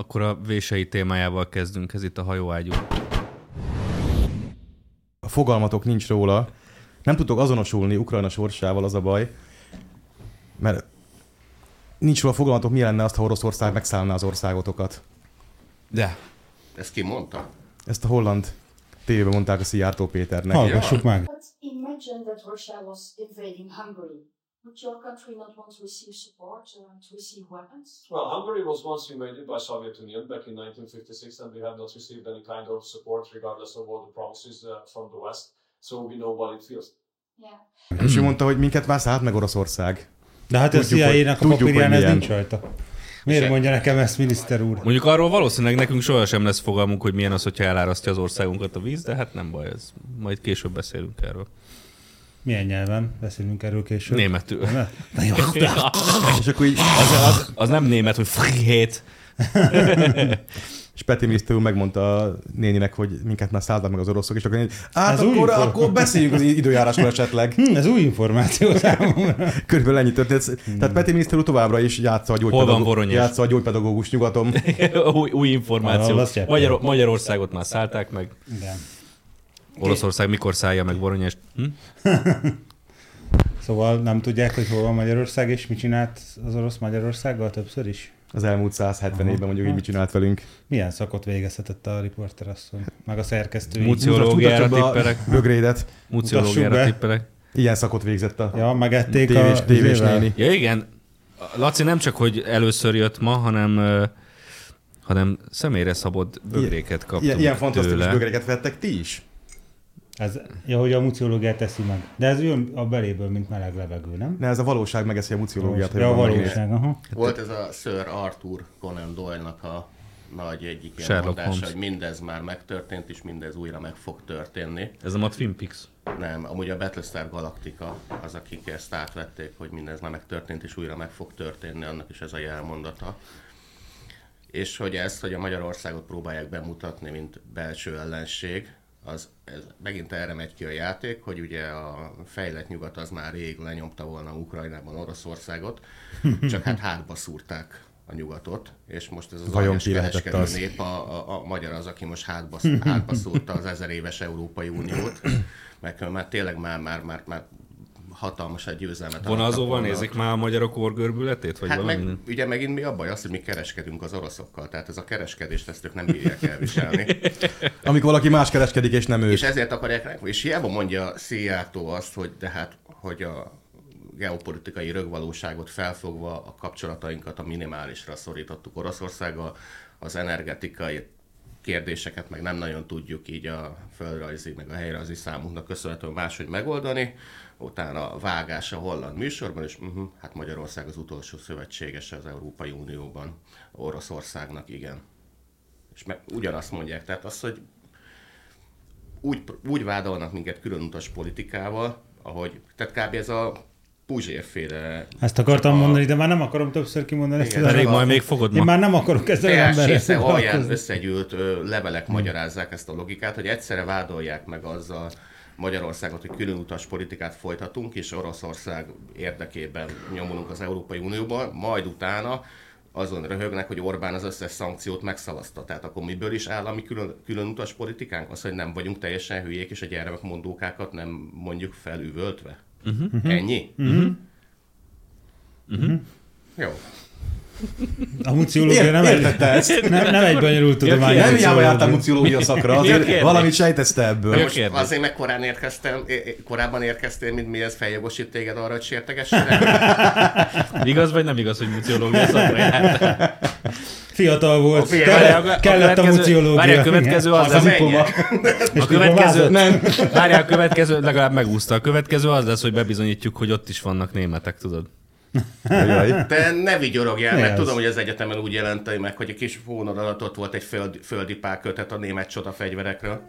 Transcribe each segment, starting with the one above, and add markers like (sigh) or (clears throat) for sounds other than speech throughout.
Akkor a vései témájával kezdünk, ez itt a hajóágyú. A fogalmatok nincs róla. Nem tudtok azonosulni Ukrajna sorsával, az a baj. Mert nincs róla fogalmatok, mi lenne azt, ha Oroszország megszállná az országotokat. De. Ezt ki mondta? Ezt a holland tévében mondták a Szijjártó Péternek. Hallgassuk meg. But imagine that Russia was invading Hungary. Would your country not want to receive support uh, to receive weapons? Well, Hungary was once invaded by Soviet Union back in 1956, and we have not received any kind of support, regardless of all the promises uh, from the West. So we know what it feels. Yeah. És ő mondta, hogy minket már szállt meg Oroszország. De hát hogy- CIA-nak a papírján ez nincs rajta. Miért mondja nekem ezt, miniszter úr? Mondjuk arról valószínűleg nekünk sohasem lesz fogalmunk, hogy milyen az, hogyha elárasztja az országunkat a víz, de hát nem baj, ez majd később beszélünk erről. Milyen nyelven? Beszélünk erről később. Németül. Ne? Na jó. És akkor így, Az, az, az nem német, hogy frihét. és Peti miniszter úr megmondta a néninek, hogy minket már szálltak meg az oroszok, és akkor én, hát Ez akkor, akkor beszéljünk az időjárásról esetleg. Hm, ez új információ számomra. Körülbelül ennyi történt. Tehát Peti miniszter úr továbbra is játsza a, gyógypedagógus, játsza a gyógypedagógus nyugaton. (laughs) új, új információ. Ah. Magyar, Magyarországot már szállták meg. Igen. Oroszország mikor szállja meg Voronyest? Hm? (laughs) Szóval nem tudják, hogy hol van Magyarország, és mit csinált az orosz Magyarországgal többször is? Az elmúlt 170 Aha. évben mondjuk így mit csinált velünk. Milyen szakot végezhetett a riporter asszony? Meg a szerkesztői? Muci- Muciológiára tippelek. a Bögrédet. Muciológiára tippelek. Ilyen szakot végzett a Ja, megették tévés, a... tévés néni. Ja igen, Laci nem csak, hogy először jött ma, hanem hanem személyre szabott bögréket kaptunk Ilyen, ilyen fantasztikus tőle. bögréket vettek ti is? Ez, ja, hogy a muciológiát teszi meg. De ez jön a beléből, mint meleg levegő, nem? Ne, ez a valóság megeszi a muciológiát. Ja, a valóság, aha. Volt ez a Sir Arthur Conan Doyle-nak a nagy egyik ilyen Sherlock mondása, Holmes. hogy mindez már megtörtént, és mindez újra meg fog történni. Ez nem a Twin Peaks. Nem, amúgy a Battlestar Galactica az, akik ezt átvették, hogy mindez már megtörtént, és újra meg fog történni, annak is ez a jelmondata. És hogy ezt, hogy a Magyarországot próbálják bemutatni, mint belső ellenség, az ez megint erre megy ki a játék, hogy ugye a fejlett nyugat az már rég lenyomta volna Ukrajnában Oroszországot, (laughs) csak hát hátba szúrták a nyugatot, és most ez az Vajon ki lehetett kereskedő az? nép, a, a, a magyar az, aki most hátba, (laughs) hátba szúrta az ezer éves Európai Uniót, meg már tényleg már, már, már, már hatalmas egy győzelmet. Volna nézik már a magyarok orgörbületét? Vagy Hát valami? meg, ugye megint mi a baj az, hogy mi kereskedünk az oroszokkal, tehát ez a kereskedést ezt ők nem bírják elviselni. (laughs) Amikor valaki más kereskedik, és nem ő. és ezért akarják ránk, és hiába mondja Szijjártó azt, hogy de hát, hogy a geopolitikai rögvalóságot felfogva a kapcsolatainkat a minimálisra szorítottuk Oroszországgal, az energetikai kérdéseket meg nem nagyon tudjuk így a földrajzi, meg a helyrajzi számunknak köszönhetően máshogy megoldani. Utána vágás a holland műsorban, és uh-huh, hát Magyarország az utolsó szövetségese az Európai Unióban, Oroszországnak, igen. És meg ugyanazt mondják, tehát az, hogy úgy, úgy vádolnak minket különutas politikával, ahogy, tehát kb. ez a Puzsérféle Ezt akartam a- mondani, de már nem akarom többször kimondani. Ezt Igen, Pedig embert. majd még fogod Én ma. már nem akarok ezzel Felssésze alján összegyűlt ö, levelek magyarázzák ezt a logikát, hogy egyszerre vádolják meg azzal Magyarországot, hogy különutas politikát folytatunk, és Oroszország érdekében nyomulunk az Európai Unióban, majd utána azon röhögnek, hogy Orbán az összes szankciót megszavazta. Tehát akkor miből is állami külön, különutas politikánk? Az, hogy nem vagyunk teljesen hülyék, és a gyermekmondókákat nem mondjuk felüvöltve. Uh-huh. Ennyi? Uh-huh. Uh-huh. Jó. A muciológia Ér, nem egy, ezt? nem, nem egy bonyolult tudomány. Nem a hiába jártál muciológia. muciológia szakra, a azért valamit sejtezte ebből. A Most azért meg korán érkeztem, korábban érkeztél, mint mi ez feljogosít téged arra, hogy sértegessene? (laughs) Igaz vagy nem igaz, hogy muciológia szakra járt? Fiatal volt, fiatal- a kellett a következő- muciológia. várjál, a következő az Az a mennyek. (laughs) A következő, Nem. Várjál, a következő, legalább megúszta. A következő az lesz, hogy bebizonyítjuk, hogy ott is vannak németek, tudod. Te ne vigyorogjál, mert tudom, hogy az egyetemen úgy jelentei meg, hogy a kis fónod alatt ott volt egy földi, földi pálkötet a német csoda fegyverekről.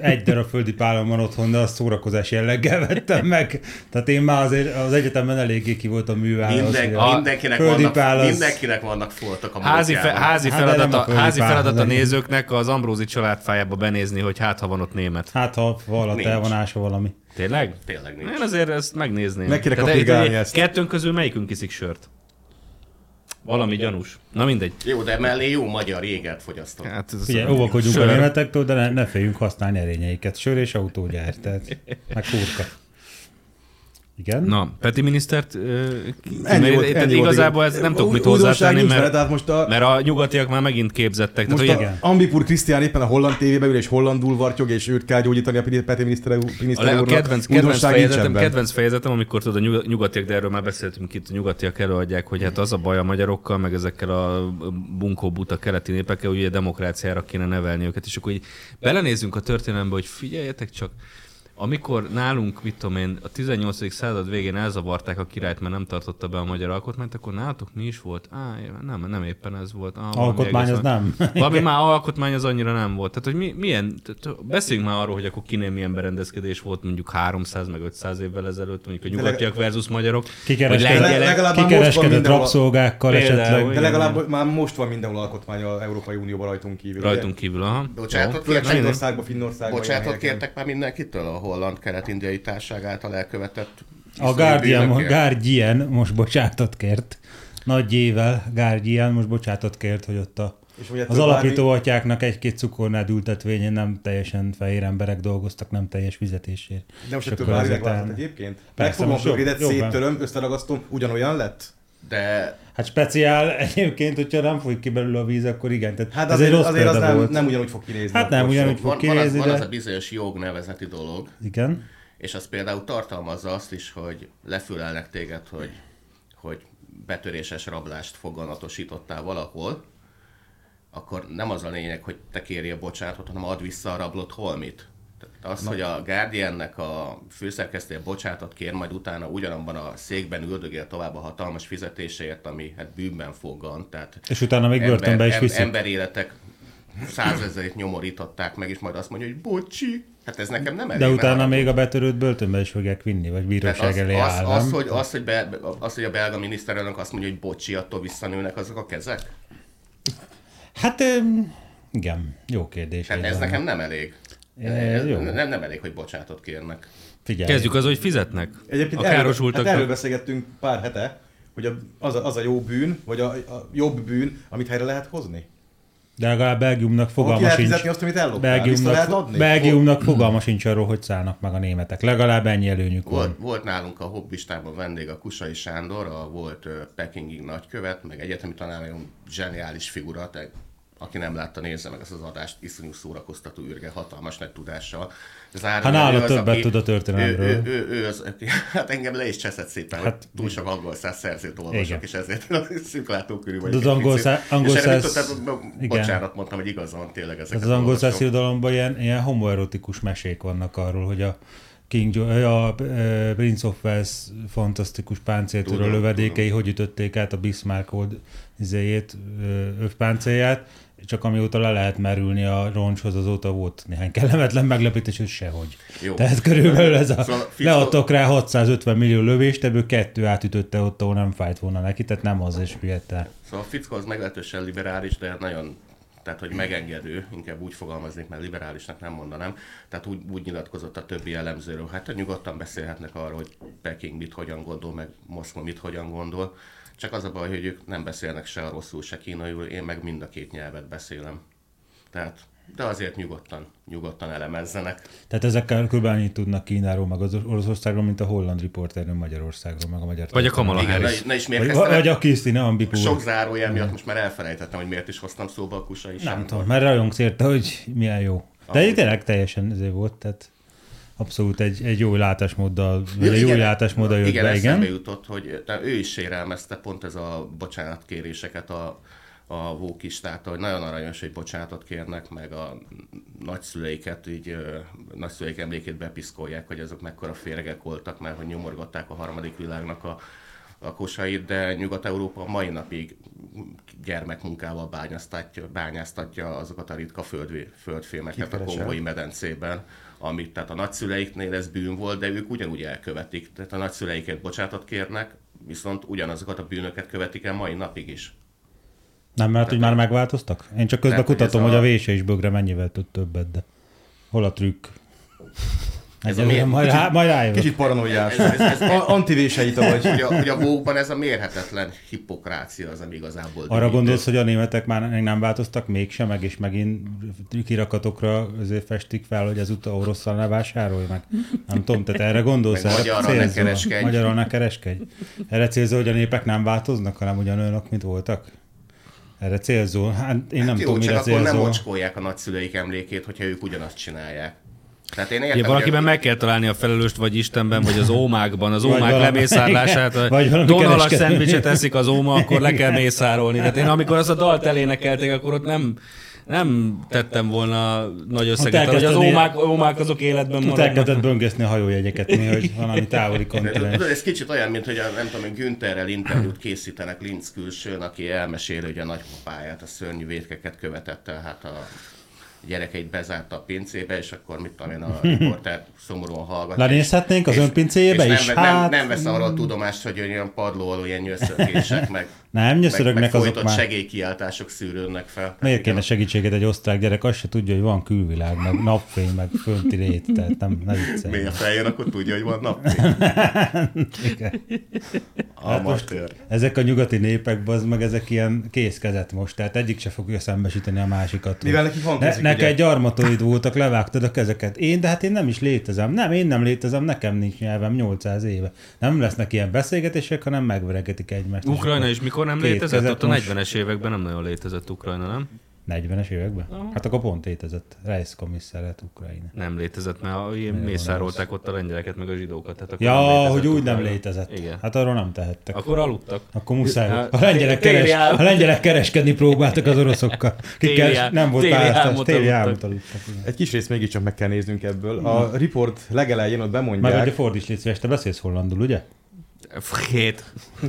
Egy darab földi pálom van otthon, de azt szórakozás jelleggel vettem meg. Tehát én már azért az egyetemben eléggé ki voltam műválva. Minden, az, a mindenkinek, földi vannak, pál az- mindenkinek vannak foltok a Házi, fe, házi, Hát, feladata, a házi pár, feladata de- nézőknek az Ambrózi családfájába benézni, hogy hát ha van ott német. Hát ha valatt Nincs. el van ásva valami. Tényleg? Tényleg nincs. Én azért ezt megnézném. Meg kéne kapirgálni ezt. Kettőnk közül melyikünk iszik sört? Valami gyanús. Na mindegy. Jó, de mellé jó magyar jégert fogyasztott. Hát ez Ugye, óvakodjunk a németektől, de ne, ne féljünk használni erényeiket. Sör és autógyár, tehát meg kurka. Igen? Na, Peti minisztert ki- Ennyi volt, tehát ennyi volt, igazából igen. ez nem tudok mit hozzátenni, vele, mert, tehát most a, mert a nyugatiak már megint képzettek. most Tehát, a igen. Ambipur Krisztián éppen a holland tévébe ül, és hollandul vartyog, és őt kell gyógyítani a Peti miniszter, a, miniszter a úrnak. kedvenc, kedvenc, fejezetem, kedvenc fejezetem, amikor tudod, a nyuga- nyugatiak, de erről már beszéltünk itt, a nyugatiak előadják, hogy hát az a baj a magyarokkal, meg ezekkel a bunkó buta keleti népekkel, hogy ugye demokráciára kéne nevelni őket, és akkor így belenézzünk a történelembe, hogy figyeljetek csak, amikor nálunk, mit tudom én, a 18. század végén elzavarták a királyt, mert nem tartotta be a magyar alkotmányt, akkor nálatok mi is volt? Á, nem, nem éppen ez volt. Ah, valami Alkotmány az nem. (laughs) Valami már alkotmány az annyira nem volt. Tehát, hogy mi, milyen, tehát beszéljünk már arról, hogy akkor kinél milyen berendezkedés volt mondjuk 300 meg 500 évvel ezelőtt, mondjuk a nyugatiak versus magyarok. vagy Kikereskedett, lengyelek. rabszolgákkal Például, esetleg. De legalább már most van mindenhol alkotmány az Európai Unióban rajtunk kívül. ugye? Rajtunk kívül, aha. Bocsánatot kértek, Svédországban, Finnországban. bocsánatot kértek már mindenkitől a holland-kelet-indiai társág által elkövetett A iszonyú Guardian, bűnökért? Guardian most bocsátot kért. Nagy jével Guardian most bocsátot kért, hogy ott a, És hogy az alapító atyáknak egy-két cukornád ültetvényén nem teljesen fehér emberek dolgoztak, nem teljes fizetésért. De most megváltozott után- egyébként? Persze, Megfogom a széttöröm, összeragasztom, ugyanolyan lett? De Hát speciál egyébként, hogyha nem folyik ki belőle a víz, akkor igen. Tehát Hát ez azért, egy rossz azért az nem, volt. nem ugyanúgy fog kinézni. Hát nem ugyanúgy fog van, van, az, kinézni, van az a de... bizonyos jog nevezeti dolog, Igen. és az például tartalmazza azt is, hogy lefülelnek téged, hogy, hogy betöréses rablást foganatosítottál valahol, akkor nem az a lényeg, hogy te kérjél bocsánatot, hanem add vissza a rablott holmit. Az, Na. hogy a Guardiannek a főszerkesztője bocsánatot kér, majd utána ugyanabban a székben üldögél tovább a hatalmas fizetéséért, ami hát bűnben foggan. Tehát És utána még börtönbe is viszik. emberéletek százezerét nyomorították meg, és majd azt mondja, hogy bocsi, hát ez nekem nem elég. De utána haragudj. még a betörőt börtönbe is fogják vinni, vagy bíróság az, elé az, áll, az, nem? hogy, az, hogy, be, az, hogy a belga miniszterelnök azt mondja, hogy bocsi, attól visszanőnek azok a kezek? Hát igen, jó kérdés. Tehát ez nekem nem elég. Jó. nem, nem elég, hogy bocsánatot kérnek. Figyelj. Kezdjük az, hogy fizetnek. Egyébként a erről, károsultak. hát erről beszélgettünk pár hete, hogy az, a, az a jó bűn, vagy a, a jobb bűn, amit helyre lehet hozni. De legalább Belgiumnak fogalma sincs. fizetni azt, amit elloptál? Vissza lehet Belgiumnak, adni? Belgiumnak fogalma sincs arról, hogy szállnak meg a németek. Legalább ennyi előnyük Volt, van. volt nálunk a hobbistában vendég a Kusai Sándor, a volt uh, Pekingig nagykövet, meg egyetemi tanár, nagyon zseniális figura, te, aki nem látta, nézze meg ezt az adást, iszonyú szórakoztató űrge, hatalmas nagy tudással. Záró, Ha nála többet aki- tud a történelemről. Ő, ő, ő, ő az, aki, hát engem le is cseszett szépen, hát, Hát, hogy túl sok angol száz szerzőt olvasok, Igen. és ezért szűklátókörű vagyok. az angol szá- angol száz- tudtam, igen. bocsánat, mondtam, hogy igaza van tényleg ezek Tehát az angol száz irodalomban ilyen, ilyen homoerotikus mesék vannak arról, hogy a King jo- a eh, Prince of Wales fantasztikus páncéltörő Tudom, lövedékei, hogy ütötték át a Bismarck old izéjét, ö, övpáncélját, csak amióta le lehet merülni a roncshoz, azóta volt néhány kellemetlen meglepetés, hogy sehogy. Jó. Tehát körülbelül ez a, Szóval Fico- leadtak rá 650 millió lövést, ebből kettő átütötte ott, ahol nem fájt volna neki, tehát nem az is süllyedt el. Szóval a fickó az meglehetősen liberális, de nagyon tehát hogy megengedő, inkább úgy fogalmaznék, mert liberálisnak nem mondanám, tehát úgy, úgy nyilatkozott a többi elemzőről, hát nyugodtan beszélhetnek arról, hogy Peking mit hogyan gondol, meg Moszkva mit hogyan gondol, csak az a baj, hogy ők nem beszélnek se a rosszul, se kínaiul, én meg mind a két nyelvet beszélem. Tehát, de azért nyugodtan, nyugodtan elemezzenek. Tehát ezekkel kb. annyit tudnak Kínáról, meg az Oroszországról, mint a holland riporterről Magyarországról, meg a magyar Vagy a Kamala Igen, ne, Harris. is- ne is Vagy, mérkeztem. vagy a Krisztina Ambipur. Sok zárójel miatt most már elfelejtettem, hogy miért is hoztam szóba a kusai Nem tudom, mert rajongsz érte, hogy milyen jó. De tényleg teljesen ezért volt, tehát abszolút egy, egy jó látásmóddal, vagy egy jó látásmóddal jött igen, be, igen. jutott, hogy de ő is sérelmezte pont ez a bocsánatkéréseket a, a Vókistától, hogy nagyon aranyos, hogy bocsánatot kérnek, meg a nagyszüleiket, így nagyszüleik emlékét bepiszkolják, hogy azok mekkora féregek voltak, mert hogy nyomorgatták a harmadik világnak a, a kosait, de Nyugat-Európa mai napig gyermekmunkával bányáztatja, bányáztatja azokat a ritka földvé, földfémeket a Kifejezetten. kongói medencében, amit tehát a nagyszüleiknél ez bűn volt, de ők ugyanúgy elkövetik. Tehát a nagyszüleiket bocsátot kérnek, viszont ugyanazokat a bűnöket követik el mai napig is. Nem, mert hogy már megváltoztak? Én csak közben Tehát, hogy kutatom, hogy a a- vése is bögre mennyivel tud többet, de hol a trükk? Ez a Egyelőre miért? majd, rá, majd rájövök. Kicsit paranoiás. Ez- ez- ez- A- Antivéseita vagy. hogy a, hogy a Vogue-ban ez a mérhetetlen hippokrácia az, ami igazából... Arra gondolsz, hogy a németek már még nem változtak mégsem, meg és megint kirakatokra azért festik fel, hogy ezúttal orosszal ne vásárolj meg. Nem tudom, tehát erre gondolsz? Meg erre magyarral ne célzol? kereskedj. Magyarral ne kereskedj. Erre célzol, hogy a népek nem változnak, hanem ugyanolyanok, mint voltak? Erre célzol? Hát én nem Hát jó, tudom, csak mire akkor nem célzol. mocskolják a nagyszüleik emlékét, hogyha ők ugyanazt csinálják. Tehát én értem, valakiben hogy a- meg kell találni a felelőst, vagy Istenben, vagy az ómákban, az Vagy ómák valami- lemészárlását. Igen. Vagy Vagy Donalas szendvicset eszik az óma, akkor le kell mészárolni. Tehát én amikor azt a dalt elénekelték, akkor ott nem, nem tettem volna nagy összeget, hogy az ómák, ómák azok életben maradnak. elkezdett böngeszni a hajójegyeket, mi, hogy valami távoli kontinens. Ez kicsit olyan, mint hogy a, nem tudom, hogy Güntherrel interjút készítenek Linz külsőn, aki elmeséli, hogy a nagypapáját a szörnyű vétkeket követette, hát a gyerekeit bezárta a pincébe, és akkor mit tudom én, a (laughs) riporter szomorúan hallgat. Lenézhetnénk az és- önpincéjébe és is? Nem, Hát- nem, nem vesz arról tudomást, hogy olyan padló alól ilyen nyőszörgések, (laughs) meg, Nem, meg, meg azok már. segélykiáltások szűrődnek fel. Miért kéne segítséget egy osztrák gyerek? Azt se tudja, hogy van külvilág, meg napfény, meg fönti rét, tehát nem, ne viccelj. A feljön, akkor tudja, hogy van nap. (laughs) Igen. Amatőr. Ezek a nyugati népek, az meg ezek ilyen készkezet most, tehát egyik se fogja szembesíteni a másikat. Mivel neki ne, fantázik, neked gyarmatoid voltak, levágtad a kezeket. Én, de hát én nem is létezem. Nem, én nem létezem, nekem nincs nyelvem 800 éve. Nem lesznek ilyen beszélgetések, hanem megveregetik egymást. Ukrajna is mikor nem létezett? Ott a most- 40-es években nem nagyon létezett Ukrajna, nem? 40-es években? Hát akkor pont létezett. Reichskommissar lett Ukrajna. Nem létezett, mert mészárolták ott a lengyeleket, meg a zsidókat. Tehát akkor Ja, nem létezett hogy úgy nem létezett. Igen. Hát arról nem tehettek. Akkor aludtak. Akkor muszáj. Hát, A lengyelek, keres, a lengyelek kereskedni próbáltak az oroszokkal. (laughs) Kikkel nem volt álmot Téli aludtak. álmot aludtak. igen. Egy kis részt mégiscsak meg kell néznünk ebből. A report legelején ott Meg hogy bemondják, fordíts légy szíves, te beszélsz hollandul, ugye? Hét. (laughs)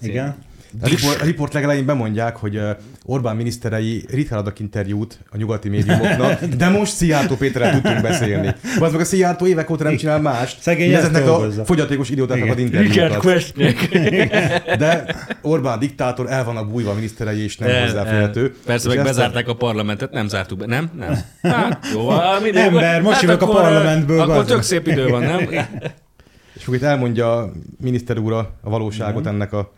Igen. A report, a report legelején bemondják, hogy Orbán miniszterei ritkán adnak interjút a nyugati médiumoknak, (laughs) de most Szijjártó Péterrel tudtunk beszélni. Az meg a Szijjártó évek óta nem csinál mást. Szegény ezeknek a fogyatékos idiótáknak interjúkat. (laughs) De Orbán diktátor el vannak bújva a miniszterei, és nem hozzáférhető. Persze, És meg a- bezárták a parlamentet, nem zártuk be, nem? Nem. Hát, jó, hát. (laughs) Ember, most jövök a parlamentből, Akkor bazd tök szép idő van, nem? És akkor itt elmondja a miniszter úr a a valóságot ennek a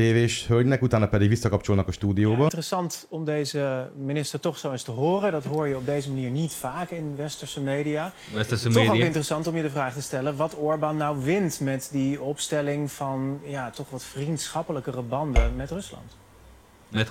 tévés hölgynek, utána pedig visszakapcsolnak a stúdióba. Interessant om deze minister toch zo eens te horen. Dat hoor je op deze manier niet vaak in westerse media. Westerse Toch ook media. interessant om je de vraag te stellen wat Orbán nou wint met die opstelling van ja, toch wat vriendschappelijkere banden met Rusland. Met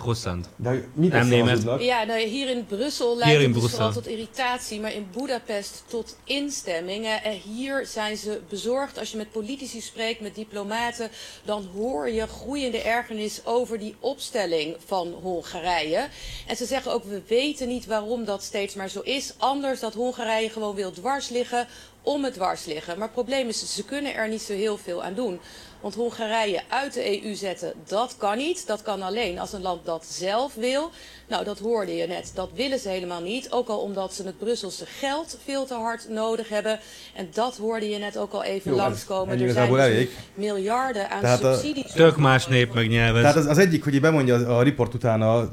nem német. hazudnak? Ja, nou, hier in Brussel Hier leidt in het dus Brussel. vooral tot irritatie, maar in Budapest tot instemmingen. En hier zijn ze bezorgd. Als je met politici spreekt, met diplomaten, dan hoor je groeiende ergernis over die opstelling van Hongarije. En ze zeggen ook, we weten niet waarom dat steeds maar zo is. Anders dat Hongarije gewoon wil dwars liggen om het dwars liggen. Maar het probleem is, ze kunnen er niet zo heel veel aan doen. Want Hongarije uit de EU zetten, dat kan niet. Dat kan alleen als een land dat zelf wil. Nou, dat hoorde je net. Dat willen ze helemaal niet. Ook al omdat ze het Brusselse geld veel te hard nodig hebben. En dat hoorde je net ook al even Jo, langskomen. en Er zijn dus miljarden aan Tehát a- subsidies. Tök más nép, meg nyelvez. Tehát az, az egyik, hogy bemondja a a riport után a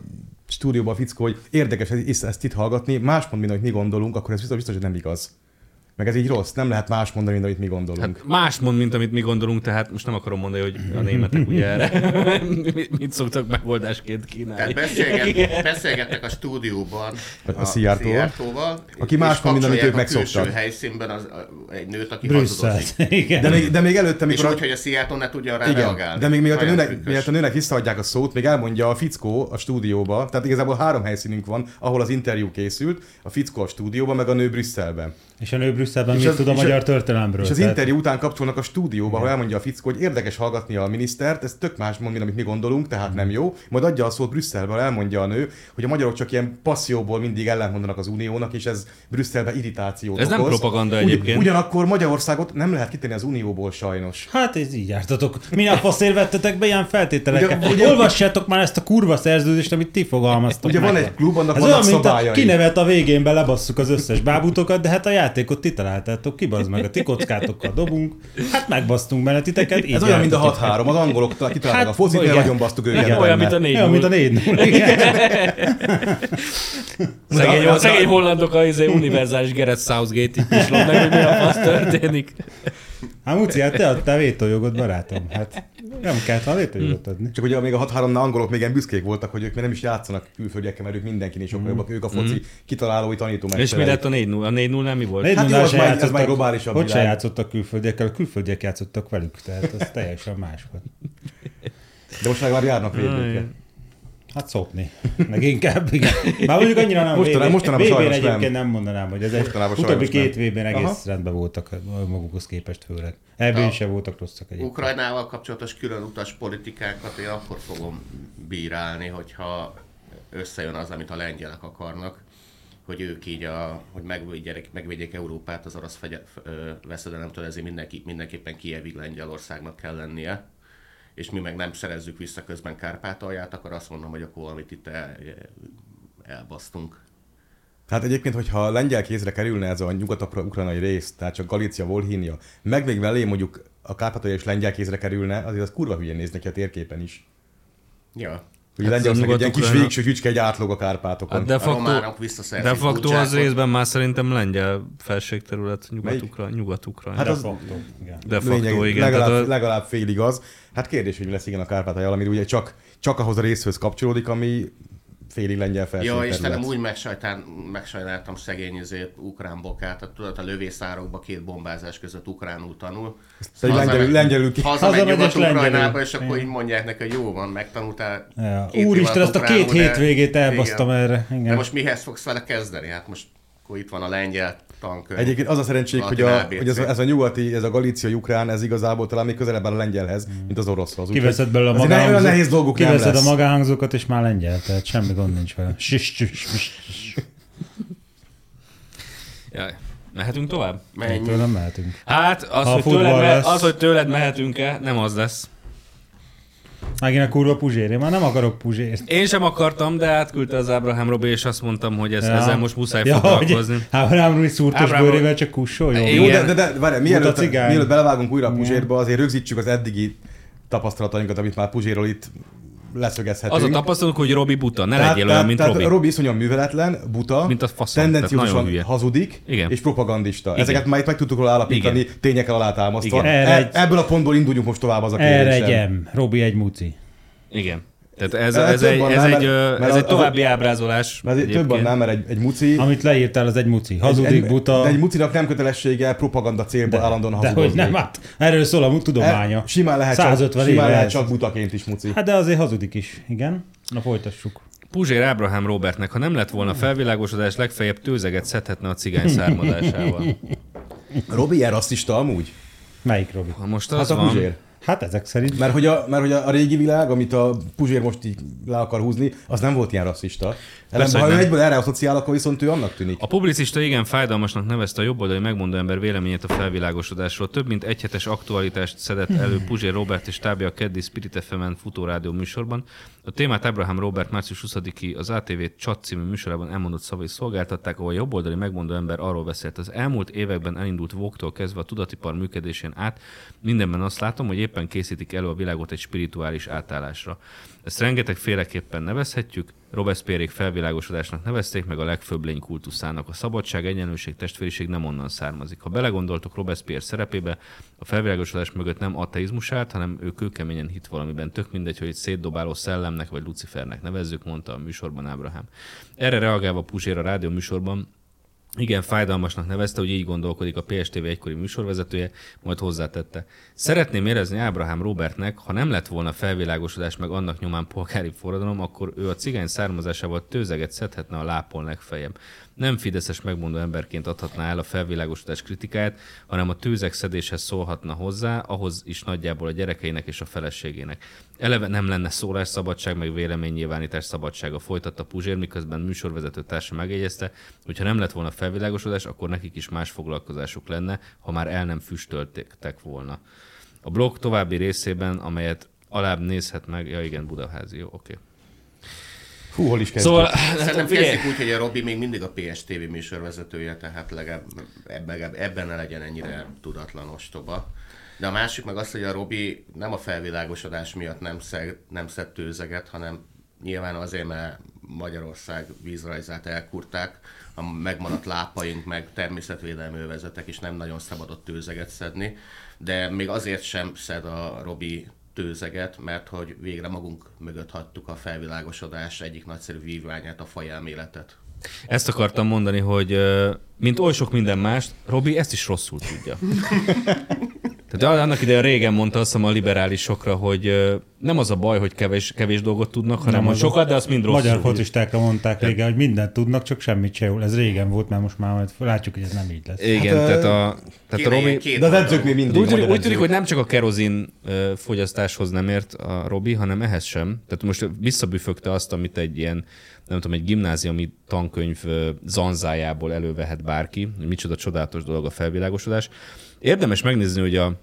stúdióba a fickó, hogy érdekes ezt, ezt itt hallgatni, más mond, mint amit mi gondolunk, akkor ez biztos, biztos, hogy nem igaz. Meg ez így rossz, nem lehet más mondani, mint amit mi gondolunk. Hát más mond, mint amit mi gondolunk, tehát most nem akarom mondani, hogy a németek ugye erre (laughs) mit- mit szoktak megoldásként Tehát kínálni. beszélget, beszélgettek a stúdióban A Szijjártóval. Szijjártóval, Aki és más mond, mint amit ők a megszoktak. külső helyszínben az, a, egy nőt, aki Brüsszel. hazudozik. (laughs) De még, de még előtte, És mikor... úgy, hogy a Szijjártó ne tudjon rá Igen, reagálni. de még mielőtt a, nőnek, mielőtt a nőnek visszaadják a szót, még elmondja a fickó a stúdióba, tehát igazából három helyszínünk van, ahol az interjú készült, a fickó a stúdióban, meg a nő Brüsszelben. És a nő Brüsszelben És mit az- tud a és a- magyar történelemről? És az Tehát- interjú után kapcsolnak a stúdióba, ahol elmondja a fickó, hogy érdekes hallgatni a minisztert, ez tök más mond, mint amit mi gondolunk, tehát nem jó. Majd adja a szót Brüsszelben, elmondja a nő, hogy a magyarok csak ilyen passzióból mindig ellentmondanak az uniónak, és ez Brüsszelben irritációt Ez nem okoz. propaganda egyébként. ugyanakkor Magyarországot nem lehet kitenni az unióból sajnos. Hát ez így jártatok. Mi a faszért vettetek be ilyen feltételeket? Ugye- ugye- Olvassátok már ezt a kurva szerződést, amit ti fogalmaztok Ugye meg. van egy klub, annak Ez vannak olyan, mint a szabályai. kinevet a végén belebasszuk az összes bábutokat, de hát a játékot ti találtátok ki, bazd meg a ti kockátokkal dobunk, hát megbasztunk benne titeket. így Ez olyan, mint a jártatok. 6-3, az angolok kitalálták Hát, a focit, mi nagyon basztuk őket Igen, olyan, mint a négy Olyan, mint a 4 0 igen. (laughs) Szegény, De- de- szegény hollandok a izé, univerzális Gareth Southgate így pislognak, hogy mi a fasz történik. Hát Muci, hát te adtál vétójogot, barátom. Hát nem kellett volna vétójogot adni. Csak ugye még a 6-3-nál angolok még ilyen büszkék voltak, hogy ők még nem is játszanak külföldiekkel, mert ők mindenkinél sokkal jobbak, ők a foci kitalálói tanító És mi lett a 4-0? A 4 0 nem mi volt? Hát jó, az már- játszottak- már globálisabb Hogy se játszottak külföldiekkel, a külföldiek játszottak velük, tehát az teljesen más volt. De most legalább járnak védőkkel. Hát szopni. Meg inkább, igen. Már mondjuk annyira nem. Mostanában- VB mostanában VB-n egyébként nem. nem. mondanám, hogy ez egy Mostanában utóbbi két. VB-n egész Aha. rendben voltak magukhoz képest főleg. Ebben se voltak rosszak egyébként. Ukrajnával kapcsolatos külön utas politikákat én akkor fogom bírálni, hogyha összejön az, amit a lengyelek akarnak, hogy ők így, a, hogy megvédjék, megvédjék Európát az orosz fegye, ö, veszedelemtől, ezért mindenki, mindenképpen Kievig Lengyelországnak kell lennie és mi meg nem szerezzük vissza közben Kárpátalját, akkor azt mondom, hogy akkor valamit itt el, elbasztunk. Hát egyébként, hogyha a lengyel kézre kerülne ez a nyugat-ukrajnai rész, tehát csak Galícia, Volhynia, meg még mellé mondjuk a Kárpátalja és lengyel kézre kerülne, azért az kurva hülyén néz neki a térképen is. Ja. Ugye Hát Lengyelország a egy ilyen kis végső csücske, egy átlog a Kárpátokon. Hát de A facto, románok visszaszerzik de facto az részben már szerintem lengyel felségterület, nyugat-ukra, nyugat-ukrajna. Hát De az- facto, igen. de facto, Lényeg, igen. legalább, tehát a- legalább félig az. Hát kérdés, hogy mi lesz igen a Kárpátalja, ami ugye csak, csak ahhoz a részhöz kapcsolódik, ami félig lengyel Ja, felségterület. Istenem, úgy megsajtán, megsajnáltam szegény izét, ukrán bokát, tehát tudod, a lövészárokba két bombázás között ukránul tanul. Egy lengyelül, lengyelül ki. Hazamegy Nyugat-Ukrajnába, lengyelül. és akkor így mondják neki, hogy jó van, megtanultál. Ja. Úristen, azt a két hétvégét elbasztam Igen. erre. Igen. De most mihez fogsz vele kezdeni? Hát most akkor itt van a lengyel tankönyv. Egyébként az a szerencsék, hogy, a, ABC. hogy ez, a, ez a nyugati, ez a galícia ukrán, ez igazából talán még közelebb áll a lengyelhez, mint az oroszhoz. Kiveszed belőle a azért olyan nehéz dolgok nem Kiveszed lesz. a magánhangzókat, és már lengyel, tehát semmi gond nincs vele. Jaj. Mehetünk tovább? Mehetünk. Hát az, Ha hogy tőled, me- az, hogy tőled mehetünk-e, nem az lesz. Megint a kurva puzsér. Én már nem akarok puzsért. Én sem akartam, de átküldte az Ábrahám Robi, és azt mondtam, hogy ez, Ja. ezzel most muszáj Ja, foglalkozni. Ábrám Rui szúrtos Ábrám- bőrével csak kussoljon. Igen. Jó, de, de, de várj, mielőtt, mielőtt belevágunk újra a. Puzsérba, azért rögzítsük az eddigi tapasztalatainkat, amit már Puzséról itt leszögezhetünk. Az a tapasztalatunk, hogy Robi buta, ne tehát, legyél olyan, mint tehát Robi. Robi iszonyan műveletlen, buta, Mint a faszom, tendenciósan hazudik, Igen. és propagandista. Igen. Ezeket már itt meg tudtuk róla állapítani, tényekkel alátámasztva. Igen. E, ebből a pontból induljunk most tovább az a M. Robi egy muci. Igen. Tehát ez, Ez ez, egy, ez, egy, mert- ez az- egy az- további ábrázolás. Mert azért több annál, mert egy, egy muci... Amit leírtál, az egy muci. Hazudik, egy, buta. De egy mucinak nem kötelessége propaganda célból állandóan de hazudozni. hogy nem, hát erről szól a tudománya. E, simán lehet, 150 csak, simán lehet ez. csak butaként is muci. Hát de azért hazudik is, igen. Na folytassuk. Puzsér Ábrahám Robertnek, ha nem lett volna felvilágosodás, legfeljebb tőzeget szedhetne a cigány származásával. (laughs) Robi ilyen rasszista amúgy? Melyik Robi? Ha most Hát az a van, Puzsér. Hát ezek szerint. Mert hogy, a, mert hogy a, a régi világ, amit a Puzsér most így le akar húzni, az nem volt ilyen rasszista. Ellenben, ha ő egyből erre asszociál, akkor viszont ő annak tűnik. A publicista igen fájdalmasnak nevezte a jobboldali megmondó ember véleményét a felvilágosodásról. Több mint egy hetes aktualitást szedett elő Puzsér Robert és tábja a keddi Spirit FM-en futórádió műsorban. A témát Abraham Robert március 20-i az ATV Csat című műsorában elmondott szavai szolgáltatták, ahol a jobboldali megmondó ember arról beszélt. Az elmúlt években elindult Vogue-tól kezdve a tudatipar működésén át, mindenben azt látom, hogy éppen készítik elő a világot egy spirituális átállásra. Ezt rengeteg féleképpen nevezhetjük, Robespierre felvilágosodásnak nevezték, meg a legfőbb lény kultuszának. A szabadság, egyenlőség, testvériség nem onnan származik. Ha belegondoltok Robespierre szerepébe, a felvilágosodás mögött nem ateizmus állt, hanem ő kőkeményen hit valamiben. Tök mindegy, hogy egy szétdobáló szellemnek vagy Lucifernek nevezzük, mondta a műsorban Ábrahám. Erre reagálva Puzsér a rádió műsorban igen, fájdalmasnak nevezte, hogy így gondolkodik a PSTV egykori műsorvezetője, majd hozzátette. Szeretném érezni Ábrahám Robertnek, ha nem lett volna felvilágosodás meg annak nyomán polgári forradalom, akkor ő a cigány származásával tőzeget szedhetne a lápon legfeljebb. Nem fideszes megmondó emberként adhatná el a felvilágosodás kritikáját, hanem a tőzek szedéshez szólhatna hozzá, ahhoz is nagyjából a gyerekeinek és a feleségének. Eleve nem lenne szólásszabadság, meg véleménynyilvánítás szabadsága, folytatta Puzsér, miközben műsorvezető társa megjegyezte, hogy ha nem lett volna felvilágosodás, akkor nekik is más foglalkozásuk lenne, ha már el nem füstöltek volna. A blog további részében, amelyet alább nézhet meg, ja igen, Budaházi, jó, oké. Hú, hol is kezdjük? Szóval, Szerintem figyelj, kezdjük úgy, hogy a Robi még mindig a PSTV műsorvezetője, tehát legalább ebben, ebben ne legyen ennyire tudatlan ostoba. De a másik meg az, hogy a Robi nem a felvilágosodás miatt nem, szeg, nem szed tőzeget, hanem nyilván azért, mert Magyarország vízrajzát elkurták, a megmaradt lápaink, meg természetvédelmi övezetek is nem nagyon szabadott tőzeget szedni, de még azért sem szed a Robi tőzeget, mert hogy végre magunk mögött hagytuk a felvilágosodás egyik nagyszerű vívványát, a fajelméletet. Ezt akartam mondani, hogy mint oly sok minden mást, Robi ezt is rosszul tudja. (laughs) Tehát annak idején régen mondta azt a liberálisokra, hogy nem az a baj, hogy kevés, kevés dolgot tudnak, hanem hogy az sokat, de azt mind rosszul. Magyar focistákra mondták régen, hogy mindent tudnak, csak semmit se jól. Ez régen volt, mert most már majd látjuk, hogy ez nem így lesz. Igen, Hát, tehát a, tehát a Robi... De az edzők még mindig úgy, úgy tűnik, hogy nem csak a kerozin fogyasztáshoz nem ért a Robi, hanem ehhez sem. Tehát most visszabüfögte azt, amit egy ilyen, nem tudom, egy gimnáziumi tankönyv zanzájából elővehet bárki, micsoda csodálatos dolog a felvilágosodás. Érdemes megnézni, hogy a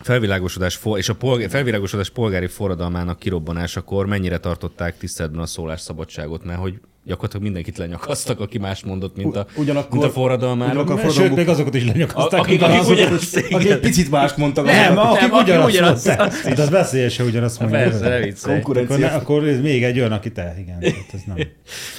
felvilágosodás és a polg- felvilágosodás polgári forradalmának kirobbanásakor mennyire tartották tiszteletben a szólásszabadságot, mert hogy gyakorlatilag mindenkit lenyakasztak, aki más mondott, mint a, Ugyanakkor- mint a forradalmára. ugyanakkor a Sőt, forradalmuk- még azokat is lenyakaszták. akik- akik- akik ugyanazt- Akik egy picit mást mondtak. Nem, azok- akik nem, aki ugyanazt ugyanazt- mondták. Hát az veszélyes, hogy ugyanazt mondja. Persze, ne viccelj. Akkor, akkor ez még egy olyan, aki te, igen. Tehát ez nem.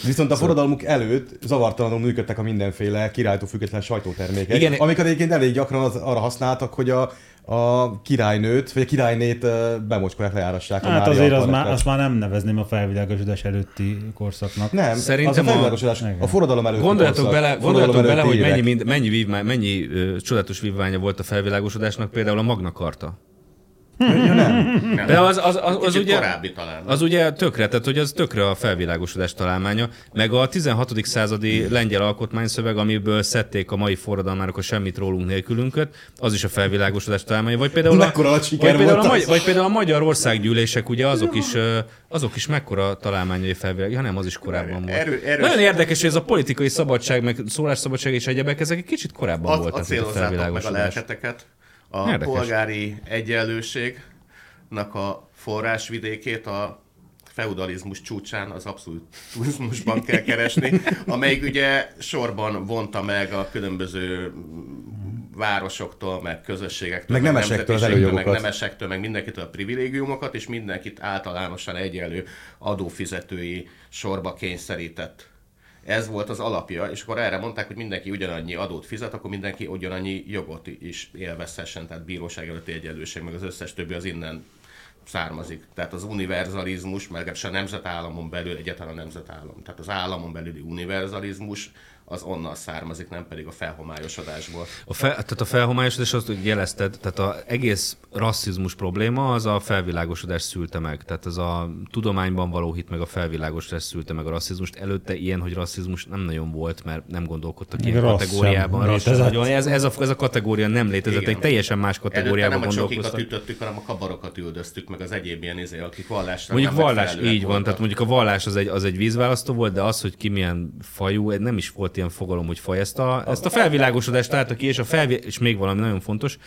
Viszont a forradalmuk előtt zavartalanul működtek a mindenféle királytól független sajtótermékek. Igen. amiket egyébként elég gyakran az, arra használtak, hogy a, a királynőt, vagy a királynét bemocskolják, lejárassák a Hát Mária azért az már, azt már nem nevezném a felvilágosodás előtti korszaknak. Nem, Szerintem az a a- felvilágosodás, a, Igen. forradalom előtt. Gondoljatok bele, gondoljatok bele hogy mennyi, mennyi, vívmány, mennyi ö, csodálatos vívmánya volt a felvilágosodásnak, például a Magna Carta. Ja, nem. Nem. De az, az, az, az, ugye, korábbi talán. az ugye tökre, tehát hogy az tökre a felvilágosodás találmánya, meg a 16. századi lengyel alkotmányszöveg, amiből szedték a mai forradalmának a semmit rólunk nélkülünket, az is a felvilágosodás találmánya, vagy például, nagy vagy például, a, magy- vagy például a magyar országgyűlések, ugye azok is, azok is mekkora találmányai felvilág, ja nem, az is korábban volt. Erő- erős- Nagyon érdekes, hogy ez a politikai szabadság, meg szólásszabadság és egyebek, ezek egy kicsit korábban Az, voltak, mint a acélozzátok meg a felvilágosodás. lelketeket. A Érdekes. polgári egyenlőségnek a forrásvidékét a feudalizmus csúcsán az abszolutizmusban kell keresni, (laughs) amelyik ugye sorban vonta meg a különböző városoktól, meg közösségektől, Meg nemesektől az meg nemesektől, meg mindenkitől a privilégiumokat, és mindenkit általánosan egyenlő adófizetői sorba kényszerített. Ez volt az alapja, és akkor erre mondták, hogy mindenki ugyanannyi adót fizet, akkor mindenki ugyanannyi jogot is élvezhessen, tehát bíróság előtti egyenlőség, meg az összes többi az innen származik. Tehát az univerzalizmus, meg legalábbis a nemzetállamon belül egyáltalán a nemzetállam. Tehát az államon belüli univerzalizmus az onnan származik, nem pedig a felhomályosodásból. A fel, tehát a felhomályosodás, azt hogy jelezted, tehát az egész rasszizmus probléma az a felvilágosodás szülte meg. Tehát ez a tudományban való hit meg a felvilágosodás szülte meg a rasszizmust. Előtte ilyen, hogy rasszizmus nem nagyon volt, mert nem gondolkodtak ilyen Rassz sem kategóriában. Rassz sem létezett. nagyon. Ez, ez, a, ez a kategória nem létezett, Igen. egy teljesen más Előtte kategóriában nem a csokikat gondolkoztak. ütöttük, hanem a kabarokat üldöztük, meg az egyéb ilyen izé, akik vallásra Mondjuk nem vallás, így van, voltak. tehát mondjuk a vallás az egy, az egy vízválasztó volt, de az, hogy ki milyen fajú, nem is volt ilyen fogalom, hogy faj. Ezt a, ezt a felvilágosodást találta ki, és, a felvi, és még valami nagyon fontos,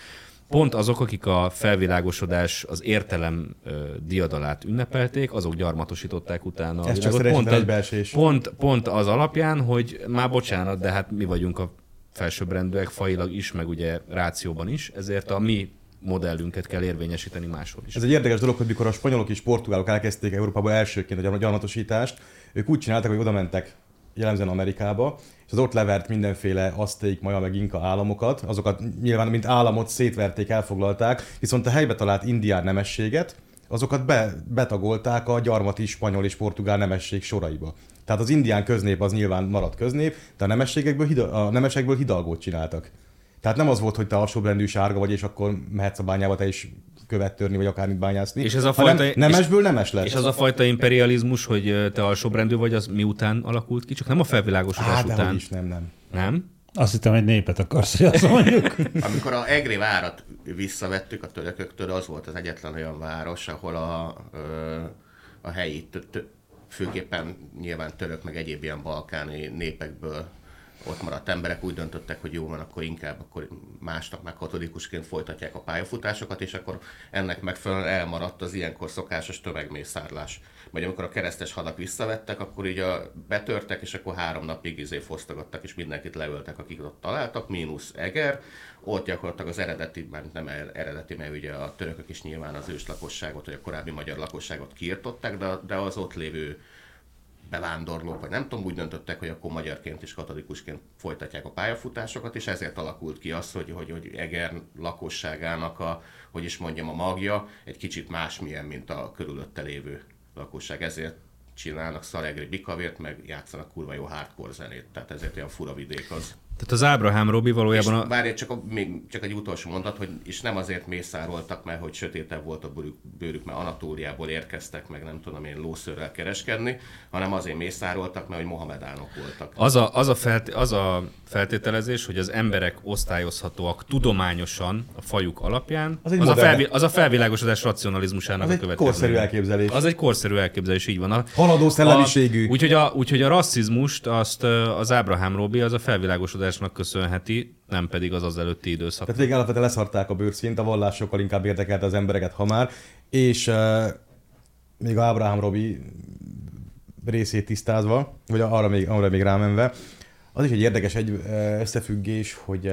pont azok, akik a felvilágosodás, az értelem ö, diadalát ünnepelték, azok gyarmatosították utána. Ez csak pont, egybeesés. pont, pont az alapján, hogy már bocsánat, de hát mi vagyunk a felsőbbrendűek fajilag is, meg ugye rációban is, ezért a mi modellünket kell érvényesíteni máshol is. Ez egy érdekes dolog, hogy mikor a spanyolok és portugálok elkezdték Európában elsőként a gyarmatosítást, ők úgy csináltak, hogy oda mentek jellemzően Amerikába, és az ott levert mindenféle azték, maja meg inka államokat, azokat nyilván mint államot szétverték, elfoglalták, viszont a helybe talált indián nemességet, azokat be, betagolták a gyarmati spanyol és portugál nemesség soraiba. Tehát az indián köznép az nyilván maradt köznép, de a nemességekből, hida, a nemesekből hidalgót csináltak. Tehát nem az volt, hogy te alsóbrendű sárga vagy, és akkor mehetsz a bányába te is követ törni, vagy akármit bányászni. És ez a fajta- nemesből nemes lett. És az a fajta imperializmus, hogy te alsóbrendű vagy, az miután alakult ki? Csak nem a felvilágosodás Hát, után. is, nem, nem. Nem? Azt hittem, egy népet akarsz, hogy azt mondjuk. (laughs) Amikor a Egri várat visszavettük a törököktől, az volt az egyetlen olyan város, ahol a, a helyi, főképpen nyilván török, meg egyéb ilyen balkáni népekből ott maradt emberek úgy döntöttek, hogy jó van, akkor inkább akkor másnap meg katolikusként folytatják a pályafutásokat, és akkor ennek megfelelően elmaradt az ilyenkor szokásos tömegmészárlás. Vagy amikor a keresztes hadak visszavettek, akkor így a, betörtek, és akkor három napig izé fosztogattak, és mindenkit leöltek, akik ott találtak, mínusz Eger. Ott gyakorlatilag az eredeti, már nem eredeti, mert ugye a törökök is nyilván az őslakosságot, vagy a korábbi magyar lakosságot kiirtották, de, de az ott lévő bevándorlók, vagy nem tudom, úgy döntöttek, hogy akkor magyarként és katolikusként folytatják a pályafutásokat, és ezért alakult ki az, hogy, hogy, hogy Eger lakosságának a, hogy is mondjam, a magja egy kicsit másmilyen, mint a körülötte lévő lakosság. Ezért csinálnak szaregri bikavért, meg játszanak kurva jó hardcore zenét. Tehát ezért olyan fura vidék az. Tehát az Ábrahám Robi valójában... A... Várj, csak, a, még, csak egy utolsó mondat, hogy és nem azért mészároltak, mert hogy sötétebb volt a bőrük, bőrük, mert Anatóliából érkeztek, meg nem tudom én lószőrrel kereskedni, hanem azért mészároltak, mert hogy mohamedánok voltak. Az a, az a, felt, az a feltételezés, hogy az emberek osztályozhatóak tudományosan a fajuk alapján, az, az, a, felvi, az a felvilágosodás racionalizmusának az a egy következő. korszerű elképzelés. Az egy korszerű elképzelés, így van. A, Haladó szellemiségű. Úgyhogy a, úgyhogy a rasszizmust azt az Ábrahám Robi az a felvilágosodásnak köszönheti, nem pedig az az előtti időszak. Tehát végig alapvetően leszarták a bőrszint, a vallás sokkal inkább érdekelte az embereket, ha már, és uh, még Ábrahám Robi részét tisztázva, vagy arra még, arra még rámenve, az is egy érdekes egy összefüggés, hogy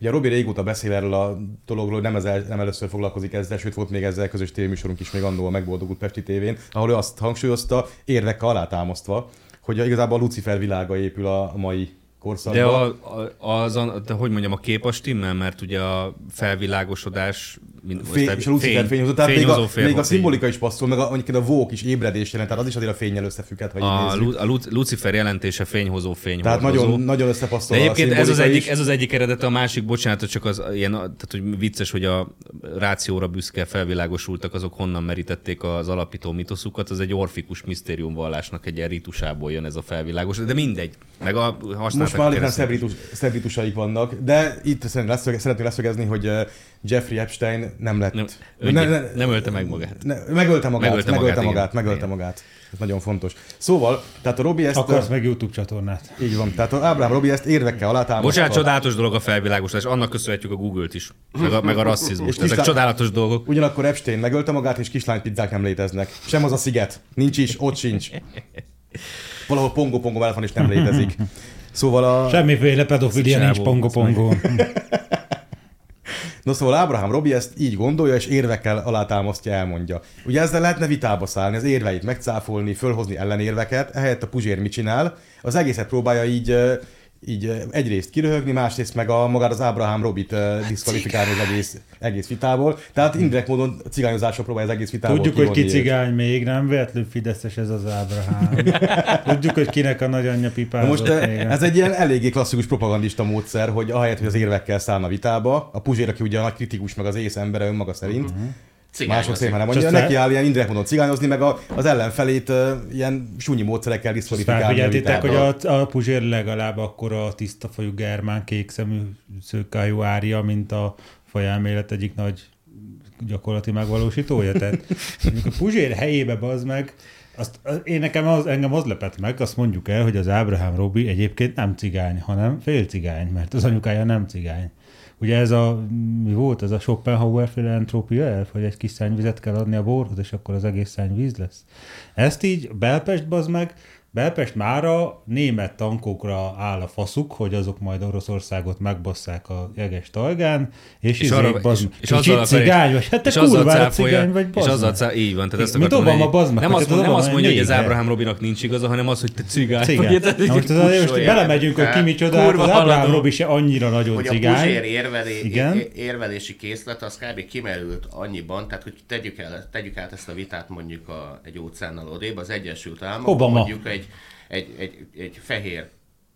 Ugye Robi régóta beszél erről a dologról, nem, ezzel, nem először foglalkozik ezzel, sőt volt még ezzel közös tévéműsorunk is még annól a megboldogult Pesti tévén, ahol ő azt hangsúlyozta, érvekkel alátámasztva, hogy igazából a Lucifer világa épül a mai korszakban. De, a, a, az, a, de hogy mondjam, a kép a stimmel, mert ugye a felvilágosodás mint, Fény, és a Lucifer fényhozó, tehát még a, még a szimbolika is passzol, meg a, mondjuk a vók is ébredés jelent, tehát az is azért a fényel összefügghet, ha a, Lu, a Lucifer jelentése fényhozó, fényhozó. Tehát nagyon, nagyon összepasszol De egyébként ez az, egyik, ez az egyik eredete, a másik, bocsánat, csak az ilyen, tehát hogy vicces, hogy a rációra büszke felvilágosultak, azok honnan merítették az alapító mitoszukat, az egy orfikus misztériumvallásnak egy ritusából jön ez a felvilágos, de mindegy. Meg a Most már alig szebritusaik vannak, de itt szeretném leszögezni, hogy Jeffrey Epstein nem lett... Nem, ne, ne, nem ölte meg magát. Ne, megölte magát, megölte magát, megölte magát, megölte magát. Ez nagyon fontos. Szóval, tehát a Robi ezt... Akarsz meg YouTube csatornát. Így van. Tehát a Ábrám Robi ezt érvekkel alátámasztva. Bocsánat, csodálatos dolog a felvilágosítás. Annak köszönhetjük a Google-t is. Meg a, meg a rasszizmus. Ezek kislá... csodálatos dolgok. Ugyanakkor Epstein megölte magát, és kislánypizzák nem léteznek. Sem az a sziget. Nincs is, ott sincs. Valahol pongo-pongo van, és nem létezik. Szóval a... Semmiféle pedofilia nincs pongo-pongo. (laughs) (laughs) No szóval Ábrahám Robi ezt így gondolja, és érvekkel alátámasztja, elmondja. Ugye ezzel lehetne vitába szállni, az érveit megcáfolni, fölhozni ellenérveket, ehelyett a Puzsér mit csinál? Az egészet próbálja így így egyrészt kiröhögni, másrészt meg a magát az Ábrahám Robit uh, diszkvalifikálni az egész, egész vitából. Tehát indirekt módon cigányozásra próbálja az egész vitából Tudjuk, hogy ki cigány még, nem véletlenül Fideszes ez az Ábrahám. (laughs) Tudjuk, hogy kinek a nagyanyja pipázott Most még. ez egy ilyen eléggé klasszikus propagandista módszer, hogy ahelyett, hogy az érvekkel szállna vitába, a Puzsér, aki ugye a nagy kritikus, meg az ész embere önmaga szerint, uh-huh Mások szépen nem mondja, neki áll ilyen indirekt módon cigányozni, meg a, az ellenfelét uh, ilyen súnyi módszerekkel diszkvalifikálni. Felfigyeltétek, hogy a, a Puzsér legalább akkor a tiszta fajú germán kékszemű szőkájú árja, mint a fajelmélet egyik nagy gyakorlati megvalósítója. Tehát a Puzsér helyébe bazd meg, azt, én nekem az, engem az lepett meg, azt mondjuk el, hogy az Ábrahám Robi egyébként nem cigány, hanem fél cigány, mert az anyukája nem cigány. Ugye ez a, mi volt, ez a Schopenhauer filantrópia elf, hogy egy kis szennyvizet kell adni a borhoz, és akkor az egész szennyvíz lesz. Ezt így Belpest bazd meg, Belpest mára német tankokra áll a faszuk, hogy azok majd Oroszországot megbasszák a jeges talgán, és, és, arra, bazd, és, és, és azzal cigány vagy, hát te kurvára cigány vagy, bazd És azzal cáll, így van, tehát ezt Mint Obama, bazd Nem azt, nem azt mondja, hogy az Ábrahám Robinak nincs igaza, hanem az, hogy te cigány. cigány. Vagy, Na most, most belemegyünk, hogy ki micsoda, hát az Ábrahám Robi se annyira nagyon cigány. Hogy a érvelé, érvelési készlet, az kb. kimerült annyiban, tehát hogy tegyük, el, tegyük át ezt a vitát mondjuk a, egy óceánnal odébb, az Egyesült Államok, mondjuk egy egy, egy, egy fehér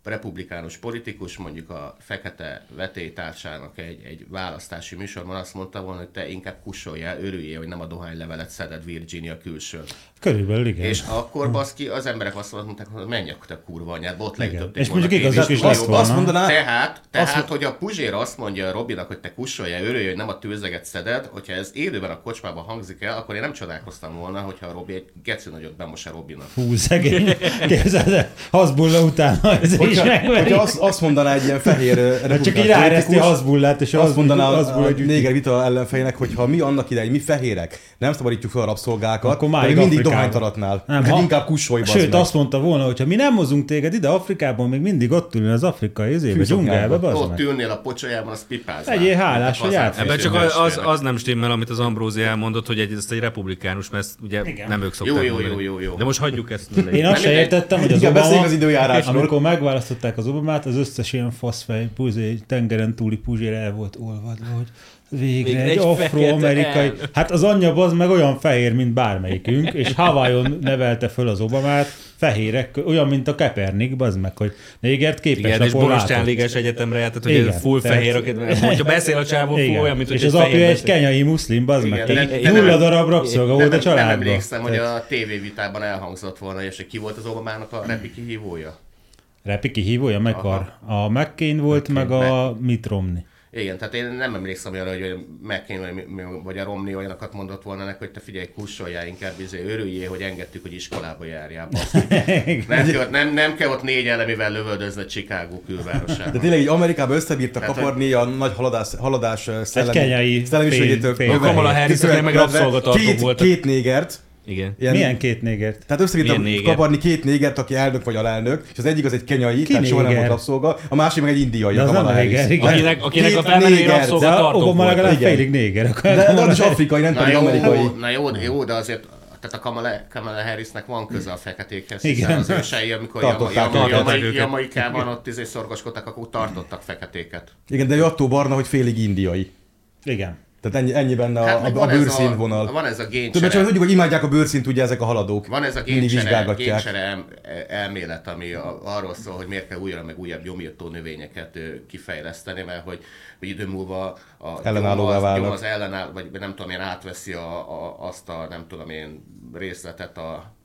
republikánus politikus, mondjuk a fekete vetélytársának egy, egy választási műsorban azt mondta volna, hogy te inkább kussoljál, örüljél, hogy nem a dohánylevelet szeded Virginia külső. Körülbelül igen. És akkor baszki, az emberek azt mondták, hogy menj akkor te kurva anyád, ott leütötték És mondjuk igaz is lesz Azt mondaná, tehát, tehát azt, hogy a Puzsér azt mondja a Robinak, hogy te kussoljál, örüljél, hogy nem a tőzeget szeded, hogyha ez élőben a kocsmában hangzik el, akkor én nem csodálkoztam volna, hogyha a Robi egy geci nagyot bemos a Robinak. Hú, szegény. (laughs) Képzeld, Hasbulla után ez is hogyha, megveri. hogyha azt, azt mondaná egy ilyen fehér ö, Hát csak így ráereszti Hasbullát, és azt mondaná a, a néger vita ellenfejének, hogy ha mi annak idején, mi fehérek, nem szabadítjuk fel a rabszolgákat, Akkor mindig Aratnál. Nem, Nem, ha- inkább kussolj, Sőt, azt mondta volna, hogy ha mi nem hozunk téged ide Afrikában, még mindig ott ülni az afrikai izébe, dzsungelbe, bazd Ott meg. ülnél a pocsolyában, az pipáznál. Legyél hálás, hogy átférsz. Ebben csak az, testvére. az nem stimmel, amit az Ambrózi elmondott, hogy egy, ezt egy republikánus, mert ezt ugye Igen. nem ők szokták Jó, jó, jó, jó, jó. De most hagyjuk ezt. Én azt se értettem, hogy az Obama, az időjárásról. amikor megválasztották az Obamát, az összes ilyen faszfej, puzé, tengeren túli puzsér el volt olvadva, hogy végre, Végre egy, egy afroamerikai. Hát az anyja az meg olyan fehér, mint bármelyikünk, és Hawaiion nevelte föl az Obamát, fehérek, olyan, mint a Kepernik, az meg, hogy négert képes Igen, és látott. Liges Egyetemre járt, tehát Igen, hogy full tehát- fehér, akit- hogyha beszél a csávó, full Igen. olyan, mint hogy és az apja egy kenyai muszlim, bazd meg. Igen, Tehát nulla nem- darab rabszolga volt a nem, nem családban. emlékszem, hogy a tévévitában elhangzott volna, és hogy ki volt az Obamának a repi kihívója. Repi kihívója, Aha. a McCain volt, meg a Mitt Romney. Igen, tehát én nem emlékszem olyanra, hogy McCain vagy, vagy a Romney olyanokat mondott volna neki, hogy te figyelj, kussoljál inkább, izé, örüljél, hogy engedtük, hogy iskolába járjál. nem, kell, ott- nem, nem kell ott négy elemivel lövöldöznöd Chicago De külvárosában. tényleg így Amerikában összebírtak Tehát, kaparni a nagy haladás, haladás szellemi, kenyai szellemiségétől. Kamala Harris, meg két, voltak. két négert, Igen. ilyen, Milyen két négert? Tehát Milyen néger? kaparni két négert, aki elnök vagy alelnök, és az egyik az egy kenyai, Ki tehát soha nem volt rabszolga, a másik meg egy indiai, De a Kamala Harris. igen. Akinek, akinek Két a felmenői néger, De rabszolgatartók Obama legalább. Igen. félig néger. Akkor De, de az is afrikai, nem pedig amerikai. na jó, jó, de azért tehát a Kamala, Kamala Harrisnek van köze a feketékhez, Igen. hiszen az ősei, amikor. Jamaikában ott izé szorgoskodtak, akkor tartottak feketéket. Igen, de ő attól barna, hogy félig indiai. Igen. Tehát ennyi, ennyi benne a, meg a, a ez bőrszínvonal. Van ez a Többet csak géncsere, tudjuk, hogy imádják a bőrszínt, ugye ezek a haladók. van ez a géncsere, géncsere el, elmélet, ami a, arról szól, hogy miért kell újra meg újabb gyomírtó növényeket kifejleszteni, mert hogy, hogy idő múlva a Ellenállóvá gyom az ellenáll, vagy nem tudom én, átveszi a, a, azt a nem tudom én részletet a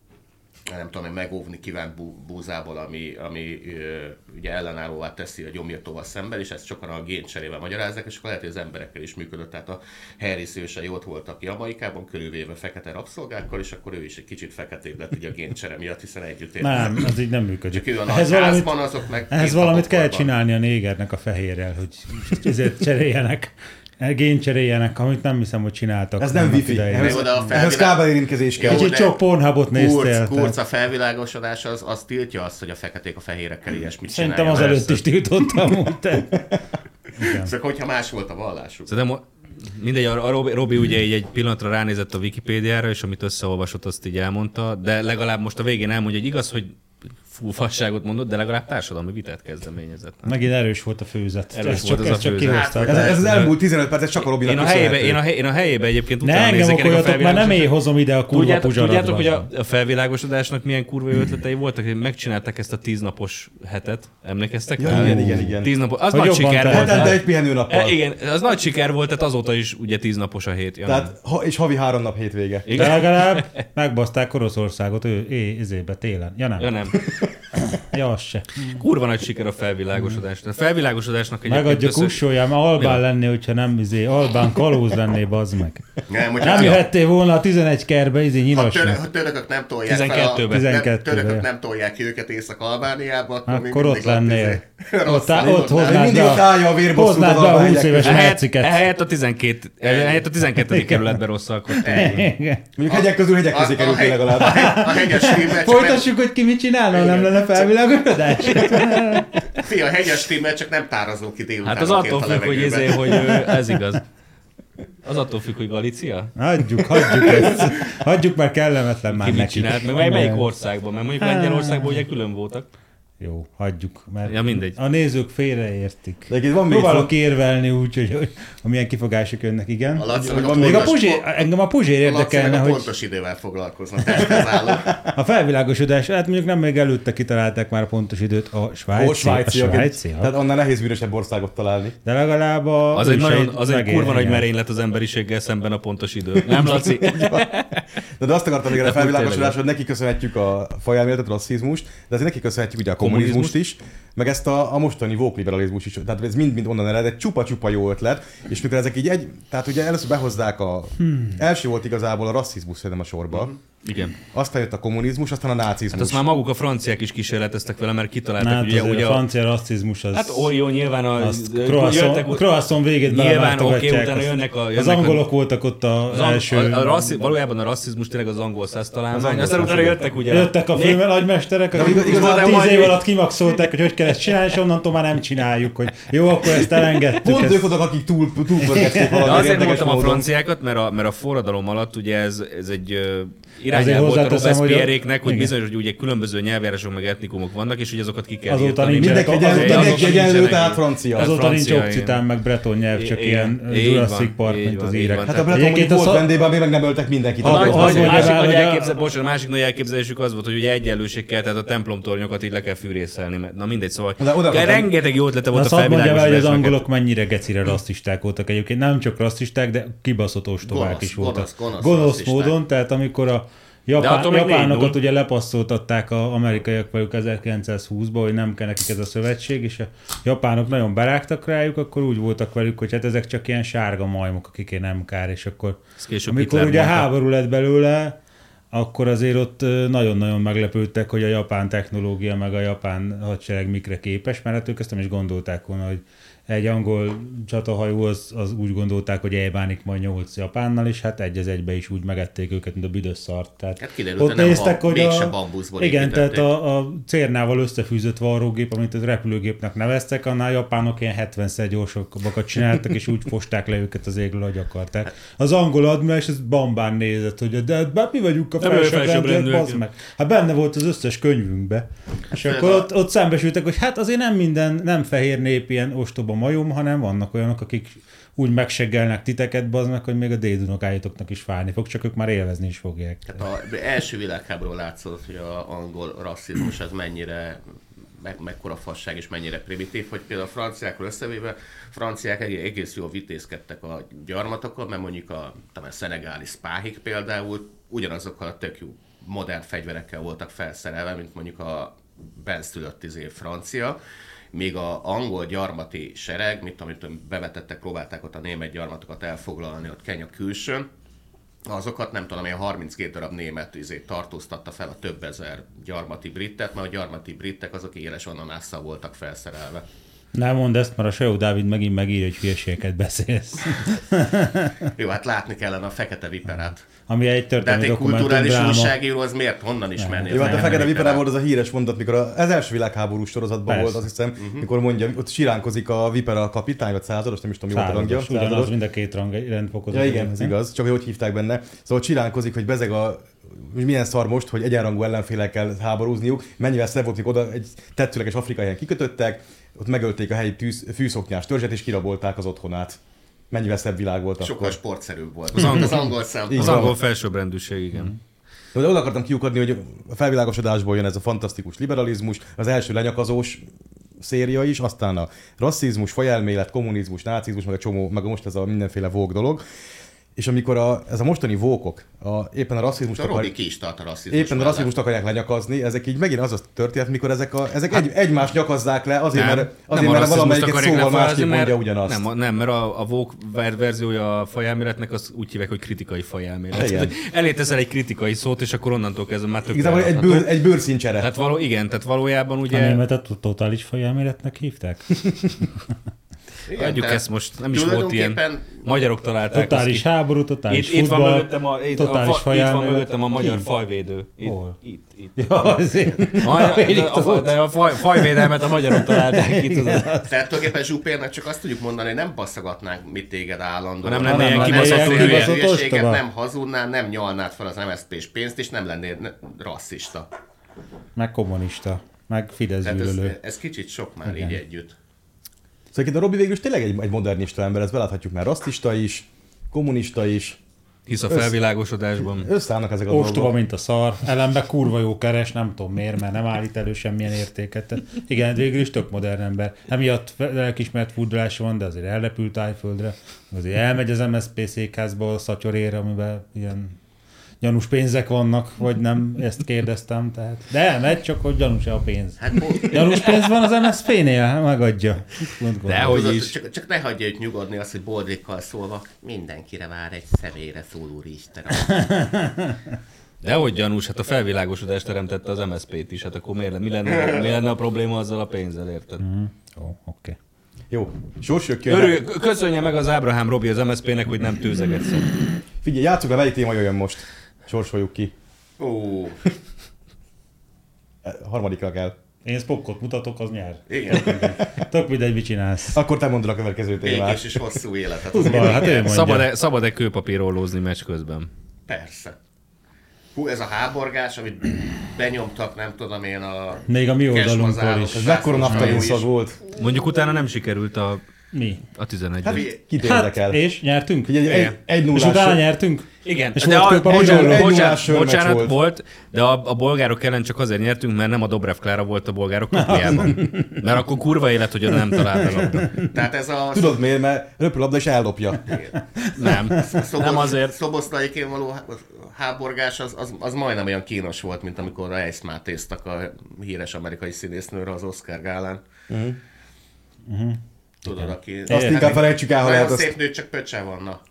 nem tudom én, megóvni kívánt bú, búzából, ami, ami ö, ugye ellenállóvá teszi a gyomírtóval szemben, és ezt sokan a géncserével magyarázzák, és akkor lehet, hogy az emberekkel is működött. Tehát a Harris ősei ott voltak Jamaikában, körülvéve fekete rabszolgákkal, és akkor ő is egy kicsit feketébb lett ugye a géncsere miatt, hiszen együtt élt. Nem, az így nem működik. Csak Ehhez valamit, azok meg ehhez valamit kell csinálni a négernek a fehérrel, hogy ezért cseréljenek, géncseréljenek, amit nem hiszem, hogy csináltak. Ez nem annak wifi. idején. Ehhez, Jó, de a felvilág- kábelérintkezés kell. Kicsit sok Pornhubot néztél. Kurc, kurc a felvilágosodás az, az tiltja azt, hogy a fekéték a fehérekkel ilyesmit Szerintem csináljanak. azelőtt is tiltottam, úgy te. (laughs) Csak hogyha más volt a vallásuk. Szerintem mindegy, a a Robi, Robi ugye így egy pillanatra ránézett a Wikipédiára, és amit összeolvasott, azt így elmondta, de legalább most a végén elmondja, hogy igaz, hogy fú, fasságot mondott, de legalább társadalmi vitát kezdeményezett. nem? Megint erős volt a főzet. Erős ez volt csak, az a ez csak főzet. kihoztad. Ez, ez az elmúlt 15 perc, ez csak a Robinak Én a, helyébe, én, a én a helyébe egyébként Ne utána engem nézek ennek a okoljatok, mert nem én hozom ide a kurva Tudjátok, tudjátok, hogy a, a felvilágosodásnak milyen kurva ötletei voltak, hogy megcsinálták ezt a tíznapos hetet. Emlékeztek? Ja, igen, igen, igen. Tíz napos, az Hogy nagy siker volt. Hetente egy pihenőnappal. E, igen, az nagy siker volt, tehát azóta is ugye tíznapos a hét. Tehát, és havi három nap hétvége. De legalább megbaszták Oroszországot ő, é, izébe, télen. Ja nem. Ja, nem. (coughs) Ja, az se. Kurva nagy siker a felvilágosodás. Tehát a felvilágosodásnak egyébként... Megadja össze- kussoljál, mert albán Mi lenné, hogyha nem izé, albán kalóz lenné, bazd meg. Nem, hogyha Nem jöhettél volna a 11 kerbe, izé ha, tör, nyilasnak. ha törökök nem tolják fel 12-ben. a, nem, 12-ben. törökök nem tolják ki őket Észak-Albániába, akkor, Akkor ott lennél. izé, Ott, ott hoznád be a hoznád be a albányok 20 éves merciket. ehelyett a 12, ehelyett a 12. kerületben rosszalkodtunk. Mondjuk hegyek közül hegyek közé került legalább. a, a nem, Folytassuk, hogy ki mit csinálna, ha nem lenne felvilágosodás? (laughs) fia, a hegyes stimmel csak nem tárazunk ki délután. Hát az attól függ, hogy, izé, hogy (laughs) ez igaz. Az attól függ, hogy Galícia? Hagyjuk, hagyjuk ezt. Hagyjuk, mert kellemetlen már Ki mit neki. csinált? Meg mely- melyik országban? Mert mondjuk Lengyelországban ugye külön voltak. Jó, hagyjuk. Mert Ja, mindegy. A nézők félreértik. De van még Próbálok font- érvelni úgy, hogy, hogy milyen kifogások jönnek, igen. A Laci a Van Még a pontos- Puzsér, engem a Puzsér érdekelne, a hogy pontos idővel foglalkoznak, (laughs) a felvilágosodás, hát mondjuk nem még előtte kitalálták már a pontos időt a svájci, Ó, svájci, a svájci Tehát annál nehéz vűrösebb országot találni. de legalább a Az egy, nagyon, az egy kurva nagy merénylet az emberiséggel szemben a pontos idő. Nem, (laughs) Laci? De, de azt akartam még a De felvilágosodás, hogy neki köszönhetjük a fajelméletet, a rasszizmust, de azért neki köszönhetjük ugye a Kommunizmust. is, meg ezt a, a mostani vókliberalizmus is. Tehát ez mind-mind onnan ered, egy csupa-csupa jó ötlet, és mikor ezek így egy, tehát ugye először behozzák a, hmm. első volt igazából a rasszizmus szerintem a sorba, Igen. Aztán jött a kommunizmus, aztán a nácizmus. Hát azt már maguk a franciák is kísérleteztek vele, mert kitalálták, Hát hogy ugye, ugye, a francia rasszizmus az... Hát ó, jó, nyilván a... croissant végét Nyilván, oké, utána Azt- jönnek a- Az jönnek a- angolok voltak ott az, Az első... a, a rasszi, valójában a rasszizmus tényleg az angol száz találmány, angol aztán utána jöttek ugye... Jöttek a fő nagymesterek, akik tíz majd év alatt kimaxolták, hogy hogy kell ezt csinálni, és onnantól már nem csináljuk, hogy jó, akkor ezt elengedtük. Pont ők azok, akik túl, valami azért mondtam a franciákat, mert a, mert a forradalom alatt ugye ez, ez egy volt a Robespierre-éknek, hogy igen. bizonyos, hogy ugye különböző nyelvjárások meg etnikumok vannak, és hogy azokat ki kell Azóta nincs- Mindenki egyenlő, tehát francia. Azóta nincs okcitán, meg breton nyelv, csak ilyen Jurassic Park, mint az írek. Hát a Breton mondjuk volt vendégben, még meg nem öltek mindenkit. A- másik, nagy elképzelésük az volt, hogy ugye egyenlőség kell, tehát a templomtornyokat így le kell fűrészelni. mert- Na mindegy, szóval rengeteg jó ötlete volt a el, hogy az angolok mennyire gecire rasszisták voltak egyébként. Nem csak rasszisták, de kibaszott ostobák is voltak. gonosz, módon, tehát amikor a Japán, még japánokat ugye lepasszoltatták az amerikaiak velük 1920-ban, hogy nem kell nekik ez a szövetség, és a japánok nagyon berágtak rájuk, akkor úgy voltak velük, hogy hát ezek csak ilyen sárga majmok, akiké nem kár, és akkor amikor ugye mondta. háború lett belőle, akkor azért ott nagyon-nagyon meglepődtek, hogy a japán technológia meg a japán hadsereg mikre képes, mert hát ők ezt nem is gondolták volna, hogy egy angol csatahajó az, az úgy gondolták, hogy elbánik majd nyolc japánnal, és hát egy az egybe is úgy megették őket, mint a büdös szart. Tehát Hát kiderült, hogy nem bam- mégse bambuszból Igen, építették. tehát a, a cérnával összefűzött varrógép, amit a repülőgépnek neveztek, annál japánok ilyen 70-szer gyorsabbakat csináltak, és úgy fosták le őket az égről, hogy akar. Tehát az angol admirális ez bambán nézett, hogy de, de mi vagyunk a bazd meg. Hát benne volt az összes könyvünkbe. És Hát akkor a- ott, ott szembesültek, hogy hát azért nem minden, nem fehér nép ilyen ostoba majom, hanem vannak olyanok, akik úgy megseggelnek titeket, meg, hogy még a dédunokáitoknak is fájni fog, csak ők már élvezni is fogják. Tehát az első világháború látszott, hogy a angol rasszizmus az mennyire meg, mekkora fasság és mennyire primitív, hogy például a franciákról összevéve, franciák egész, jól vitézkedtek a gyarmatokkal, mert mondjuk a, a szenegáli spáhik például ugyanazokkal a tök jó modern fegyverekkel voltak felszerelve, mint mondjuk a benszülött izé francia, még a angol gyarmati sereg, mit amit bevetettek, próbálták ott a német gyarmatokat elfoglalni ott Kenya külsőn, azokat nem tudom, ilyen 32 darab német izé, tartóztatta fel a több ezer gyarmati britet, mert a gyarmati britek azok éles ananásszal voltak felszerelve. Nem mondd ezt, mert a Sajó Dávid megint megírja, hogy hülyeségeket beszélsz. (laughs) Jó, hát látni kellene a fekete viperát. Ami egy De hát történelmi egy kulturális dráma. újságíró az miért honnan ismerni? Jó, hát a Fekete Viperán volt az a híres mondat, mikor a- az első világháborús sorozatban Persze. volt, azt hiszem, uh-huh. mikor mondja, ott siránkozik a Vipera kapitány, vagy százados, nem is tudom, mi volt a rangja. Ugyanaz mind a két rang rendfokozat. Ja igen, ez igaz, csak hogy hogy hívták benne. Szóval csiránkozik, hogy bezeg a hogy milyen szar most, hogy egyenrangú ellenfélekkel háborúzniuk, mennyivel szebb volt, oda egy tetszőleges afrikai helyen kikötöttek, ott megölték a helyi tűz, fűszoknyás törzset, és kirabolták az otthonát. Mennyivel szebb világ volt Sokkal akkor. sportszerűbb volt. Az angol, az angol szempont. Az angol felsőbbrendűség, igen. De oda akartam kiukadni, hogy a felvilágosodásból jön ez a fantasztikus liberalizmus, az első lenyakazós széria is, aztán a rasszizmus, fajelmélet, kommunizmus, nácizmus, meg a csomó, meg most ez a mindenféle vók dolog. És amikor a, ez a mostani vókok a, éppen a rasszizmust A akar, ki is tart a rasszizmus éppen a rasszizmust akarják lenyakazni, ezek így megint az a történet, mikor ezek, a, ezek egy, egymást nyakazzák le, azért, Nem, mert, nem azért, a mert rasszizmust valamelyik egy akarják szóval másképp mert- mondja ugyanazt. Nem, a- nem, mert a, a ver- verziója a fajelméletnek az úgy hívják, hogy kritikai fajelmélet. Igen. Elé teszel egy kritikai szót, és akkor onnantól kezdve már tök Igazából egy, bőr, egy bőrszíncsere. Tehát való, igen, tehát valójában A ugye... németet totális fajelméletnek hívták? (laughs) Igen, Adjuk ezt most, nem is volt ilyen. Magyarok találták. Totális ki. háború, totális Itt, itt van futball, mögöttem a, itt, totális a, fa, itt van mögöttem a magyar Ki? fajvédő. Itt, Hol? itt, itt. Ja, azért. A, de, a, de a faj, fajvédelmet a magyarok találták ki, tudod. Tehát tulajdonképpen Zsupérnek csak azt tudjuk mondani, hogy nem passzagatnánk mit téged állandóan. Nem lenne ilyen kibaszott hülyeséget, nem hazudnál, nem nyalnád fel az MSZP-s pénzt, és nem lennél rasszista. Meg kommunista, meg Fidesz ez, ez kicsit sok már Igen. így együtt. Szóval a Robi végül is tényleg egy, egy modernista ember, ezt beláthatjuk már, rasszista is, kommunista is, Hisz a felvilágosodásban. összeállnak ezek a Ostoba, dolgok. mint a szar, ellenben kurva jó keres, nem tudom miért, mert nem állít elő semmilyen értéket. Tehát igen, végül is tök modern ember. Emiatt lelkismert furdalása van, de azért elrepült tájföldre, azért elmegy az MSZP székházba a szatyorér, amiben ilyen gyanús pénzek vannak, vagy nem, ezt kérdeztem, tehát. De elmegy, csak hogy gyanús a pénz. Hát Gyanús pénz van az MSZP-nél? Megadja. Pont De gondolom. hogy Tudod, is. Csak, csak ne hagyja őt nyugodni azt, hogy boldékkal szólva mindenkire vár egy személyre szóló Isten. (laughs) Dehogy gyanús, hát a felvilágosodást teremtette az MSZP-t is, hát akkor miért, mi, lenne, mi lenne a probléma azzal a pénzzel, érted? Ó, oké. Okay. Jó, sorsjök jön. Örül, köszönje meg az Ábrahám Robi az MSZP-nek, hogy nem tőzeget szó. Figyelj, játsszuk le, melyik téma jöjjön most. Sorsoljuk ki. Ó, (laughs) E, Harmadikra kell. Én spokkot mutatok, az nyer. igen. (laughs) Tök mindegy, mit csinálsz. Akkor te mondod a következő témát. Békés és hosszú életet. Bal, hát ő mondja. Szabad-e, szabad-e kőpapírolózni meccs közben? Persze. Hú, ez a háborgás, amit benyomtak, nem tudom én a... Még a mi Kesmazárok, is. Ez mekkora naftalin szag volt. Mondjuk utána nem sikerült a, Mi? a 11 Hát, kit Hát, érdekel? és nyertünk? Egy, egy És nullás. utána nyertünk? Igen, És de volt a, bocsánat, Egy bocsánat, bocsánat volt. volt. de a, a bolgárok ellen csak azért nyertünk, mert nem a Dobrev Klára volt a bolgárok kupiában. (laughs) Mert akkor kurva élet, hogy nem talált a labda. Tehát ez a... Tudod miért? Mert röpülabda is ellopja. Nem, Szobos, nem azért. Szoboszlaiként való há- háborgás az, az, az, majdnem olyan kínos volt, mint amikor Reisz Mátéztak a híres amerikai színésznőre az Oscar gálán. Tudod, aki... Azt inkább felejtsük el, ha Nagyon lehet azt. szép nő, csak pöccse vanna.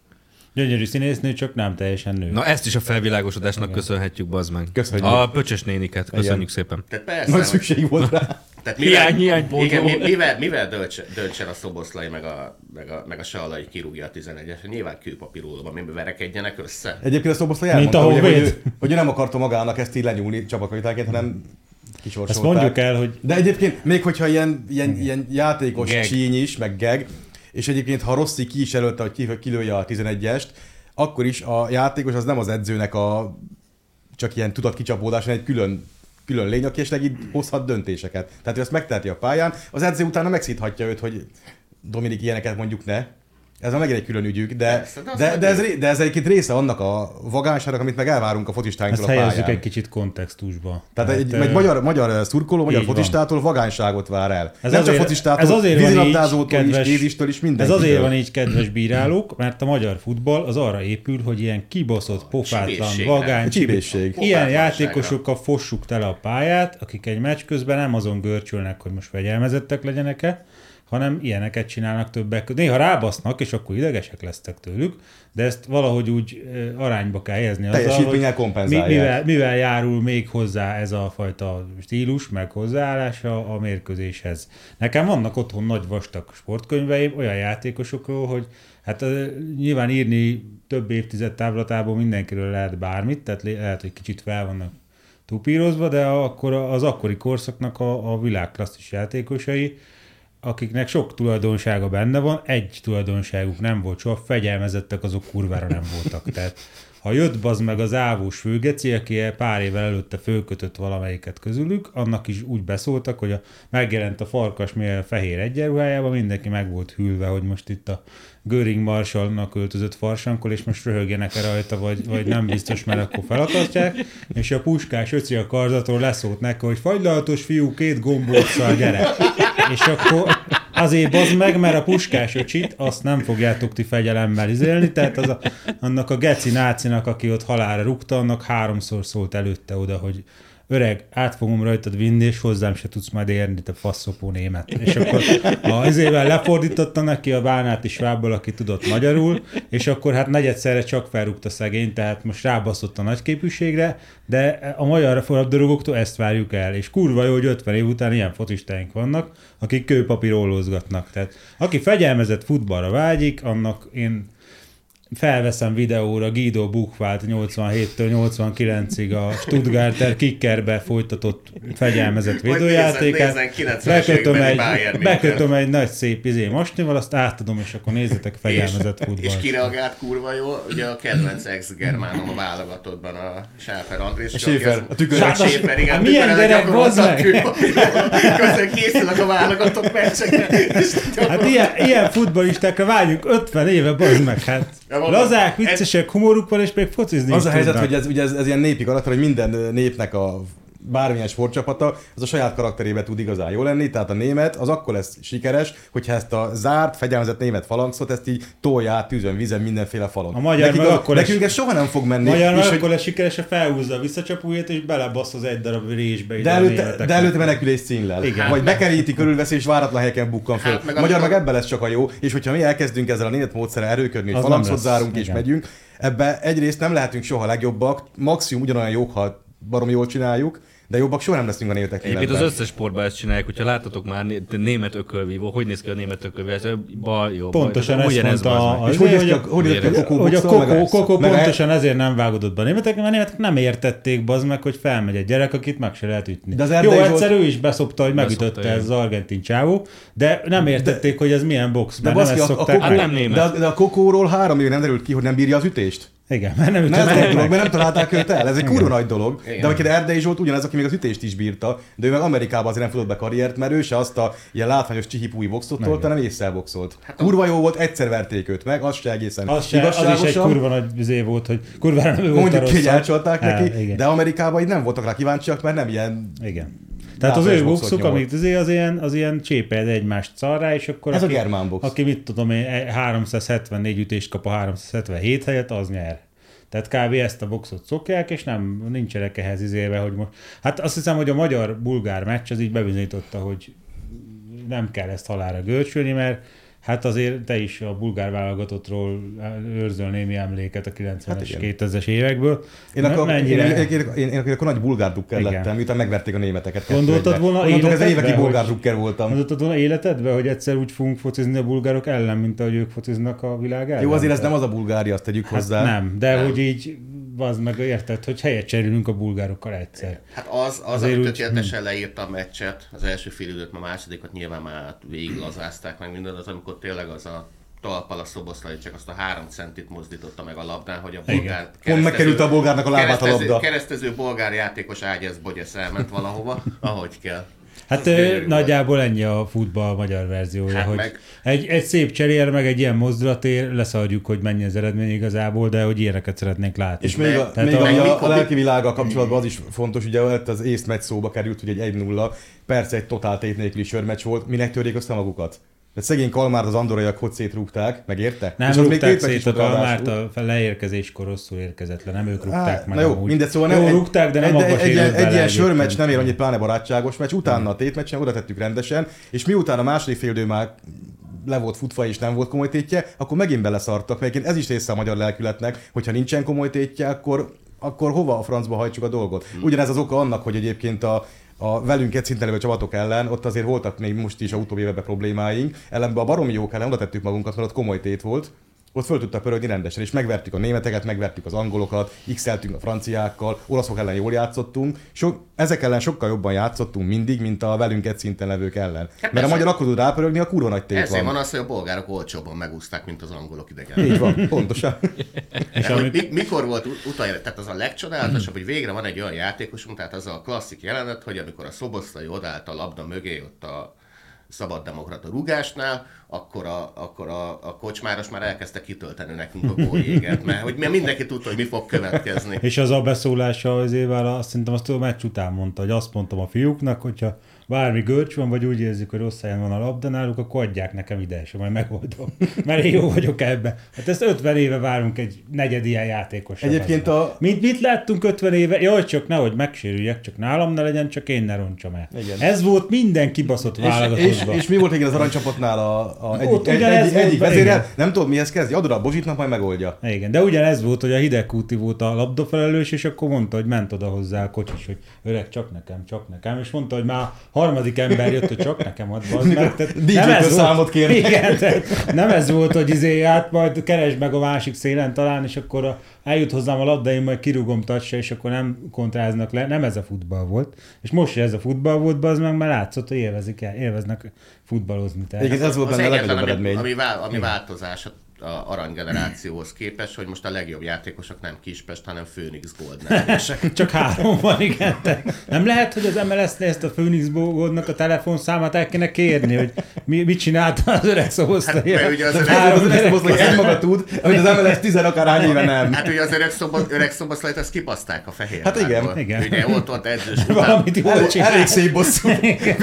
Gyönyörű színésznő, csak nem teljesen nő. Na ezt is a felvilágosodásnak köszönhetjük, bazd meg. Köszönjük. A pöcses néniket, köszönjük Igen. szépen. Tehát persze, Nagy szükség volt rá. Tehát Hiány- hiány pótló. igen, mi- mivel, mivel döntse, döntsen a szoboszlai meg a, meg a, meg a salai kirúgja a 11-es? Nyilván kőpapírólóban, mi verekedjenek össze. Egyébként a Szoboszlai Mint elmondta, a hogy, hogy, hogy ő nem akarta magának ezt így lenyúlni csapatkapitányt, hanem. Ezt mondjuk el, hogy De egyébként, még hogyha ilyen, ilyen, ilyen játékos Gag. csíny is, meg geg, és egyébként ha Rossi ki is jelölte, hogy ki, hogy kilője a 11-est, akkor is a játékos az nem az edzőnek a csak ilyen tudatkicsapódás, hanem egy külön, külön lény, aki esetleg így hozhat döntéseket. Tehát ő ezt megteheti a pályán, az edző utána megszíthatja őt, hogy Dominik ilyeneket mondjuk ne. Ez már megint egy külön ügyük, de, Persze, de de, de, ez, de ez egyébként része annak a vagánsának, amit meg elvárunk a ezt fotistáinktól a helyezzük pályán. egy kicsit kontextusba. Tehát egy, ö, egy magyar, magyar szurkoló, magyar így van. fotistától vagányságot vár el. Ez Nem azért- csak fotistától, ez azért van így, vízilabdázótól is, kedves- kézistől is, Ez mindenkitől. azért van így, kedves bírálók, mert a magyar futball az arra épül, hogy ilyen kibaszott, pofátlan, vagány, Csibészség. Ilyen játékosokkal fossuk tele a pályát, akik egy meccs közben nem azon görcsölnek, hogy most fegyelmezettek legyenek-e, hanem ilyeneket csinálnak többek. Néha rábasznak, és akkor idegesek lesztek tőlük, de ezt valahogy úgy ö, arányba kell helyezni hogy kompenzálják. mi, mivel, mivel járul még hozzá ez a fajta stílus, meg hozzáállása a mérkőzéshez. Nekem vannak otthon nagy vastag sportkönyveim olyan játékosokról, hogy hát ö, nyilván írni több évtized távlatából mindenkiről lehet bármit, tehát lehet, hogy kicsit fel vannak tupírozva, de akkor az akkori korszaknak a, a világklasszis játékosai, akiknek sok tulajdonsága benne van, egy tulajdonságuk nem volt soha, fegyelmezettek, azok kurvára nem voltak. Tehát ha jött bazd meg az ávós főgeci, aki pár évvel előtte fölkötött valamelyiket közülük, annak is úgy beszóltak, hogy a, megjelent a farkas milyen fehér egyenruhájában, mindenki meg volt hűlve, hogy most itt a Göring Marshallnak költözött farsankol, és most röhögjenek-e rajta, vagy, vagy nem biztos, mert akkor felakasztják, és a puskás öci a karzatról leszólt neki, hogy fagylaltos fiú, két gombóccal gyere. És akkor azért bazd meg, mert a puskás öcsit azt nem fogjátok ti fegyelemmel izélni, tehát az a, annak a geci nácinak, aki ott halálra rúgta, annak háromszor szólt előtte oda, hogy öreg, át fogom rajtad vinni, és hozzám se tudsz majd érni, te faszopó német. És akkor a izével lefordította neki a bánát is svábbal, aki tudott magyarul, és akkor hát negyedszerre csak felrúgta szegény, tehát most rábaszott a nagyképűségre, de a magyar labdarúgóktól ezt várjuk el, és kurva jó, hogy 50 év után ilyen fotistáink vannak, akik kőpapírólózgatnak. Tehát aki fegyelmezett futballra vágyik, annak én felveszem videóra Guido Buchwald 87-től 89-ig a Stuttgarter kickerbe folytatott fegyelmezett 90-es Bekötöm egy, bekötöm egy nagy szép izé mostnival, azt átadom, és akkor nézzetek fegyelmezett és, és futballt. kireagált kurva jó, ugye a kedvenc ex-germánom a válogatottban, a Sáfer Andrés. A Schäfer, a tükör- A Schäfer, igen. Hát milyen gyerek, bazd meg? Közben készülök a válogatott meccsekre. Hát ilyen, ilyen futballistákra vágyunk 50 éve, bazd meg, hát lazák, viccesek, humoruk van, és még focizni Az a helyzet, tudnak. hogy ez, ugye ez, ez ilyen népi karakter, hogy minden népnek a bármilyen sportcsapata, az a saját karakterébe tud igazán jó lenni, tehát a német az akkor lesz sikeres, hogyha ezt a zárt, fegyelmezett német falangszot, ezt így tolja tűzön, vízen, mindenféle falon. A magyar nekik, meg az, akkor nekünk lesz- ez soha nem fog menni. Magyar és hogy- akkor lesz sikeres, ha felhúzza a visszacsapóját, és belebasz az egy darab résbe. de a előtte, de előtte menekülés címlel. Igen. Vagy bekeríti körülveszi, és váratlan helyeken bukkan föl. Hát, meg Magyar amikor- meg ebben lesz csak a jó, és hogyha mi elkezdünk ezzel a német módszerrel erőködni, hogy lesz. zárunk és megyünk, ebbe egyrészt nem lehetünk soha legjobbak, maximum ugyanolyan jók, ha baromi jól csináljuk, de jobbak soha nem leszünk a németek Egyébként az összes sportban ezt csinálják, hogyha láttatok már né- német ökölvívó, hogy néz ki a német ökölvívó, ez bal, jó, bal, Pontosan ez ezt mondta a- És hogy hogy a, hogy hogy- kokó a pontosan ezért nem vágódott be a németek, mert a németek nem értették bazd meg, hogy felmegy egy gyerek, akit meg se lehet ütni. De az Jó, egyszer ő is beszopta, hogy megütötte ez az argentin csávó, de nem értették, hogy ez milyen box, mert nem ezt szokták. de a kokóról három éve nem derült ki, hogy nem bírja az ütést. Igen, mert nem Ne, ez nagy dolog, mert nem találták őt el. Ez egy kurva nagy dolog. Igen. De amikor Erdei Zsolt ugyanez, aki még az ütést is bírta, de ő meg Amerikában azért nem futott be karriert, mert ő se azt a ilyen látványos csihipúi boxot tolta, hanem észszel boxolt. Kurva jó volt, egyszer verték őt meg, az se egészen Az, se, az is egy kurva nagy izé volt, hogy kurvára nem ő volt Mondjuk ki, hogy elcsalták neki, igen. de Amerikában így nem voltak rá kíváncsiak, mert nem ilyen Igen. Tehát az Látványos ő boxuk, amit azért az ilyen, az ilyen csépeld egymást szarrá, és akkor Ez a aki, germán box. aki mit tudom én, 374 ütést kap a 377 helyett, az nyer. Tehát kb. ezt a boxot szokják, és nem, nincsenek ehhez izéve, hogy most... Hát azt hiszem, hogy a magyar-bulgár meccs az így bebizonyította, hogy nem kell ezt halára görcsölni, mert hát azért te is a bulgár válogatottról őrzöl némi emléket a 90-es, Hát igen. 2000-es évekből. Én akkor, Mennyire- én, én, én, én, én, akkor nagy bulgár drukker lettem, miután megverték a németeket. Gondoltad volna ez életedben, évekig bulgár drukker voltam. Mondottad volna életedbe, hogy egyszer úgy fogunk focizni a bulgárok ellen, mint ahogy ők fociznak a világ ellen? Jó, azért ez nem az a Bulgária, azt tegyük hát hozzá. Nem, de hogy így, az meg érted, hogy helyet cserélünk a bulgárokkal egyszer. Hát az, az Azért Azért úgy- tökéletesen leírta a meccset, az első fél időt, a másodikat nyilván már végiglazázták meg mindent, az amikor tényleg az a talpal a szoboszlai csak azt a három centit mozdította meg a labdán, hogy a bolgár... Pont megkerült a bolgárnak a lábát a labda. Keresztező bolgár játékos ágyesz bogyesz elment valahova, ahogy kell. Hát volt. nagyjából ennyi a futball magyar verziója, Hát hogy meg- egy, egy szép cserér, meg egy ilyen mozdulatért leszarjuk, hogy mennyi az eredmény igazából, de hogy ilyeneket szeretnénk látni. És még, a, Tehát még a- a, mikor- a lelki világgal kapcsolatban az is fontos, ugye ott az észt meccs szóba került, hogy egy 1-0, persze egy totál tét nélküli sörmeccs volt, minek törjék össze magukat? Tehát szegény Kalmárt az andoraiak hogy szétrúgták, megérte? Nem És még rúgták is szét a Kalmárt, a leérkezéskor rosszul érkezett le, nem ők rúgták Á, meg na jó, amúgy. mindegy, szóval jó, egy- rúgták, de nem egy, egy, egy, egy, ilyen sörmeccs nem ér annyit, pláne barátságos meccs, utána a tétmeccsen oda tettük rendesen, és miután a második fél idő már le volt futva és nem volt komoly tétje, akkor megint beleszartak, mert ez is része a magyar lelkületnek, hogyha nincsen komoly tétje, akkor, akkor hova a francba hajtsuk a dolgot. Ugyanez az oka annak, hogy egyébként a, a velünk egy szinten levő csapatok ellen, ott azért voltak még most is a utóbbi években problémáink, ellenben a baromi jók ellen oda tettük magunkat, mert ott komoly tét volt, ott föl tudtak pörögni rendesen, és megvertük a németeket, megvertük az angolokat, x a franciákkal, olaszok ellen jól játszottunk. So, ezek ellen sokkal jobban játszottunk mindig, mint a velünk egy szinten levők ellen. Mert a magyar akkor tud rápörögni, a kurva nagy tét Ezért van. van az, hogy a bolgárok olcsóbban megúzták, mint az angolok idegen. Így van, pontosan. (laughs) És mi, mikor volt ut- utoljára, tehát az a legcsodálatosabb, hogy végre van egy olyan játékosunk, tehát az a klasszik jelenet, hogy amikor a szoboszlai odállt a labda mögé ott a szabaddemokrata rugásnál, akkor a, akkor a, a kocsmáros már elkezdte kitölteni nekünk a góljéget, mert hogy mindenki tudta, hogy mi fog következni. És az a beszólása az évvel, azt szerintem azt a meccs után mondta, hogy azt mondtam a fiúknak, hogyha bármi görcs van, vagy úgy érzik, hogy rossz helyen van a labda náluk, akkor adják nekem ide, és majd megoldom. Mert én jó vagyok ebbe. Hát ezt 50 éve várunk egy negyed ilyen játékos. Egyébként a- Mit, mit láttunk 50 éve? Jaj, csak nehogy megsérüljek, csak nálam ne legyen, csak én ne roncsam el. Igen. Ez volt minden kibaszott És, és, válogatottban. és, mi volt igen az aranycsapatnál a, a egyik, Ott egy, egy, egyik igen. nem tudod mihez kezdi, adod a Bozsitnak, majd megoldja. Igen, de ugyanez volt, hogy a hidegkúti volt a labdafelelős, és akkor mondta, hogy ment oda hozzá a kocsis, hogy öreg, csak nekem, csak nekem, és mondta, hogy már harmadik ember jött, hogy csak nekem ad, bazd meg. Tehát nem ez volt- számot kérnek. Igen, tehát nem ez volt, hogy izé, hát majd keresd meg a másik szélen talán, és akkor a, eljut hozzám a labda, én majd kirúgom tacsra, és akkor nem kontráznak le. Nem ez a futball volt. És most is ez a futball volt, az meg már látszott, hogy élvezik el, élveznek futballozni. Tehát. Igen, ez volt Az benne a ami, eredmény. ami, vál, ami változás a aranygenerációhoz képest, hogy most a legjobb játékosok nem Kispest, hanem Phoenix Gold. (laughs) Csak három van, igen. De nem lehet, hogy az MLS-nél ezt a Phoenix Goldnak a telefonszámát el kéne kérni, hogy mi, mit csinált az öreg szobosztai. Hát, ugye az öreg- három Az gyerek- hogy egymaga tud, hogy az MLS 10 akárhány éve nem. Hát ugye az öreg, szoba, öreg szobaszlajt, azt kipaszták a fehér. Hát igen, igen. Ugye ott ott edzős után. Valamit jól Elég, csinál. elég szép bosszú.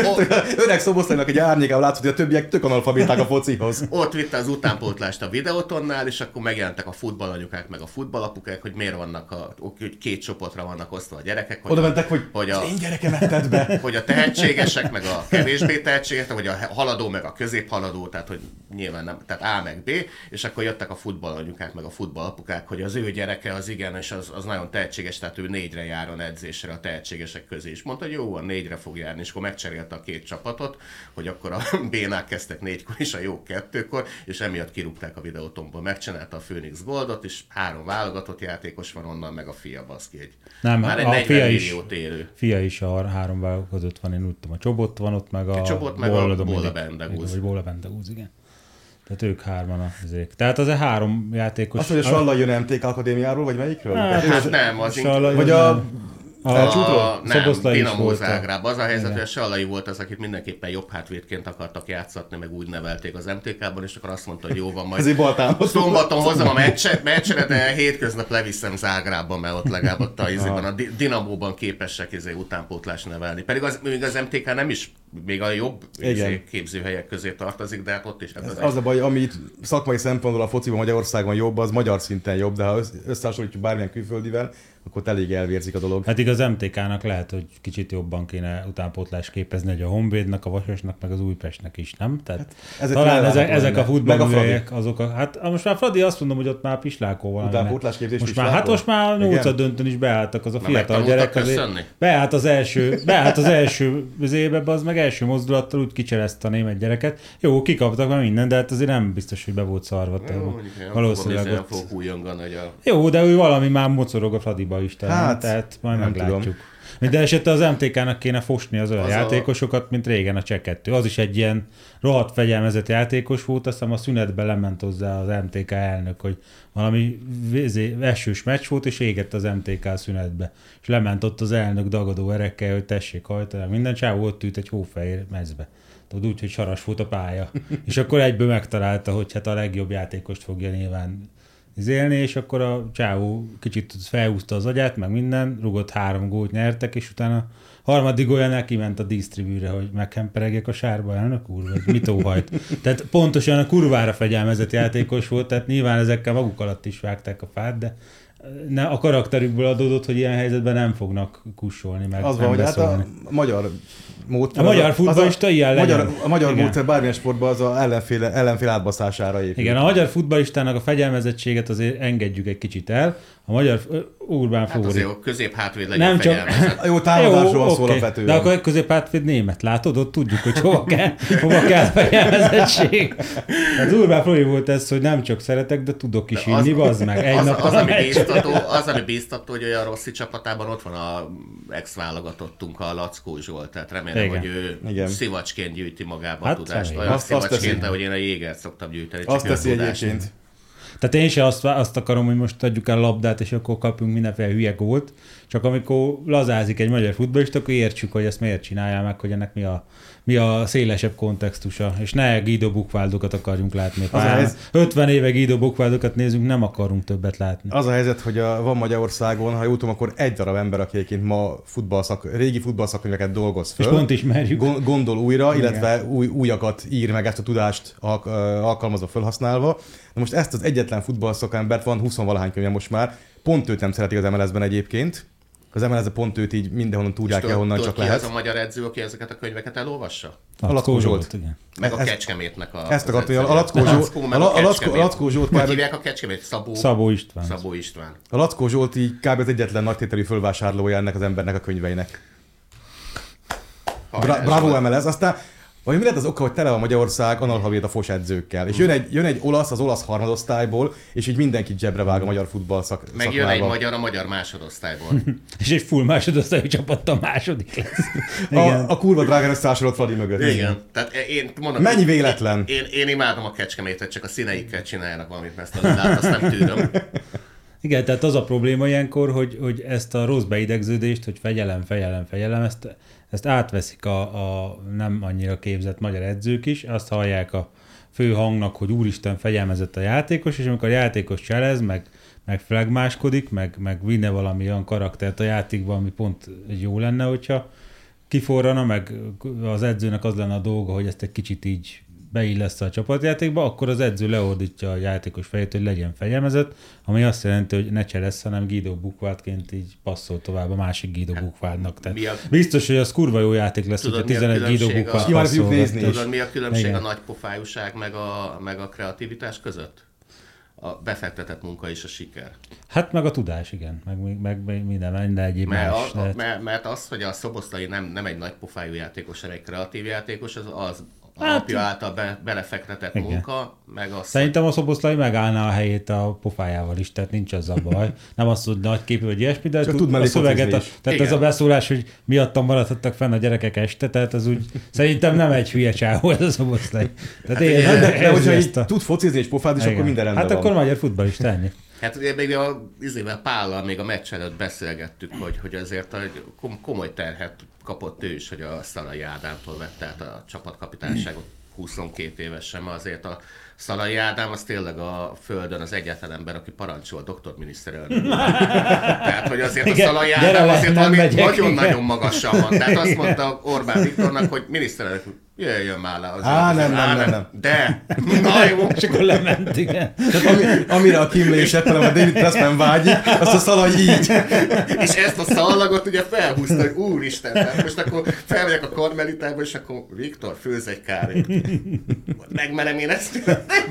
(laughs) Öreg szoboszlainak egy árnyékával látszott, hogy a többiek tök analfabéták a focihoz. Ott vitte az utánpótlást a videótonnál, és akkor megjelentek a futballanyukák, meg a futballapukák, hogy miért vannak a, hogy két csoportra vannak osztva a gyerekek. Hogy Oda a, mentek, hogy, hogy a, én gyerekemet tedd be. (laughs) hogy a tehetségesek, meg a kevésbé tehetségesek, vagy a haladó, meg a középhaladó, tehát hogy nyilván nem, tehát A meg B, és akkor jöttek a futballanyukák, meg a futballapukák, hogy az ő gyereke az igen, és az, az nagyon tehetséges, tehát ő négyre járon edzésre a tehetségesek közé. És mondta, hogy jó, van, négyre fog járni, és akkor megcserélte a két csapatot, hogy akkor a (laughs) bénák kezdtek négykor, és a jó kettőkor, és emiatt kirúgták a videótomból. Megcsinálta a Phoenix Goldot, és három válogatott játékos van onnan, meg a fia baszki egy. Nem, már egy a 40 fia is. milliót érő. Fia is a három között van, én úgy tudom, a Csobot van ott, meg a... A Csobot, meg a Bolla Bolla Dominik. Bendegúz. Vagy Bolla Bendegúz, igen. Tehát ők hárman a. Tehát az a három játékos... Azt, hogy a Salla jön MTK Akadémiáról, vagy melyikről? Hát, Hát nem, az Sallai- Vagy a a? A, nem, Szoboszlai Dinamo Zágráb. Az a helyzet, hogy a Sallai volt az, akit mindenképpen jobb hátvédként akartak játszatni, meg úgy nevelték az MTK-ban, és akkor azt mondta, hogy jó van, majd szombaton hozom a meccset, meccsre, de hétköznap leviszem Zágrábba, mert ott legalább ott a, izében, a Di- Dinamóban képesek izé, utánpótlás nevelni. Pedig az, még az MTK nem is még a jobb Igen. izé, képzőhelyek közé tartozik, de hát ott is. Hát Ez az az a baj, ami itt szakmai szempontból a fociban Magyarországon jobb, az magyar szinten jobb, de ha össz- összehasonlítjuk bármilyen külföldivel, akkor ott elég elvérzik a dolog. Hát igaz, MTK-nak lehet, hogy kicsit jobban kéne utánpótlást képezni, hogy a Honvédnak, a Vasasnak, meg az Újpestnek is, nem? Tehát Hát ezek talán ezek, ezek a futballműhelyek, azok a, hát ah, most már Fradi azt mondom, hogy ott már pislákó van. Utánpótlásképzés Most már, hát most már nyolcad döntőn is beálltak az a fiatal gyerek. Azért, beállt az első, beállt az első zébe, az meg első mozdulattal úgy kicserezte a német gyereket. Jó, kikaptak már minden, de hát azért nem biztos, hogy be volt szarva. Valószínűleg ott... Jó, de ő valami már mocorog a Fradiba is talán, Hát, hát, tehát majd meglátjuk. tudom. Minden esetre az MTK-nak kéne fosni az olyan Az az a- játékosokat, mint régen a 2. Az is egy ilyen rohadt fegyelmezett játékos volt, aztán a szünetbe lement hozzá az MTK elnök, hogy valami vézé, esős meccs volt, és égett az MTK szünetbe. És lement ott az elnök dagadó erekkel, hogy tessék hajtani. Minden csávó ott ült egy hófehér mezbe. Tudod, úgy, hogy saras volt a pálya. (laughs) és akkor egyből megtalálta, hogy hát a legjobb játékost fogja nyilván izélni, és akkor a csávó kicsit felhúzta az agyát, meg minden, rugott három gólt nyertek, és utána harmadik olyan kiment a dísztribűre, hogy meghemperegjek a sárba, elnök úr, vagy mit óhajt. Tehát pontosan a kurvára fegyelmezett játékos volt, tehát nyilván ezekkel maguk alatt is vágták a fát, de ne, a karakterükből adódott, hogy ilyen helyzetben nem fognak kussolni, meg Az van, hogy hát a magyar módszer... A az magyar az futballista ilyen a, legyen. magyar, a magyar Igen. módszer bármilyen sportban az a ellenfél, ellenfél átbaszására épül. Igen, a magyar futballistának a fegyelmezettséget azért engedjük egy kicsit el. A magyar Urbán hát azért a közép hátvéd legyen Nem csak- fegyelmezett. (laughs) A jó támadásról van szó oké. alapvetően. De akkor egy középhátvéd német, látod? Ott tudjuk, hogy hova kell, (laughs) hova kell fegyelmezettség. Az Urbán Flóri volt ez, hogy nem csak szeretek, de tudok is De az- inni, bazd meg. Egy az, nap az, a ami bíztató, az, ami bíztató, hogy olyan Rossi csapatában ott van a ex-válogatottunk, a Lackó Zsolt, tehát remélem, Igen. hogy ő Igen. szivacsként gyűjti magába Hát a tudást. Olyan Azt- azt szivacsként, teszi. ahogy én a jégert szoktam gyűjteni. csak Azt teszi tudást. egyébként. Tehát én sem azt, azt akarom, hogy most adjuk el a labdát, és akkor kapjunk mindenféle hülye gólt, csak amikor lazázik egy magyar futballista, akkor értsük, hogy ezt miért csinálja meg, hogy ennek mi a, mi a szélesebb kontextusa, és ne Guido Bukváldokat akarjunk látni. Az helyzet- 50 éve Guido Bukváldokat nézünk, nem akarunk többet látni. Az a helyzet, hogy a, van Magyarországon, ha jól tudom, akkor egy darab ember, aki egyébként ma futballszak, régi futballszakkönyveket dolgoz És föl. pont ismerjük. Gon- gondol újra, Igen. illetve új, újakat ír meg ezt a tudást alkalmazva, felhasználva. Na most ezt az egyetlen futballszakembert van 20 valahány könyve most már, pont őt nem szeretik az MLS-ben egyébként. Az MLS pont őt így mindenhonnan tudják el, honnan csak lehet. az a magyar edző, aki ezeket a könyveket elolvassa? A Lackó Zsolt. igen. Meg a Ez- Kecskemétnek a... Ezt hogy a. Lackó Zsolt, a La- a Lackó- Zsolt Hogy hívják a Kecskemét? Szabó, Szabó István. Szabó István. A Lackó Zsolt így kb. az egyetlen nagytételű fölvásárlója ennek az embernek a könyveinek. Bravo. MLS. Aztán Vagy mi lehet az oka, hogy tele van Magyarország analfabéta fos edzőkkel? És jön egy, jön egy olasz az olasz harmadosztályból, és így mindenkit zsebre vág a magyar futball szak, Meg jön egy magyar a magyar másodosztályból. (laughs) És egy full másodosztályú csapattal második lesz. (laughs) A, a kurva drágán összeásolott Fradi mögött. Igen. Tehát én mondom, Mennyi véletlen? Én, én, én imádom a kecskemétet, csak a színeikkel csináljanak valamit, mert ezt a azt nem tűröm. (laughs) Igen, tehát az a probléma ilyenkor, hogy, hogy ezt a rossz beidegződést, hogy fegyelem, fegyelem, fegyelem, ezt, ezt átveszik a, a nem annyira képzett magyar edzők is, azt hallják a fő hangnak, hogy úristen fegyelmezett a játékos, és amikor a játékos cselez, meg, meg flagmáskodik, meg, meg vinne valami olyan karaktert a játékba, ami pont jó lenne, hogyha kiforrana, meg az edzőnek az lenne a dolga, hogy ezt egy kicsit így beillesz a csapatjátékba, akkor az edző leordítja a játékos fejét, hogy legyen fegyelmezett, ami azt jelenti, hogy ne cselesz, hanem Guido Bukvátként így passzol tovább a másik Guido Bukvátnak. Tehát a- biztos, hogy az kurva jó játék lesz, Tudod, a 11 Guido a- Bukvát ezt passzol. nézni. Tudod, mi a különbség Igen. a nagy pofájúság meg a, meg a kreativitás között? A befektetett munka és a siker. Hát meg a tudás, igen, meg, meg, meg minden, minden egyéb Mert, más. a, a, lehet. mert, mert az, hogy a Szoboszlai nem, nem egy nagy pofájú játékos, hanem egy kreatív játékos, az, az a Hát- apja által be, belefektetett Igen. munka, meg az, Szerintem a Szoboszlai megállná a helyét a pofájával is, tehát nincs az a baj. Nem az, hogy nagy képű vagy ilyesmi, de tud tud a szöveget, a, tehát Igen. ez a beszólás, hogy miattam maradhattak fenn a gyerekek este, tehát az úgy szerintem nem egy hülye csávó ez a Szoboszlai. Tehát én, De, de, de hogyha tud focizni és pofázni, akkor minden rendben Hát van. akkor magyar futballista ennyi. Hát ugye még a izével Pállal még a meccs előtt beszélgettük, hogy, hogy azért kom- komoly terhet kapott ő is, hogy a Szalai Ádámtól vette át a csapatkapitányságot 22 évesen, mert azért a Szalai Ádám az tényleg a földön az egyetlen ember, aki parancsol doktor miniszterelnök. Tehát, hogy azért a Szalai Ádám azért valami nagyon-nagyon magasan van. Tehát azt mondta Orbán Viktornak, hogy miniszterelnök, jöjjön már le. Azért, Á, nem, nem, nem, nem. De, na jó. És akkor lement, igen. Tehát ami, amire a Kim esett, hanem a David Pressman vágyik, azt a szalaj így. És ezt a szallagot ugye felhúzta, hogy úristen, tehát most akkor felmegyek a karmelitába, és akkor Viktor, főz egy kárét. Megmerem én ezt?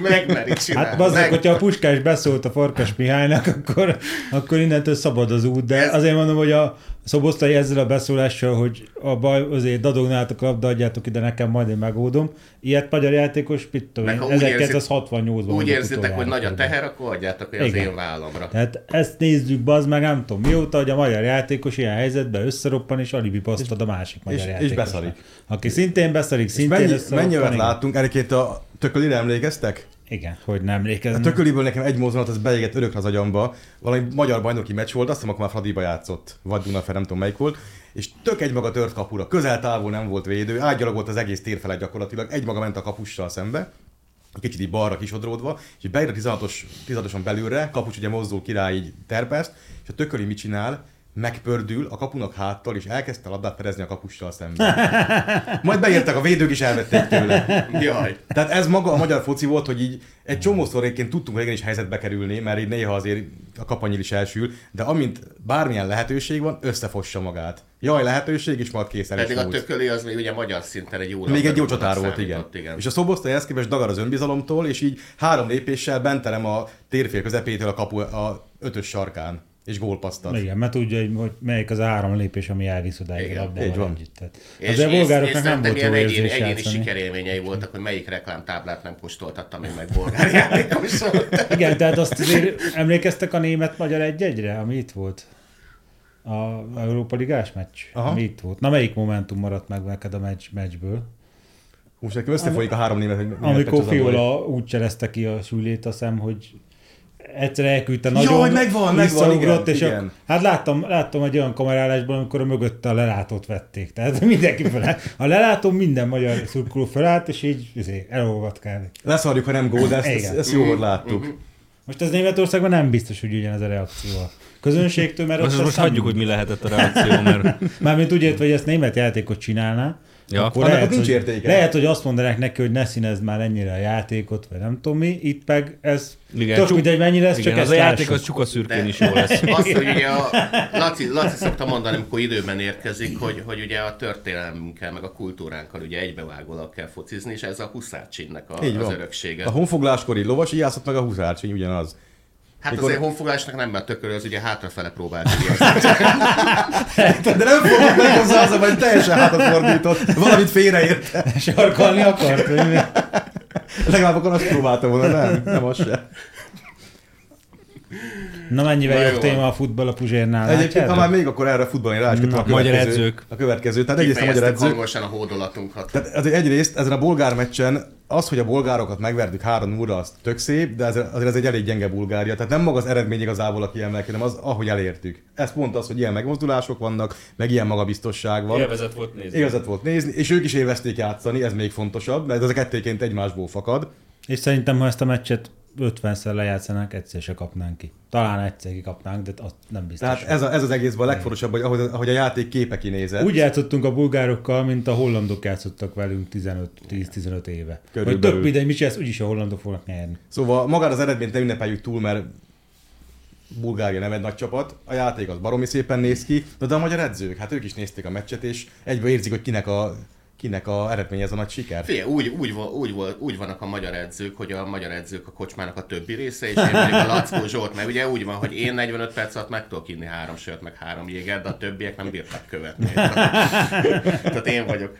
Megmeri csinálni. Hát bazdok, Meg- hogyha a Puskás beszólt a Farkas Mihálynak, akkor, akkor innentől szabad az út, de Ez- azért mondom, hogy a Szoboszlai ezzel a beszólással, hogy a baj, azért dadognátok a labda, adjátok ide nekem, majd én megoldom. Ilyet magyar játékos, mit tudom én, ha úgy érzi- 1968-ban. Úgy mondok érzitek, hogy nagy a teher, akkor adjátok hogy az én vállamra. Tehát ezt nézzük, bazd meg, nem tudom mióta, hogy a magyar játékos ilyen helyzetben összeroppan, és alibi pasztad a másik magyar és játékos. beszarik. Aki szintén beszarik, És szintén mennyi, összeroppan, mennyi olyat láttunk? Egyébként a tökölire emlékeztek? Igen, hogy nem emlékezem. A tököliből nekem egy mozdulat, az beégett örökre az agyamba. Valami magyar bajnoki meccs volt, azt hiszem, akkor már Fradiba játszott. Vagy Dunafer, nem tudom melyik volt. És tök egymaga tört kapura. Közel távol nem volt védő. Ágyalagolt az egész tér felett gyakorlatilag. Egymaga ment a kapussal szembe. Kicsit így balra kisodródva, és beír a 16-os, 16-oson belülre, kapus ugye mozdul király így terpeszt, és a tököli mit csinál? Megpördül a kapunak háttal, és elkezdte a labdát ferezni a kapussal szemben. Majd beértek a védők, és elvették tőle. Jaj. Tehát ez maga a magyar foci volt, hogy így egy csomószor egyébként tudtunk régen is helyzetbe kerülni, mert így néha azért a kapanyil is elsül, de amint bármilyen lehetőség van, összefossa magát. Jaj, lehetőség, és majd készen is Pedig a tököli az még ugye magyar szinten egy jó Még egy jó csatár volt, igen. igen. És a szobosztai ehhez képest dagar az önbizalomtól, és így három lépéssel benterem a térfél közepétől a kapu a ötös sarkán, és gólpasztat. Igen, mert tudja, hogy- melyik az a három lépés, ami elvisz odáig a Igen, labdával így van. együtt. Tehát És, a és bolgároknak nem volt jó egyéni, érzés egyéni játszani. sikerélményei voltak, hogy melyik reklámtáblát nem kóstoltattam én meg bolgár játékosról. (laughs) Igen, tehát azt azért emlékeztek a német-magyar egy-egyre, ami itt volt? A Európa Ligás meccs, Aha. ami itt volt. Na melyik momentum maradt meg neked a meccs, meccsből? Hús, nekem összefolyik a három német, Amikor a. Fiola úgy cserezte ki a sülét, azt hiszem, hogy egyszer elküldte Jaj, nagyon, megvan, megvan, visszaugrott, igen, és igen. A, hát láttam, láttam egy olyan kamerálásban, amikor a mögötte a lelátót vették. Tehát (laughs) mindenki fel. A lelátó minden magyar szurkoló felállt, és így izé, elolvadt kb. Leszarjuk, ha nem gól, de ezt, ezt, ezt jó, hogy láttuk. Most ez Németországban nem biztos, hogy ugyanez a reakció a közönségtől, mert Most, most ezt hagyjuk, hogy mi lehetett a reakció, mert (laughs) Mármint úgy értve, hogy ezt német játékot csinálná, Ja. akkor Annak lehet, nincs hogy, értéke. lehet, hogy azt mondanák neki, hogy ne színezd már ennyire a játékot, vagy nem tudom mi, itt meg ez Igen, tök csuk- mindegy, mennyi lesz, igen, csak az ezt a játék az csuka szürkén is jó lesz. (laughs) Azt, hogy ugye a Laci, Laci szokta mondani, amikor időben érkezik, hogy, hogy ugye a történelmünkkel, meg a kultúránkkal ugye egybevágólag kell focizni, és ez a huszárcsinnek a, az öröksége. A honfogláskori lovas ijászott meg a huszárcsény ugyanaz. Hát Mikor- azért honfoglalásnak nem, mert tökölő, az ugye hátrafele próbált. (laughs) De nem fogok meg hozzá az, hogy teljesen hátat fordított, valamit félreért. Sarkalni akart? Legalább akkor azt próbáltam volna, nem? Nem az se. Na mennyivel Na, jobb jó téma a futball a Puzsérnál? Egyébként, ha már még akkor erre a futballni ráeskedtem a magyar edzők. A következő. Tehát egyrészt a magyar edzők. hangosan a hódolatunkat. Tehát azért egyrészt ezen a bolgár meccsen az, hogy a bolgárokat megvertük 3 0 az tök szép, de ez, azért ez egy elég gyenge Bulgária. Tehát nem maga az eredmény igazából a kiemelkedő, hanem az, ahogy elértük. Ez pont az, hogy ilyen megmozdulások vannak, meg ilyen magabiztosság van. Élvezet volt nézni. Igazat volt nézni, és ők is élvezték játszani, ez még fontosabb, mert ez a kettéként egymásból fakad. És szerintem, ha ezt a meccset 50-szer lejátszanánk, egyszer se kapnánk ki. Talán egyszer kikapnánk, de az nem biztos. Tehát ez, a, ez az egészben a legfontosabb, hogy ahogy, ahogy a játék képe kinézett. Úgy játszottunk a bulgárokkal, mint a hollandok játszottak velünk 15 10-15 éve. Hogy Körülbelül. több ideig mit csinálsz, úgyis a hollandok fognak nyerni. Szóval magát az eredményt ne ünnepeljük túl, mert Bulgária nem egy nagy csapat, a játék az baromi szépen néz ki, de, de a magyar edzők, hát ők is nézték a meccset, és egyből érzik, hogy kinek a, kinek a eredmény ez a nagy siker. Figyelj, úgy, úgy, úgy, úgy, vannak a magyar edzők, hogy a magyar edzők a kocsmának a többi része, és én a Lackó Zsolt, mert ugye úgy van, hogy én 45 perc alatt meg tudok inni három sört, meg három jégert, de a többiek nem bírták követni. (laughs) Tehát én vagyok.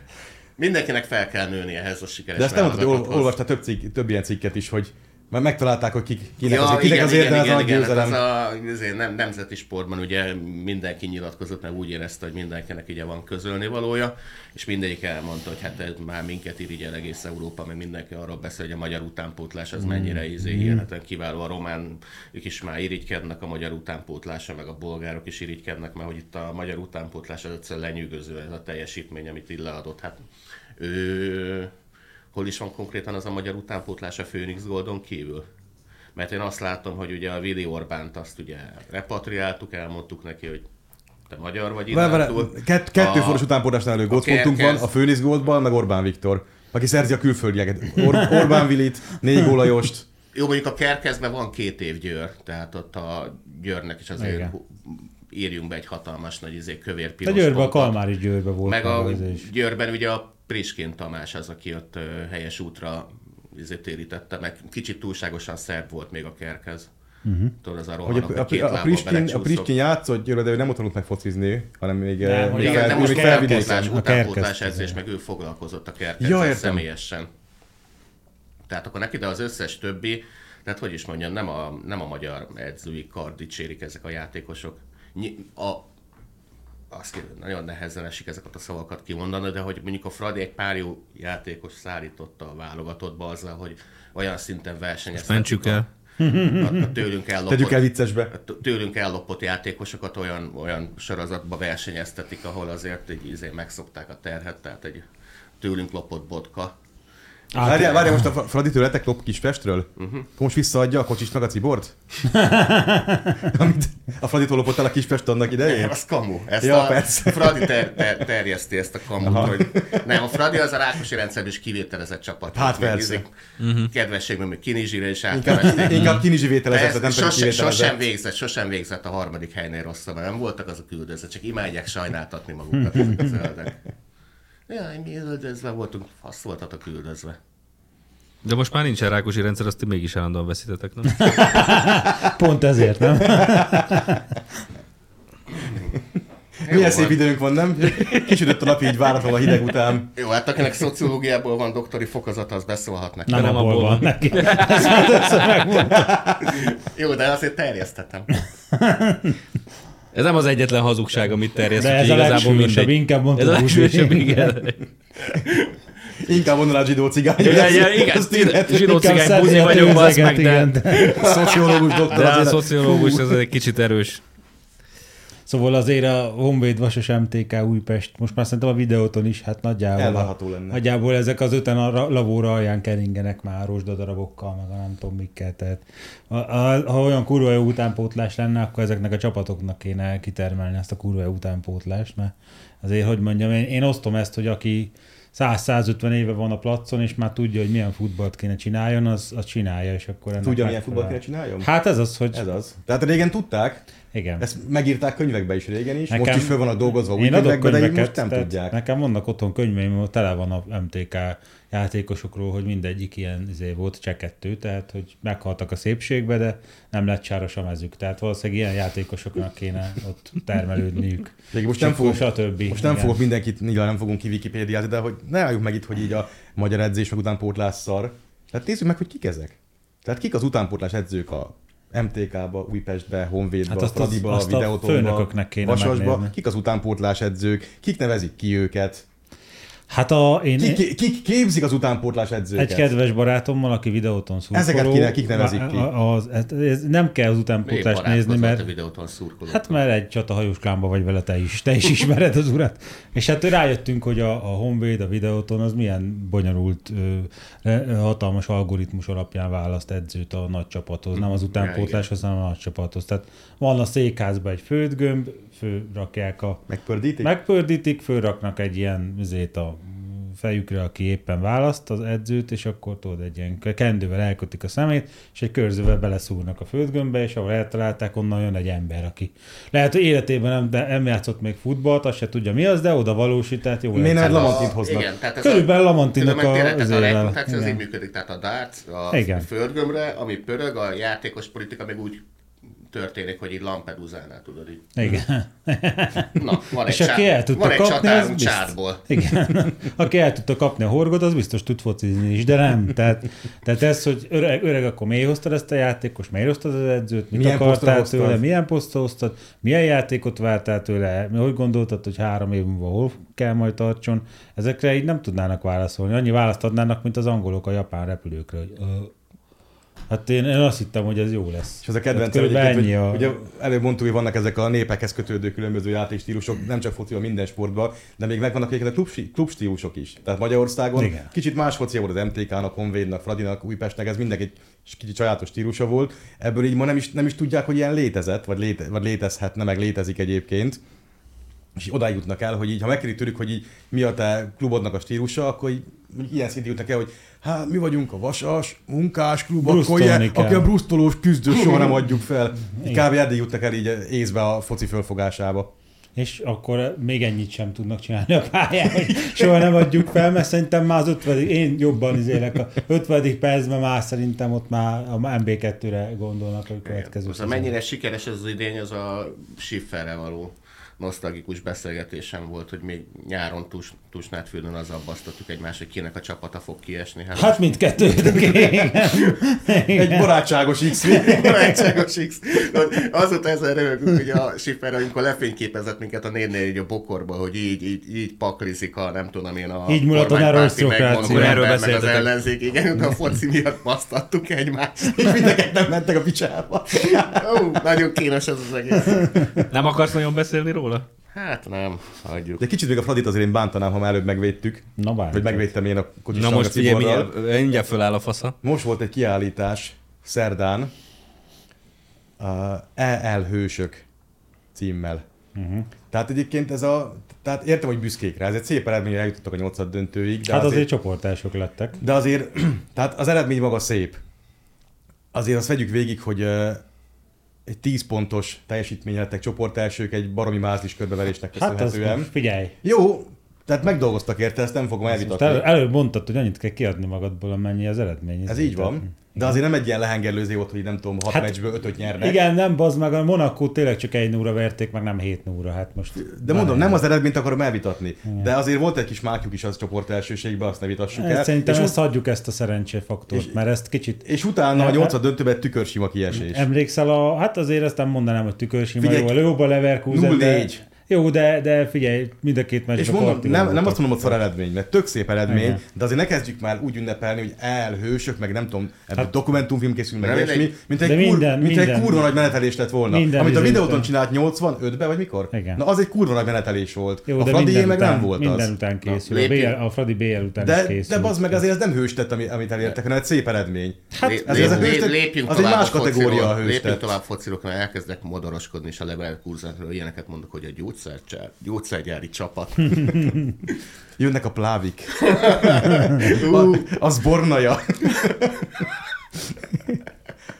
Mindenkinek fel kell nőni ehhez a sikeres De ezt nem mondtad, olvastál több, cikk, több ilyen cikket is, hogy már megtalálták, hogy kik, kinek, Ja, az, kinek igen, az igen, érdeme igen, az igen, győzelem. hát az a nem, nemzeti sportban ugye mindenki nyilatkozott, mert úgy érezte, hogy mindenkinek ugye van közölni valója, és mindegyik elmondta, hogy hát ez már minket irigyel egész Európa, meg mindenki arról beszél, hogy a magyar utánpótlás az mennyire izé, hihetetlen kiváló, a román, ők is már irigykednek a magyar utánpótlásra, meg a bolgárok is irigykednek, mert hogy itt a magyar utánpótlás az egyszerűen lenyűgöző ez a teljesítmény, amit itt leadott. Hát ő, hol is van konkrétan az a magyar utánpótlás a Phoenix Goldon kívül? Mert én azt látom, hogy ugye a Vili Orbánt azt ugye repatriáltuk, elmondtuk neki, hogy te magyar vagy idántúl. kett, kettő A- foros utánpótlásnál elő gócpontunk van, a Főnisz Goldban, meg Orbán Viktor, aki szerzi a külföldieket. Or- Orbán Vilit, négy gólajost. Jó, mondjuk a Kerkezben van két év Győr, tehát ott a Győrnek is azért Igen. írjunk be egy hatalmas nagy izé, kövér De piros Győrbe, a pontot. Kalmár is Győrbe volt. Meg a. Győrben ugye a Priskin Tamás az, aki ott helyes útra térítette, meg kicsit túlságosan szerb volt még a Kerkez. Uh-huh. Tudod, az a Hogy rohanok, a, a, a, Priskin, a. Priskin játszott de ő nem ott tanult meg focizni, hanem még, Nem, nem, még, Igen, fel, de még most felvidéken. utánpótlás, edzés, meg ő foglalkozott a Ja, Kerkezzel értem. személyesen. Tehát akkor neki, de az összes többi, tehát hogy is mondjam, nem a, nem a magyar edzői kar dicsérik ezek a játékosok. A, azt nagyon nehezen esik ezeket a szavakat kimondani, de hogy mondjuk a Fradi egy pár jó játékos szállította a válogatottba azzal, hogy olyan szinten versenyeztetik. Mentsük a- el. A, a tőlünk ellopott, Tegyük el viccesbe. a tőlünk ellopott játékosokat olyan, olyan sorozatba versenyeztetik, ahol azért egy izé megszokták a terhet, tehát egy tőlünk lopott botka. Várjál, várjál most a Fra- Fradi tőletek lop Kispestről? Mhm. Uh-huh. Most visszaadja a kocsis meg a cibort? (laughs) Amit a Fraditól lopott el a Kispest annak idején? Az kamu. Ezt Ja, a persze. Fradi ter, ter, terjeszti ezt a kamut, Aha. hogy nem, a Fradi az a Rákosi rendszerben is kivételezett csapat. Hát persze. izé- Kedvességben még Kinizsire is Inkább, átnevezték. inkább kinizsi vételezett, Ez nem pedig sose, sosem végzett, sosem végzett a harmadik helynél rosszabb, nem voltak az a küldöző, csak imádják sajnáltatni magukat. Jaj, mi üldözve voltunk, fasz voltatok üldözve. De most már nincsen rákosi rendszer, azt ti mégis állandóan veszítetek, nem? (laughs) Pont ezért, nem? (laughs) Milyen szép van. időnk van, nem? Kisütött a nap így váratlan a hideg után. Jó, hát akinek szociológiából van doktori fokozata, az beszólhat neki. Nem, nem abból abból van neki. Jó, de azért terjesztettem. (laughs) Ez nem az egyetlen hazugság, amit terjesztünk De ez a igazából mindegy. inkább mondta Ez a legsúlyosabb, igen. Inkább mondaná zsidó cigány. Igen, igen, igen, illet- zsidó cigány buzi a vagyok, tőzeget, meg, de, igen. Szociológus doktor de az a szociológus ez egy kicsit erős. Szóval azért a Honvéd Vasas MTK Újpest, most már szerintem a videóton is, hát nagyjából, Elvárható lenne. nagyjából ezek az öten a ra- lavóra alján keringenek már rozsdadarabokkal, meg a nem tudom mikkel, tehát ha, olyan kurva jó utánpótlás lenne, akkor ezeknek a csapatoknak kéne kitermelni ezt a kurva jó utánpótlást, mert azért, hogy mondjam, én, én osztom ezt, hogy aki 100-150 éve van a placon, és már tudja, hogy milyen futballt kéne csináljon, az, az csinálja, és akkor ennek Tudja, milyen futballt kéne csináljon? Hát ez az, hogy Ez az. Tehát régen tudták, Igen. Ezt megírták könyvekbe is régen is, Nekem- most is föl vannak dolgozva új könyvekbe, de így most nem tudják. Nekem vannak otthon könyveim, tele van a MTK játékosokról, hogy mindegyik ilyen izé volt csekettő, tehát hogy meghaltak a szépségbe, de nem lett sáros a mezük. Tehát valószínűleg ilyen játékosoknak kéne ott termelődniük. Még most nem, fogok, stb. most nem Igen. fogok mindenkit, nyilván nem fogunk ki Wikipédiázni, de hogy ne álljuk meg itt, hogy így a magyar edzés meg utánpótlás szar. Tehát nézzük meg, hogy kik ezek. Tehát kik az utánpótlás edzők a MTK-ba, Újpestbe, Honvédba, Hát azt Fradiba, azt a Vasasba. megnézni. Kik az utánpótlás edzők, kik nevezik ki őket, Hát a, én, kik, kik, képzik az utánpótlás edzőket. Egy kedves barátommal, aki videóton szurkoló. Ezeket kéne- kik nevezik ki? a- Az, ez, ez nem kell az utánpótlást nézni, mert a videóton szurkoló? Hát mert egy csatahajós klámba vagy vele te is. Te is ismered az urat. És hát rájöttünk, hogy a, a Honvéd, a videóton az milyen bonyolult, ö, hatalmas algoritmus alapján választ edzőt a nagy csapathoz. Nem az utánpótláshoz, hanem a nagy csapathoz. Tehát van a székházban egy földgömb, fölrakják a... Megpördítik? Megpördítik, fölraknak egy ilyen üzét a fejükre, aki éppen választ az edzőt, és akkor tudod, egy ilyen kendővel elkötik a szemét, és egy körzővel beleszúrnak a földgömbbe, és ahol eltalálták, onnan jön egy ember, aki lehet, hogy életében nem, de nem játszott még futballt, azt se tudja mi az, de oda valósít, tehát jó Miért edző. nem A- Lamantint hoznak? Igen, tehát ez Körülbelül a, meg a- tényleg, tehát a reputáció az így működik, tehát a darts, a Igen. földgömbre, ami pörög, a játékos politika meg úgy történik, hogy így Lampedusánál tudod így. Igen. (laughs) Na, van egy, És aki el csár, tudta van egy kapni, csatárunk biztos. csárból. Igen. (laughs) Aki el tudta kapni a horgot, az biztos tud focizni is, de nem. Tehát, tehát ez, hogy öreg, öreg akkor miért hoztad ezt a játékos, miért hoztad az edzőt, mit Milyen akartál tőle, milyen posztra hoztad, milyen játékot vártál tőle, mi hogy gondoltad, hogy három év múlva hol kell majd tartson. Ezekre így nem tudnának válaszolni. Annyi választ adnának, mint az angolok a japán repülőkre, hogy Hát én, én azt hittem, hogy ez jó lesz. És az a kedvenc, Hát körülbelül ennyi a... ugye előbb mondtuk, hogy vannak ezek a népekhez kötődő különböző játékstílusok, nem csak fociban, minden sportban, de még megvannak egyébként a klub, klubstílusok is. Tehát Magyarországon Igen. kicsit más focia volt az MTK-nak, Honvédnak, Fradinak, Újpestnek, ez mindenki egy kicsit sajátos stílusa volt. Ebből így ma nem is, nem is tudják, hogy ilyen létezett, vagy, léte, vagy létezhetne, meg létezik egyébként. És odáig jutnak el, hogy így, ha megkérdik tőlük, hogy így mi a te klubodnak a stílusa, akkor így ilyen szintig jutnak el, hogy hát mi vagyunk a vasas, munkás klub, akkor ilyen, aki a brusztolós küzdő (laughs) soha nem adjuk fel. Így kb. eddig jutnak el így észbe a foci fölfogásába. És akkor még ennyit sem tudnak csinálni a pályán, hogy soha nem adjuk fel, mert szerintem már az 50 én jobban izélek a 50 percben már szerintem ott már a MB2-re gondolnak a következő Most, mennyire sikeres ez az idény, az a Schifferrel való nosztalgikus beszélgetésem volt, hogy még nyáron tus, Tusnádfürdőn az abbasztottuk egymást, hogy kinek a csapata fog kiesni. Hát mindkettő. Igen. Egy barátságos x Barátságos X. Azóta ezen röhögünk, hogy a Schiffer, amikor lefényképezett minket a nénnél így a bokorba, hogy így, így, így paklizik a nem tudom én a Így mulat a Erről meg az ellenzék, igen, a foci miatt basztattuk egymást. (laughs) És mindeket nem mentek a picsába. Ó, nagyon kínos ez az egész. Nem akarsz nagyon beszélni róla? Hát nem, hagyjuk. De kicsit még a Fradit azért én bántanám, ha már előbb megvédtük. Na bár. Vagy megvédtem én a kocsis Na most ugye mindjárt, mindjárt föláll a fasza. Most volt egy kiállítás szerdán, a EL Hősök címmel. Uh-huh. Tehát egyébként ez a, tehát értem, hogy büszkék rá, ez egy szép eredmény, hogy eljutottak a nyolcad döntőig, de Hát azért azért, csoportások lettek. de azért, (clears throat) tehát az eredmény maga szép. Azért azt vegyük végig, hogy egy 10 pontos teljesítmény lettek csoportelsők egy baromi mázlis körbeverésnek Hát az köszönhetően. figyelj. Jó, tehát megdolgoztak érte, ezt nem fogom Most elvitatni. elő, előbb mondtad, hogy annyit kell kiadni magadból, amennyi az eredmény. Ez így van. De azért nem egy ilyen lehengerlőző volt, hogy nem tudom, hat Hát, meccsből ötöt nyernek. Igen, nem, bazd meg, a Monaco tényleg csak egy óra verték, meg nem hét óra, hát most... De mondom, nem az eredményt akarom elvitatni. De azért volt egy kis mákjuk is az csoport elsőségben, azt ne vitassuk el. Ezt Szerintem és, ezt hagyjuk ezt a szerencséfaktort, és- mert ezt kicsit... és utána a nyolcad döntőben tükörsima kiesés. Emlékszel a... Hát azért ezt nem mondanám, hogy tükörsima Figyelj, jó, a Leverkusen, de... 0-4. Jó, de, de figyelj, mind a két meccsben És mondom, nem, nem azt mondom, hogy szar eredmény, mert tök szép eredmény, Igen. de azért ne kezdjük már úgy ünnepelni, hogy elhősök, meg nem tudom, ebből Hát- dokumentumfilm készül, meg ilyesmi, mint egy, De kur, minden- mint minden- egy kurva nagy menetelés lett volna. minden Amit a izé videóton csinált 85-ben, vagy mikor? Igen. Na az egy kurva nagy menetelés volt. Jó, a minden meg után, nem volt minden az. után készül. Na, a, BL, a Fradi BL után De, is készül. de bazd meg azért ez nem hőstett, ami- amit elértek, hanem egy szép eredmény. Hát, ez- ez a lé- hőstett- lépjünk az egy más a kategória a hőstett. Lépjünk tovább fociról, mert elkezdek modoroskodni, és a Leverkusenről ilyeneket mondok, hogy a gyógyszercsár, gyógyszergyári csapat. (laughs) Jönnek a plávik. (laughs) a, az bornaja.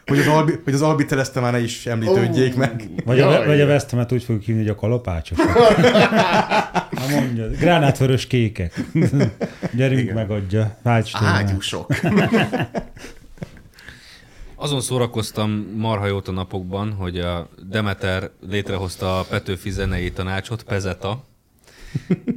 Hogy az, Albi, hogy az Albiteleszte már ne is említődjék Ó. meg. Vagy a, vagy a Westemet úgy fogjuk hívni, hogy a kalapácsok. (laughs) Na mondja, gránátvörös kékek. Gyerünk Igen. megadja. Ágyúsok. Azon szórakoztam marha jót a napokban, hogy a Demeter létrehozta a Petőfi zenei tanácsot, Pezeta,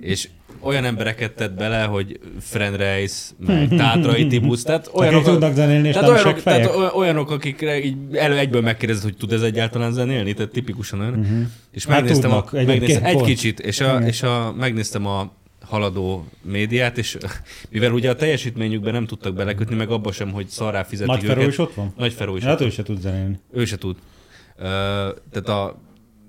és olyan embereket tett bele, hogy Fren Reis, meg Tátrai Tibusz, tehát olyanok, tudnak zenélni, és tehát nem olyanok, tehát oly- olyanok, akikre így elő egyből megkérdezed, hogy tud ez egyáltalán zenélni, tehát tipikusan olyan. Uh-huh. És Hát megnéztem, tudnak, a, megnéztem egy kicsit, és, a, és a, megnéztem a haladó médiát, és mivel ugye a teljesítményükben nem tudtak belekötni, meg abba sem, hogy szarrá fizetik Nagy őket. is ott van? Nagy Feró is Hát ő se tud zenélni. Ő se tud. Ö, tehát a,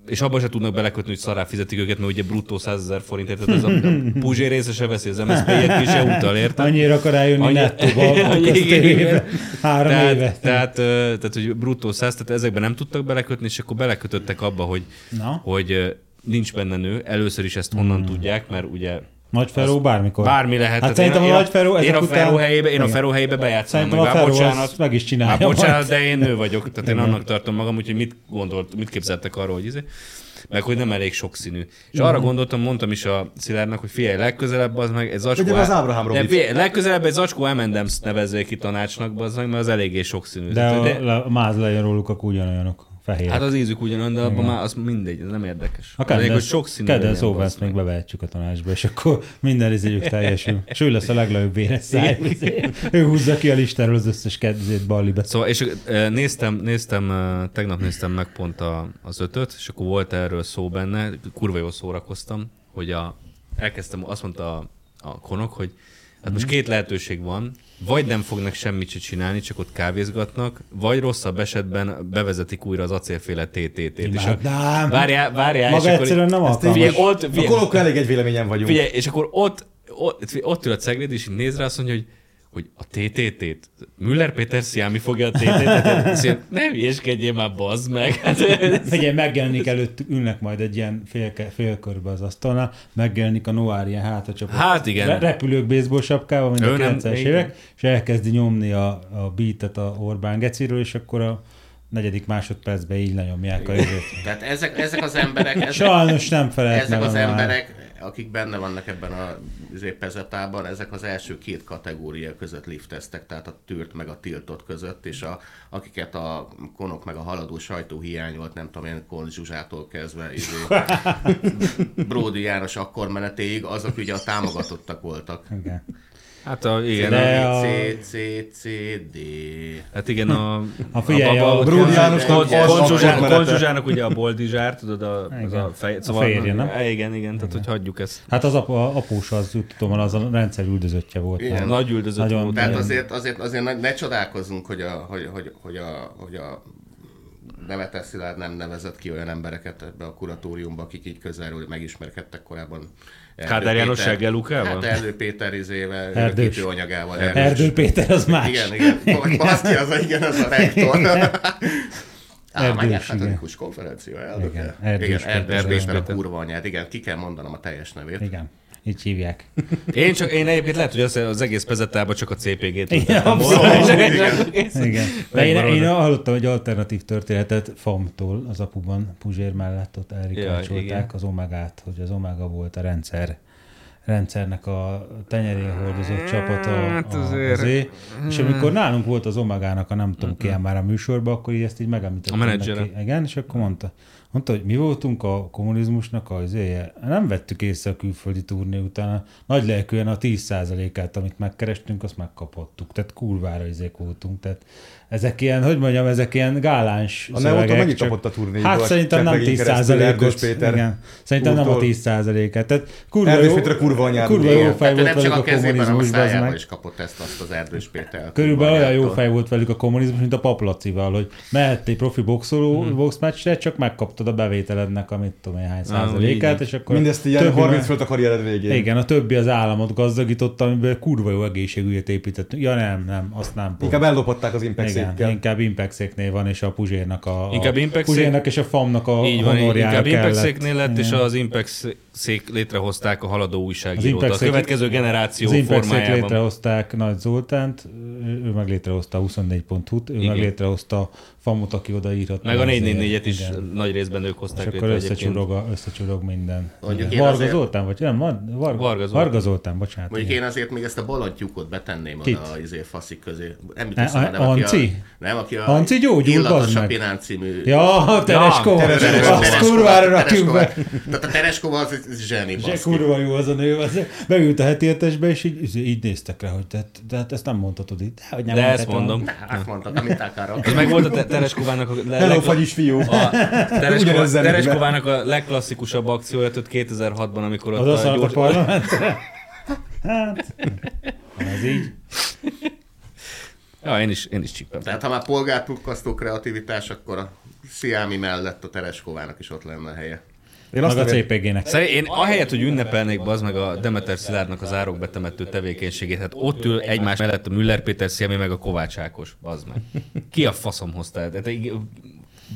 és abba se tudnak belekötni, hogy szará fizetik őket, mert ugye bruttó 100 ezer forintért, tehát ez a, a Puzsé része se veszi, az MSZP-jét ki se utal, érted? Annyira akar rájönni Annyi- nettóba. (laughs) Három tehát, éve. Tehát, tehát, hogy bruttó 100, tehát ezekben nem tudtak belekötni, és akkor belekötöttek abba, hogy, Na, hogy nincs benne nő. Először is ezt honnan tudják, mert ugye Nagy Feró bármikor. bármi lehet. Hát Tehát szerintem én a Nagy Feró én a Feró helyébe, én a. Feró helyébe bejátszom. Szerintem a Feró azt meg is csinálja Hát, bocsánat, de én nő vagyok, tehát én Igen. annak tartom magam, úgyhogy mit gondolt, mit képzeltek arról, hogy izé, meg hogy nem elég sokszínű. És arra gondoltam, mondtam is a Szilárdnak, hogy figyelj, legközelebb az meg egy zacskó... Ugye az Abraham de figyelj, legközelebb egy zacskó M&M's nevezzék ki tanácsnak, az meg, mert az eléggé sokszínű. De a, le- a máz lejön róluk, akkor ugyanolyanok. Fehérek. Hát az ízük ugyanolyan, de abban már az mindegy, ez nem érdekes. A kedden, hogy sokszínű kedden legyen, szóval bazd ezt még bevehetjük a tanácsba, és akkor minden izéjük teljesül. (laughs) És ő lesz a legnagyobb véres száj. ő húzza ki a listáról az összes kedvét Ballibe. Szóval, és néztem, néztem, tegnap néztem meg pont a, az ötöt, és akkor volt erről szó benne, kurva jól szórakoztam, hogy a, elkezdtem, azt mondta a, a konok, hogy hát most két lehetőség van, vagy nem fognak semmit se csinálni, csak ott kávézgatnak, vagy rosszabb esetben bevezetik újra az acélféle TTT-t. Imádnám. várjál, várjál, Maga és akkor, egyszerűen nem alkalmas. figyelj, ott, figyelj, kolokkal elég egy véleményen vagyunk. Figyelj, és akkor ott, ott, ott ül a Cegléd, és így néz rá, azt mondja, hogy hogy a TTT-t, Müller Péter Sziámi fogja a TTT-t, Azt mondja, ne hülyéskedjél már, bazd meg. Hát, Figyelj, megjelenik előtt, ülnek majd egy ilyen félke, félkörbe az asztalnál, megjelenik a Noir ilyen hátacsapott. Hát igen. Re- repülők baseball sapkával, mint a nem- 90-es igen. évek, és elkezdi nyomni a, a beatet a Orbán geciről, és akkor a negyedik másodpercben így lenyomják a jövőt. Tehát ezek, ezek az emberek, (laughs) ezek, Sajnos nem felelt ezek az emberek, akik benne vannak ebben a épezetában, ezek az első két kategória között lifteztek, tehát a tűrt meg a tiltott között, és a, akiket a konok meg a haladó sajtó hiány volt, nem tudom én, Kon Zsuzsától kezdve, izé, (laughs) Bródi János akkor menetéig, azok ugye a támogatottak voltak. Igen. Hát a, igen, De a, a- C, C, C, D. hát igen, a... A figyelj, a baba- Bródi Jánosnak Kon- az Kon akkor Zsuzsá- menete. Kon Zsuzsának ugye a boldizsár, tudod, a, az Igen. a, fej, A férje, nem? Igen, igen, tehát hogy hagyjuk ezt. Hát az apa, após az, úgy tudom, az a rendszer üldözöttje volt. Igen. Nagy üldözött Nagyon- volt. Tehát Igen. azért, azért, azért ne, ne csodálkozzunk, hogy a, hogy, hogy, hogy a, hogy a Nevetes Szilárd nem nevezett ki olyan embereket ebbe a kuratóriumba, akik így közelről megismerkedtek korábban. Kádár János Péter- Seggel Lukával? Hát Erdő Péter izével, Erdős. anyagával. Erdő Péter az más. Igen, igen. (laughs) Vagy baszki, az a, igen, az a rektor. (laughs) Erdős, Erdős, katolikus konferencia elnöke. Igen, Igen, Erdős igen Péter. Erdős Erdős Péter a Péter. kurva anyát. Igen, ki kell mondanom a teljes nevét. Igen, így hívják. Én csak, én egyébként lehet, hogy az, az egész pezettában csak a CPG-t Igen, abszolút. Igen. De én, én hallottam egy alternatív történetet FAM-tól az apuban, Puzsér mellett ott elrikácsolták igen. az Omegát, hogy az Omega volt a rendszer rendszernek a tenyerén hordozott csapata Hát azért- azért. És amikor nálunk volt az Omegának a nem tudom ki már a műsorban, akkor így ezt így megemlítettem A menedzsere. neki. Igen, és akkor mondta, mondta, hogy mi voltunk a kommunizmusnak az éje. Nem vettük észre a külföldi turné után. Nagy lelkűen a 10%-át, amit megkerestünk, azt megkapottuk. Tehát kurvára izék voltunk. Tehát ezek ilyen, hogy mondjam, ezek ilyen gáláns A szövegek, mennyit kapott a turnéból? Hát szerintem nem Cseppegén 10 keresztül Erdős ot Péter Igen. Szerintem nem a úrtól? 10 et Tehát kurva Erdős jó, Péter kurva anyád. kurva jó fej Tehát ő volt nem csak velük a kezében, a szájában is kapott ezt azt az Erdős Péter. Körülbelül olyan jó fej volt velük a kommunizmus, mint a paplacival, hogy mehettél profi boxoló, mm. boxmeccsre, csak megkaptad a bevételednek a mit tudom én hány százalékát, és akkor Mindezt ilyen többi 30 meg- fölött a karriered végén. Igen, a többi az államot gazdagította, amiből kurva jó egészségügyet építettünk. Ja nem, nem, azt nem. Inkább ellopották az igen, Impexékkel. inkább Impexéknél van, és a Puzsérnak a, Inkább a Impexék- Puzsérnak és a FAM-nak a Így van, honorjára inkább kellett. Impex széknél lett, és Igen. az Impex szék létrehozták a haladó újságírót. A következő generáció Az formájában. létrehozták Nagy Zoltánt, ő meg létrehozta a 24.hu-t, ő Igen. meg létrehozta a Famut, aki odaírhat. Meg a azért, 444-et is igen. nagy részben ők hozták És akkor összecsurog, a, összecsurog minden. Mondjuk Varga azért- Zoltán, vagy nem, Var- Varga, Varga Zoltán. Varga Zoltán, bocsánat. Mondjuk én azért még ezt a balantyúkot betenném Kit? oda a izé faszik közé. Nem jut A- eszembe, nem, aki Anci? A, nem, aki a Anci gyógyul, Illatos a meg. Pirán című Ja, Tereskova. Tereskova. Azt kurvára rakjuk be. Tehát a Tereskova az zseni, Zse, kurva jó az a nő, az, beült a heti hetesbe, és így, így néztek rá, hogy te, de hát ezt nem mondhatod itt. De, hogy nem De ezt mondom. Hát mondtak, amit akarok. Ez meg volt a Te- Tereskovának a, le, Hello, fagyis fiú. a. Tereskovának a legklasszikusabb akciója tört 2006-ban, amikor ott Az a a gyors... parlamentre. (laughs) Hát, ez így. Ja, én is, én is csípem. Tehát ha már polgárpukkasztó kreativitás, akkor a Sziámi mellett a Tereskovának is ott lenne a helye. Én Meg azt a nem CPG-nek. Szerintem én ahelyett, hogy ünnepelnék bazd meg a Demeter Szilárdnak az árok betemető tevékenységét, hát ott ül egymás mellett a Müller Péter Sziemi meg a Kovács Ákos, bazd meg. Ki a faszom hozta?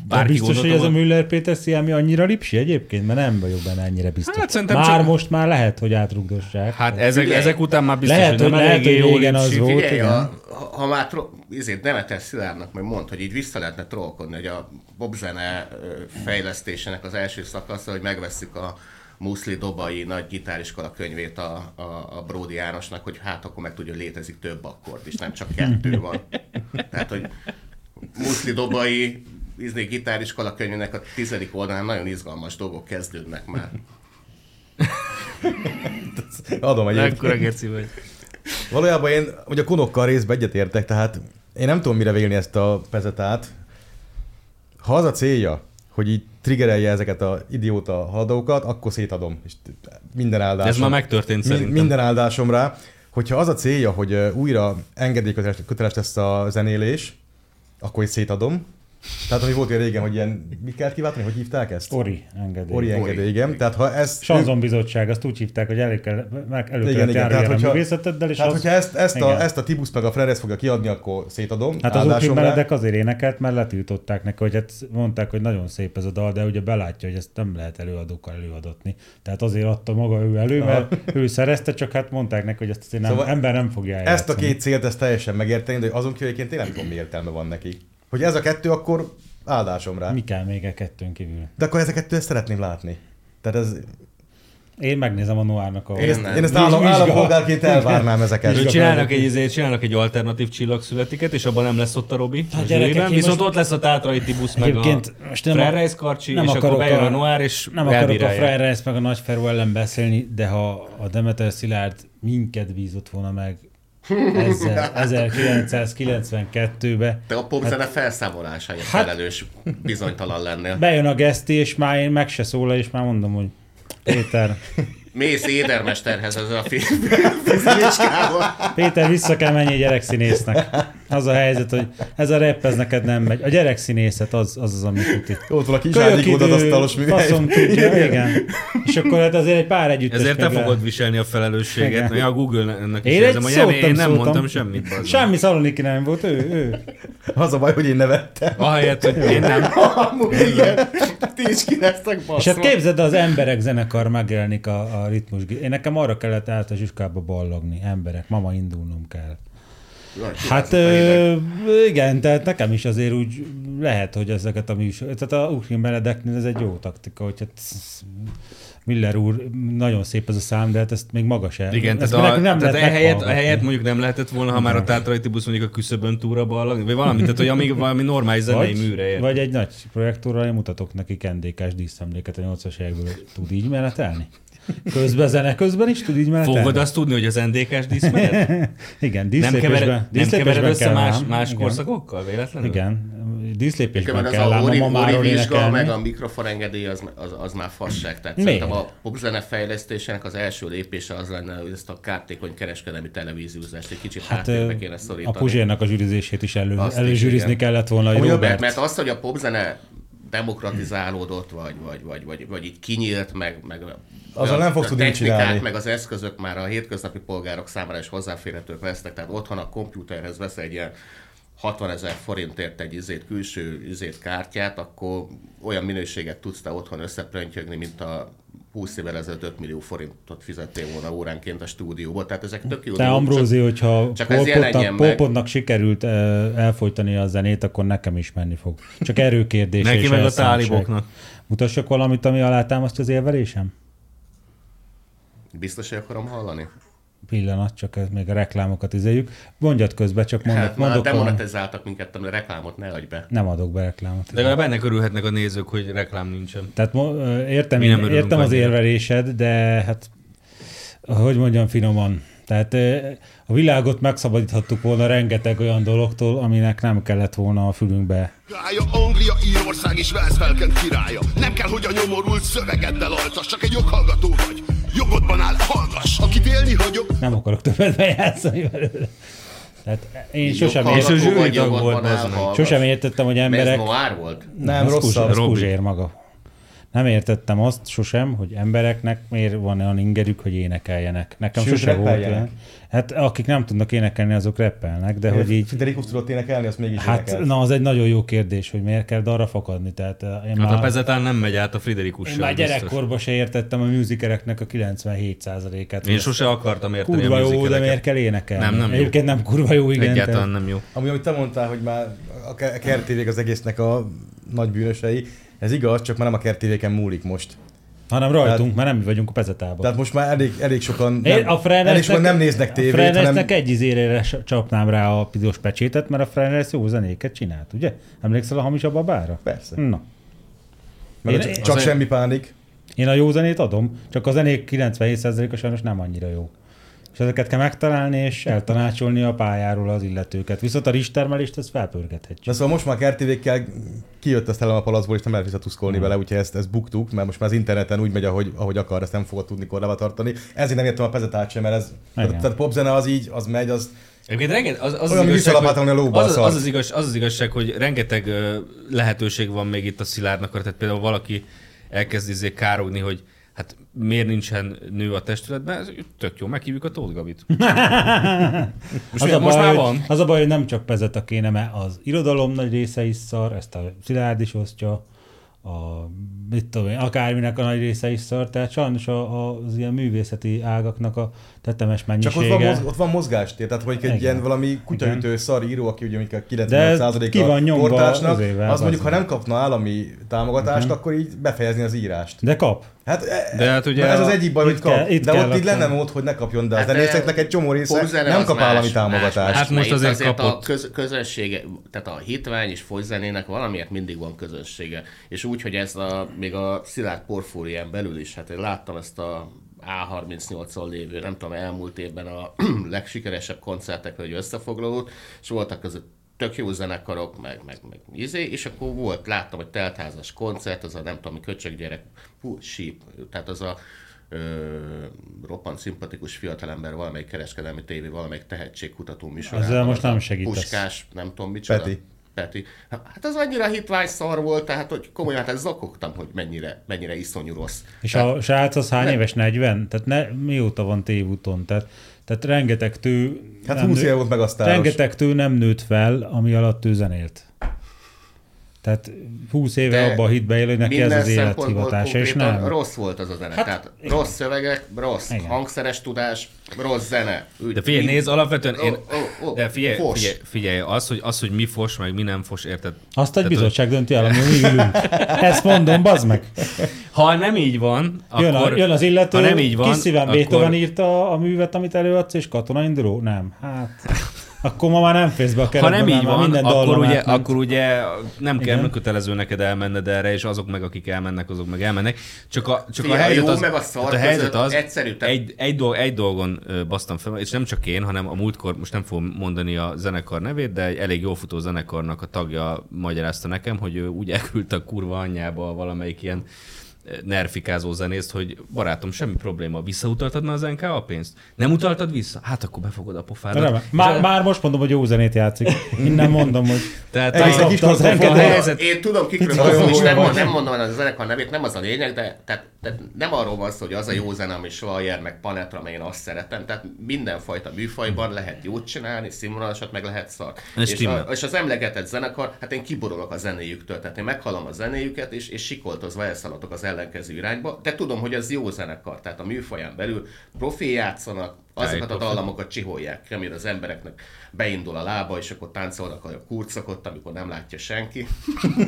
Bárki biztos, hogy ez a Müller Péter Sziámi annyira lipsi egyébként, mert nem vagyok benne ennyire biztos. Hát szerintem már csak- most már lehet, hogy átrugdossák. Hát ezek, Figyelj. ezek után már biztos, Lehet, hogy nem lehet, hogy jó régen az volt. Figyelj, igen. a, ha, ha már tro, izé, Demeter Szilárdnak meg mond, hogy így vissza lehetne trollkodni, hogy a popzene ö, fejlesztésének az első szakasza, hogy megveszük a Muszli Dobai nagy gitáriskola könyvét a, a, a Bródi Jánosnak, hogy hát akkor meg tudja, létezik több akkord is, nem csak kettő van. (laughs) Tehát, hogy Muszli Dobai izé, gitáriskola könyvének a tizedik oldalán nagyon izgalmas dolgok kezdődnek már. (laughs) adom egyébként. Ekkora geci vagy. Valójában én, hogy a kunokkal részben egyetértek, tehát én nem tudom mire vélni ezt a pezetát. Ha az a célja, hogy így triggerelje ezeket a idióta haladókat, akkor szétadom. És minden De áldásom. ez már megtörtént Mi- szerintem. Minden áldásom rá. Hogyha az a célja, hogy újra engedélyköteles köteles lesz a zenélés, akkor is szétadom. Tehát ami volt régen, hogy ilyen, mit kell kiváltani, hogy hívták ezt? Ori engedély. Ori engedély, igen. Tehát ha ez... Sanzon bizottság, azt úgy hívták, hogy elő kell, meg elő Igen, igen, tehát hogyha- művészeteddel, és Tehát, az, hogyha ezt, ezt, a, ezt a Tibusz meg a Freres fogja kiadni, akkor szétadom. Hát az Ukrin áldásomra. Benedek azért énekelt, mert letiltották neki, hogy hát mondták, hogy nagyon szép ez a dal, de ugye belátja, hogy ezt nem lehet előadókkal előadatni. Tehát azért adta maga ő elő, mert ő szerezte, csak hát mondták neki, hogy ezt azért nem, Szóval ember nem fogja Ezt a eljátszani. két célt ezt teljesen megérteni, de azon kívül egyébként én nem tudom, mi értelme van neki. Hogy ez a kettő, akkor áldásom rá. Mi kell még a kettőn kívül? De akkor ez a kettő, ezt szeretném látni. Tehát ez, Én megnézem a Noárnak a... én ezt, én ezt állam, állampolgárként elvárnám ezeket. Ő csinálnak egy, izét, csinálnak egy alternatív csillagszületiket, és abban nem lesz ott a Robi. Hát gyerekek, viszont most- ott lesz a Tátrai Tibusz, meg a most nem a- Frerreis Karcsi, nem és akkor akarok bejön a a- Noir, és Nem akarok a. Freire meg a Nagy Feró ellen beszélni, de ha a Demeter Szilárd minket bízott volna meg ezzel 1992-be, Te a popzene felszámolásáért Hát- felelős bizonytalan lennél. bejön a geszti, és már én meg se szólal, és már mondom, hogy Péter, Mész édermesterhez ezzel a fi- (laughs) fizikával. Péter, vissza kell menni gyerekszínésznek. Az a helyzet, hogy ez a rap, ez neked nem megy. A gyerekszínészet az az, az ami tuti. Ott van a kis árnyékód az asztalos műhely. faszom (laughs) tudja, igen. És akkor hát azért egy pár együttes Ezért te fogod viselni a felelősséget. Na, a Google-nek is Én érzem, hogy én, nem én nem szóltam. mondtam semmit. meg. Semmi Szaloniki nem volt, ő, ő. Az a baj, hogy én nevettem. Ahelyett, hogy én nem. (laughs) Amúgy igen. Ti is ki lesztek És hát képzeld, el, az emberek zenekar megjelenik a, a ritmus. Én nekem arra kellett át a zsiskába ballogni. Emberek, mama indulnom kell. Hát ö, igen, tehát nekem is azért úgy lehet, hogy ezeket a műsor... Tehát a Ukrin Benedeknél ez egy jó taktika, hogy hát Miller úr, nagyon szép ez a szám, de hát ezt még maga sem. Igen, ezt tehát, a, nem tehát lehet ehelyett, ehelyett mondjuk nem lehetett volna, ha már a Tátrai Tibusz mondjuk a küszöbön túra ballagni, vagy valami, tehát hogy amíg valami normális zenei műre ér. vagy egy nagy projektorral én mutatok neki kendékás díszemléket a 80-as évekből. Tud így menetelni? Közben zene közben is tud így menetelni? Fogod azt tudni, hogy az NDK-s díszmenet? (laughs) Igen, Nem díszlépésben, kevered, nem díszlépésben kevered össze kell más, más Igen. korszakokkal véletlenül? Igen, díszlépésben Nekem az kell a a Ori vizsga, meg a mikrofonengedély az, az, az már fasság. Tehát Miért? szerintem a popzene fejlesztésének az első lépése az lenne, hogy ezt a kártékony kereskedelmi televíziózást egy kicsit Hát háttérbe kéne a szorítani. Puzsérnak a zsűrizését is elő, Azt előzsűrizni kellett volna, Amúgy a Robert. Mert az, hogy a popzene demokratizálódott, vagy, vagy, vagy, vagy, vagy így kinyílt, meg, meg Azzal nem fogsz tudni csinálni. meg az eszközök már a hétköznapi polgárok számára is hozzáférhetők lesznek, tehát otthon a kompjúterhez vesz egy ilyen 60 ezer forintért egy izét, külső izét kártyát, akkor olyan minőséget tudsz te otthon összepröntyögni, mint a 20 évvel ezelőtt 5 millió forintot fizettél volna óránként a stúdióba. Tehát ezek tök jó Te dolgok, Ambrózi, csak- hogyha csak meg. Polpotnak sikerült elfolytani a zenét, akkor nekem is menni fog. Csak erőkérdés Neki meg a táliboknak. Mutassak valamit, ami alátámaszt az érvelésem? Biztos, hogy akarom hallani? Pillanat, csak ez még a reklámokat izéljük. Mondjad közbe, csak mondok, Hát már mondok demonetizáltak minket, a reklámot ne adj be. Nem adok be reklámot. De legalább ennek örülhetnek a nézők, hogy reklám nincsen. Tehát értem, Mi nem értem az érvelésed, de hát, hogy mondjam finoman, tehát a világot megszabadíthattuk volna rengeteg olyan dologtól, aminek nem kellett volna a fülünkbe. Királya, Anglia, Írország és Velsz felkent királya. Nem kell, hogy a nyomorult szövegeddel altas, csak egy joghallgató vagy. Jogodban áll, hallgass! Akit élni hagyok, Nem akarok többet bejátszani belőle. Tehát én sosem, És a értettem, sosem értettem, hogy emberek... Ez noir volt? Nem, rosszabb. Kuzsér maga. Nem értettem azt sosem, hogy embereknek miért van olyan ingerük, hogy énekeljenek. Nekem Sőt, sose volt olyan. Hát akik nem tudnak énekelni, azok reppelnek, de hogy így... Friderikus tudott énekelni, azt mégis Hát énekelt. na, az egy nagyon jó kérdés, hogy miért kell arra fakadni. Tehát eh, én Hát a már, pezetán nem megy át a én Friderikus már gyerekkorban se értettem a musicaleknek a 97%-át. Én sose akartam érteni Kurva a jó, de miért kell énekelni? Nem, nem jó. Egyébként nem kurva jó, igen. Egyáltalán nem jó. Ami, amit te mondtál, hogy már a Ke- kertévék az egésznek a nagy bűnösei, ez igaz, csak már nem a kertévéken múlik most. Hanem rajtunk, mert nem mi vagyunk a pezetában. Tehát most már elég, elég sokan Én nem, a elég sokan nem néznek tévét, A Frenesnek hanem egy izére s- csapnám rá a piros pecsétet, mert a Frenes jó zenéket csinált, ugye? Emlékszel a hamis a babára? Persze. Na. meg Én- csak, én- csak azért- semmi pánik. Én a jó zenét adom, csak a zenék 97%-a sajnos nem annyira jó. És ezeket kell megtalálni, és eltanácsolni a pályáról az illetőket. Viszont a rizstermelést ezt felpörgethetjük. De szóval most már kertévékkel kijött a szellem a palacból, és nem lehet visszatuszkolni vele, úgyhogy ezt, ezt buktuk, mert most már az interneten úgy megy, ahogy, ahogy akar, ezt nem fogod tudni korlába tartani. Ezért nem értem a pezetát sem, mert ez, Igen. tehát, tehát popzene az így, az megy, az Egyébként renget, az, az, az, Olyan, mint igazság, a hogy, lóba a az, az, szart. az, igaz, az az igazság, hogy rengeteg lehetőség van még itt a Szilárdnak, tehát például valaki elkezd izé károgni, hogy miért nincsen nő a testületben, ez tök jó, meghívjuk a Tóth Gabit. (laughs) Most, Az a, most baj, már van? az a baj, hogy nem csak Pezet a kéne, mert az irodalom nagy része is szar, ezt a Szilárd is osztja, a, mit tudom én, akárminek a nagy része is szar, tehát sajnos a, a, az ilyen művészeti ágaknak a tetemes csak mennyisége. ott van, mozg, ott van mozgástér, tehát hogy egy Igen. ilyen valami kutyaütő szar író, aki ugye mondjuk a De 98% ki van a nyomva kortársnak, az az mondjuk, ha nem kapna állami támogatást, akkor így befejezni az írást. De kap. Hát, e- De hát ugye ez az a- egyik baj, hogy itt kell- kap. itt de kell ott így akkor- lenne mód, hogy ne kapjon, de a Hát, zenészeknek eh, egy csomó része nem az kap más, állami más, támogatást. Hát most azért azért a kapott. köz, közönsége, tehát a hitvány és folyzenének valamiért mindig van közönsége. És úgy, hogy ez a, még a Szilárd porfórián belül is, hát én láttam ezt a A38-on lévő, nem tudom, elmúlt évben a (clears throat) legsikeresebb koncertekről egy összefoglalót, és voltak között tök jó zenekarok, meg, meg, meg izé, és akkor volt, láttam, hogy teltházas koncert, az a nem tudom, mi köcsöggyerek, hú, síp, tehát az a ö, roppant szimpatikus fiatalember valamelyik kereskedelmi tévé, valamelyik tehetségkutató műsorában. Ezzel most nem segítesz. Puskás, nem tudom micsoda. Peti. Peti. Hát az annyira hitvány szar volt, tehát hogy komolyan hát zakogtam, hogy mennyire, mennyire iszonyú rossz. És tehát, a srác az hány nem. éves? 40? Tehát ne, mióta van tévúton? Tehát, tehát rengeteg tő... Hát nem 20 nő- éve volt meg a sztáros. Rengeteg tő nem nőtt fel, ami alatt ő zenélt. Tehát 20 éve De abba a hitbe él, hogy neki ez az élethivatása, és nem. Rossz volt az a zene. Hát, Tehát igen. rossz szövegek, rossz Igen. hangszeres tudás, rossz zene. De figyelj, nézd, alapvetően én... Ó, ó, De figyelj, fos. figyelj, figyelj az, hogy, az, hogy mi fos, meg mi nem fos, érted? Azt egy bizottság dönti el, ami mi ülünk. Ezt mondom, bazd meg. Ha nem így van, Jön, akkor... a, jön az illető, ha nem így van, kis szívem akkor- Beethoven írta a művet, amit előadsz, és katona induló? Nem. Hát, akkor ma már nem félsz be a Ha keretbe, nem mert így van, minden akkor ugye, átment. akkor ugye nem kell Igen. kötelező neked elmenned erre, és azok meg, akik elmennek, azok meg elmennek. Csak a, csak Figyelj, a helyzet jó az, meg a szar a helyzet az egyszerű, tehát- egy, egy, dolg, egy dolgon basztam fel, és nem csak én, hanem a múltkor, most nem fogom mondani a zenekar nevét, de egy elég jól futó zenekarnak a tagja magyarázta nekem, hogy ő úgy elküldte a kurva anyjába valamelyik ilyen nerfikázó zenészt, hogy barátom, semmi probléma, visszautaltad már az NK a pénzt? Nem utaltad vissza? Hát akkor befogod a pofádat. Remek. Már, már most mondom, hogy jó zenét játszik. Innen mondom, hogy Tehát a- a kis az a helyzet- Én tudom, kikről van szó, és nem, nem mondom a zenekar nevét, nem az a lényeg, de tehát, tehát nem arról van szó, hogy az a jó zene, ami Slayer, meg Panetra, meg én azt szeretem. Tehát mindenfajta műfajban lehet jót csinálni, színvonalasat, meg lehet szar. Ez És, a, és, az emlegetett zenekar, hát én kiborulok a zenéjüktől, tehát én meghallom a zenéjüket, és, és sikoltozva elszaladok az ellenkező irányba, de tudom, hogy az jó zenekar, tehát a műfaján belül profi játszanak, azokat a dallamokat csiholják, amire az embereknek beindul a lába, és akkor táncolnak a kurcakot, amikor nem látja senki. (laughs)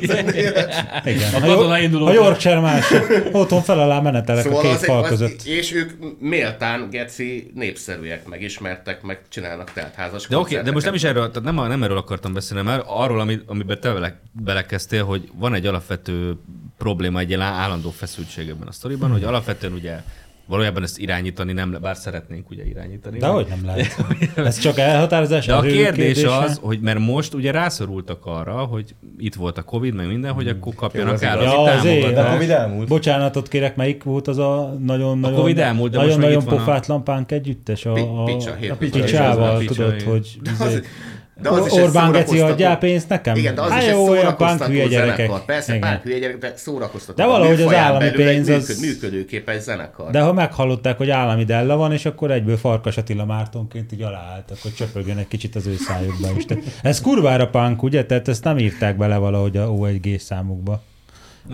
Igen. A A, a Yorkshire mások. Otthon fel alá menetelek a két az, fal az, között. és ők méltán, geci, népszerűek, meg ismertek, meg csinálnak teltházas De oké, de most nem is erről, tehát nem, a- nem erről akartam beszélni, mert arról, ami, amiben te bele, belekezdtél, hogy van egy alapvető probléma, egy ilyen állandó feszültség ebben a sztoriban, hogy alapvetően ugye valójában ezt irányítani nem, le- bár szeretnénk ugye irányítani. De hogy nem lehet. (laughs) Ez csak elhatározás. De a kérdés kérdése. az, hogy mert most ugye rászorultak arra, hogy itt volt a Covid, meg minden, hogy akkor kapjanak az állami. Ja, azért, De a támogatást. Covid elmúlt. Bocsánatot kérek, melyik volt az a nagyon-nagyon A Covid elmúlt, de nagyon, nagyon van a- pofátlan pánk együttes? A, a, Picsa, a hétköznapi picsával, tudod, hogy de az is egy Orbán Geci adjál pénzt nekem? Igen, de az Hát is egy jó, punk szórakoztató gyerekek. zenekar. Persze, Igen. pár hülye gyerek, de szórakoztató. De valahogy az állami egy pénz az- működ- Működőképes zenekar. De ha meghallották, hogy állami della van, és akkor egyből Farkas Attila Mártonként így aláálltak, hogy csöpögjön egy kicsit az ő szájukba is. Tehát ez kurvára punk, ugye? Tehát ezt nem írták bele valahogy a O1G számukba.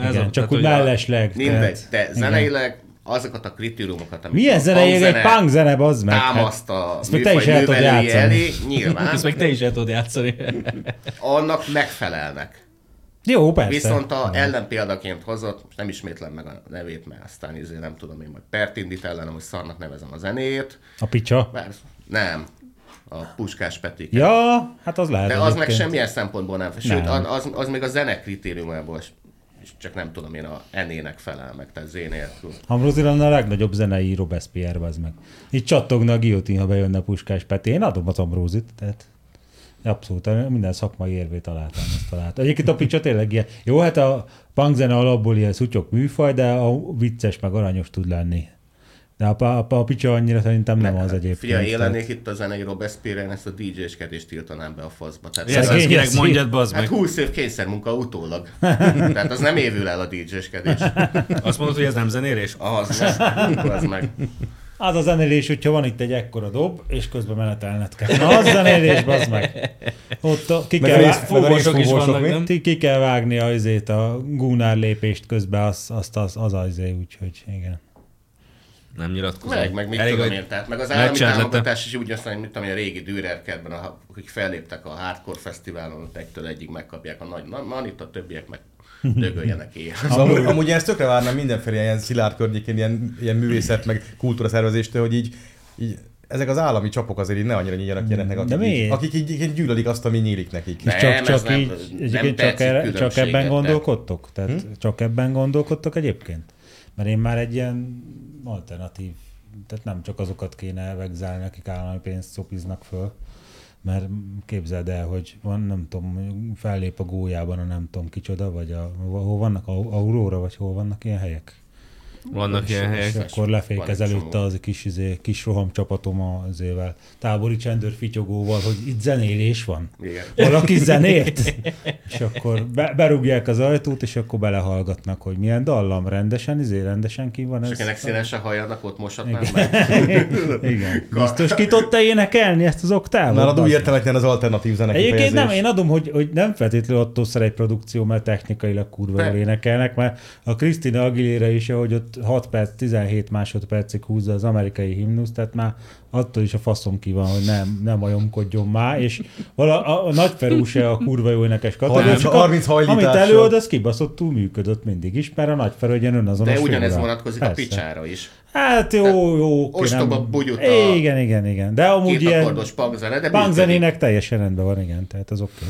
Ez Igen, a- csak úgy mellesleg. Mindegy, de zeneileg azokat a kritériumokat, amit Milyen a zenei? Egy punk zene, bazd meg. támaszt a Ezt meg te is el tudod játszani. elé, (laughs) nyilván Ezt meg te is el tudod játszani. annak megfelelnek. Jó, persze. Viszont a ellenpéldaként hozott, most nem ismétlem meg a nevét, mert aztán izé nem tudom én majd pert indít ellenem, hogy szarnak nevezem a zenéjét. A picsa. Bár nem, a Puskás Peti. Ja, hát az lehet De az meg egyébként. semmilyen szempontból nem. Sőt, Nem. az, az még a zene kritériumából csak nem tudom én a enének felel meg, tehát zé nélkül. Ambrózi lenne a legnagyobb zenei Robespierre, az meg. Itt csattogna a guillotine, ha bejönne Puskás Peti. Én adom az Ambrózit, tehát abszolút minden szakmai érvét találtam ezt találtam. Egyébként a picsa tényleg ilyen. Jó, hát a punkzene alapból ilyen szutyok műfaj, de a vicces meg aranyos tud lenni. De a, a, a picsa annyira szerintem nem az egyébként. Figyelj, én tehát- lennék itt a zenei Robespierre-en, ezt a DJ-skedést tiltanám be a faszba. Tehát Ez az eszi. mondjad, bazd Hát meg. 20 év kényszermunka utólag. (laughs) Tehát az nem évül el a DJ-skedés. (laughs) Azt mondod, hogy ez nem zenélés? Az. Az meg. Az a zenélés, hogyha van itt egy ekkora dob, és közben menetelned kell. Na, az zenélés, bazd meg. Ott a, ki, Meg kell, rész- Fúvósok is vannak, nem? ki, kell vágni a, azért a gúnár lépést közben, az, azt, az, az az izé, úgyhogy igen. Nem nyilatkozom. Meg, meg mit Elég, tudom én, tehát meg az állami támogatás is úgy aztán, hogy mit tudom a régi Dürer kertben, a- akik felléptek a Hardcore Fesztiválon, ott egytől egyig megkapják a nagy na- manit, a többiek meg dögöljenek (laughs) éjjel. Amúgy, amúgy ezt tökre várnám mindenféle ilyen szilárd környékén, ilyen, ilyen művészet, meg kultúra szervezéstől, hogy így, így ezek az állami csapok azért így ne annyira nyíljanak ilyeneknek, akik, De így, akik így, így gyűlölik azt, ami nyílik nekik. Ne. csak, csak nem- így, nem csak, erre, csak ebben gondolkodtok? Tehát hm? csak ebben gondolkodtok egyébként? Mert én már egy ilyen alternatív, tehát nem csak azokat kéne elvegzálni, akik állami pénzt szopiznak föl, mert képzeld el, hogy van, nem tudom, fellép a gólyában a nem tudom kicsoda, vagy a, hol vannak, Au- Aurora, vagy hol vannak ilyen helyek? Vannak ilyen és helyek. akkor lefékez előtte az a kis, izé, kis roham csapatom azével, tábori csendőr fityogóval, hogy itt zenélés van. Igen. Valaki (laughs) zenélt, és akkor be, berúgják az ajtót, és akkor belehallgatnak, hogy milyen dallam rendesen, izé rendesen ki van És ez. akinek színes a hajadnak, ott moshatnám Igen. meg. (laughs) Igen. Biztos ki tudta énekelni ezt az oktávot? Nálad úgy értelmetlen az alternatív zene Egyébként nem, én adom, hogy, hogy nem feltétlenül attól szer egy produkció, mert technikailag kurva énekelnek, mert a Krisztina Aguilera is, ahogy ott 6 perc, 17 másodpercig húzza az amerikai himnusz, tehát már attól is a faszom ki van, hogy nem, nem majomkodjon már, és vala, a, a Nagyferú se a kurva jó énekes kategória, 30 csak a- 30 amit hajlítással. előad, az kibaszottul működött mindig is, mert a Nagyferú egy önazonos De ugyanez figura. vonatkozik a Persze. picsára is. Hát jó, jó. oké, ostoba nem- bugyuta. Igen, igen, igen. De amúgy ilyen punkzene, de működik. punkzenének teljesen rendben van, igen, tehát az oké. Okay.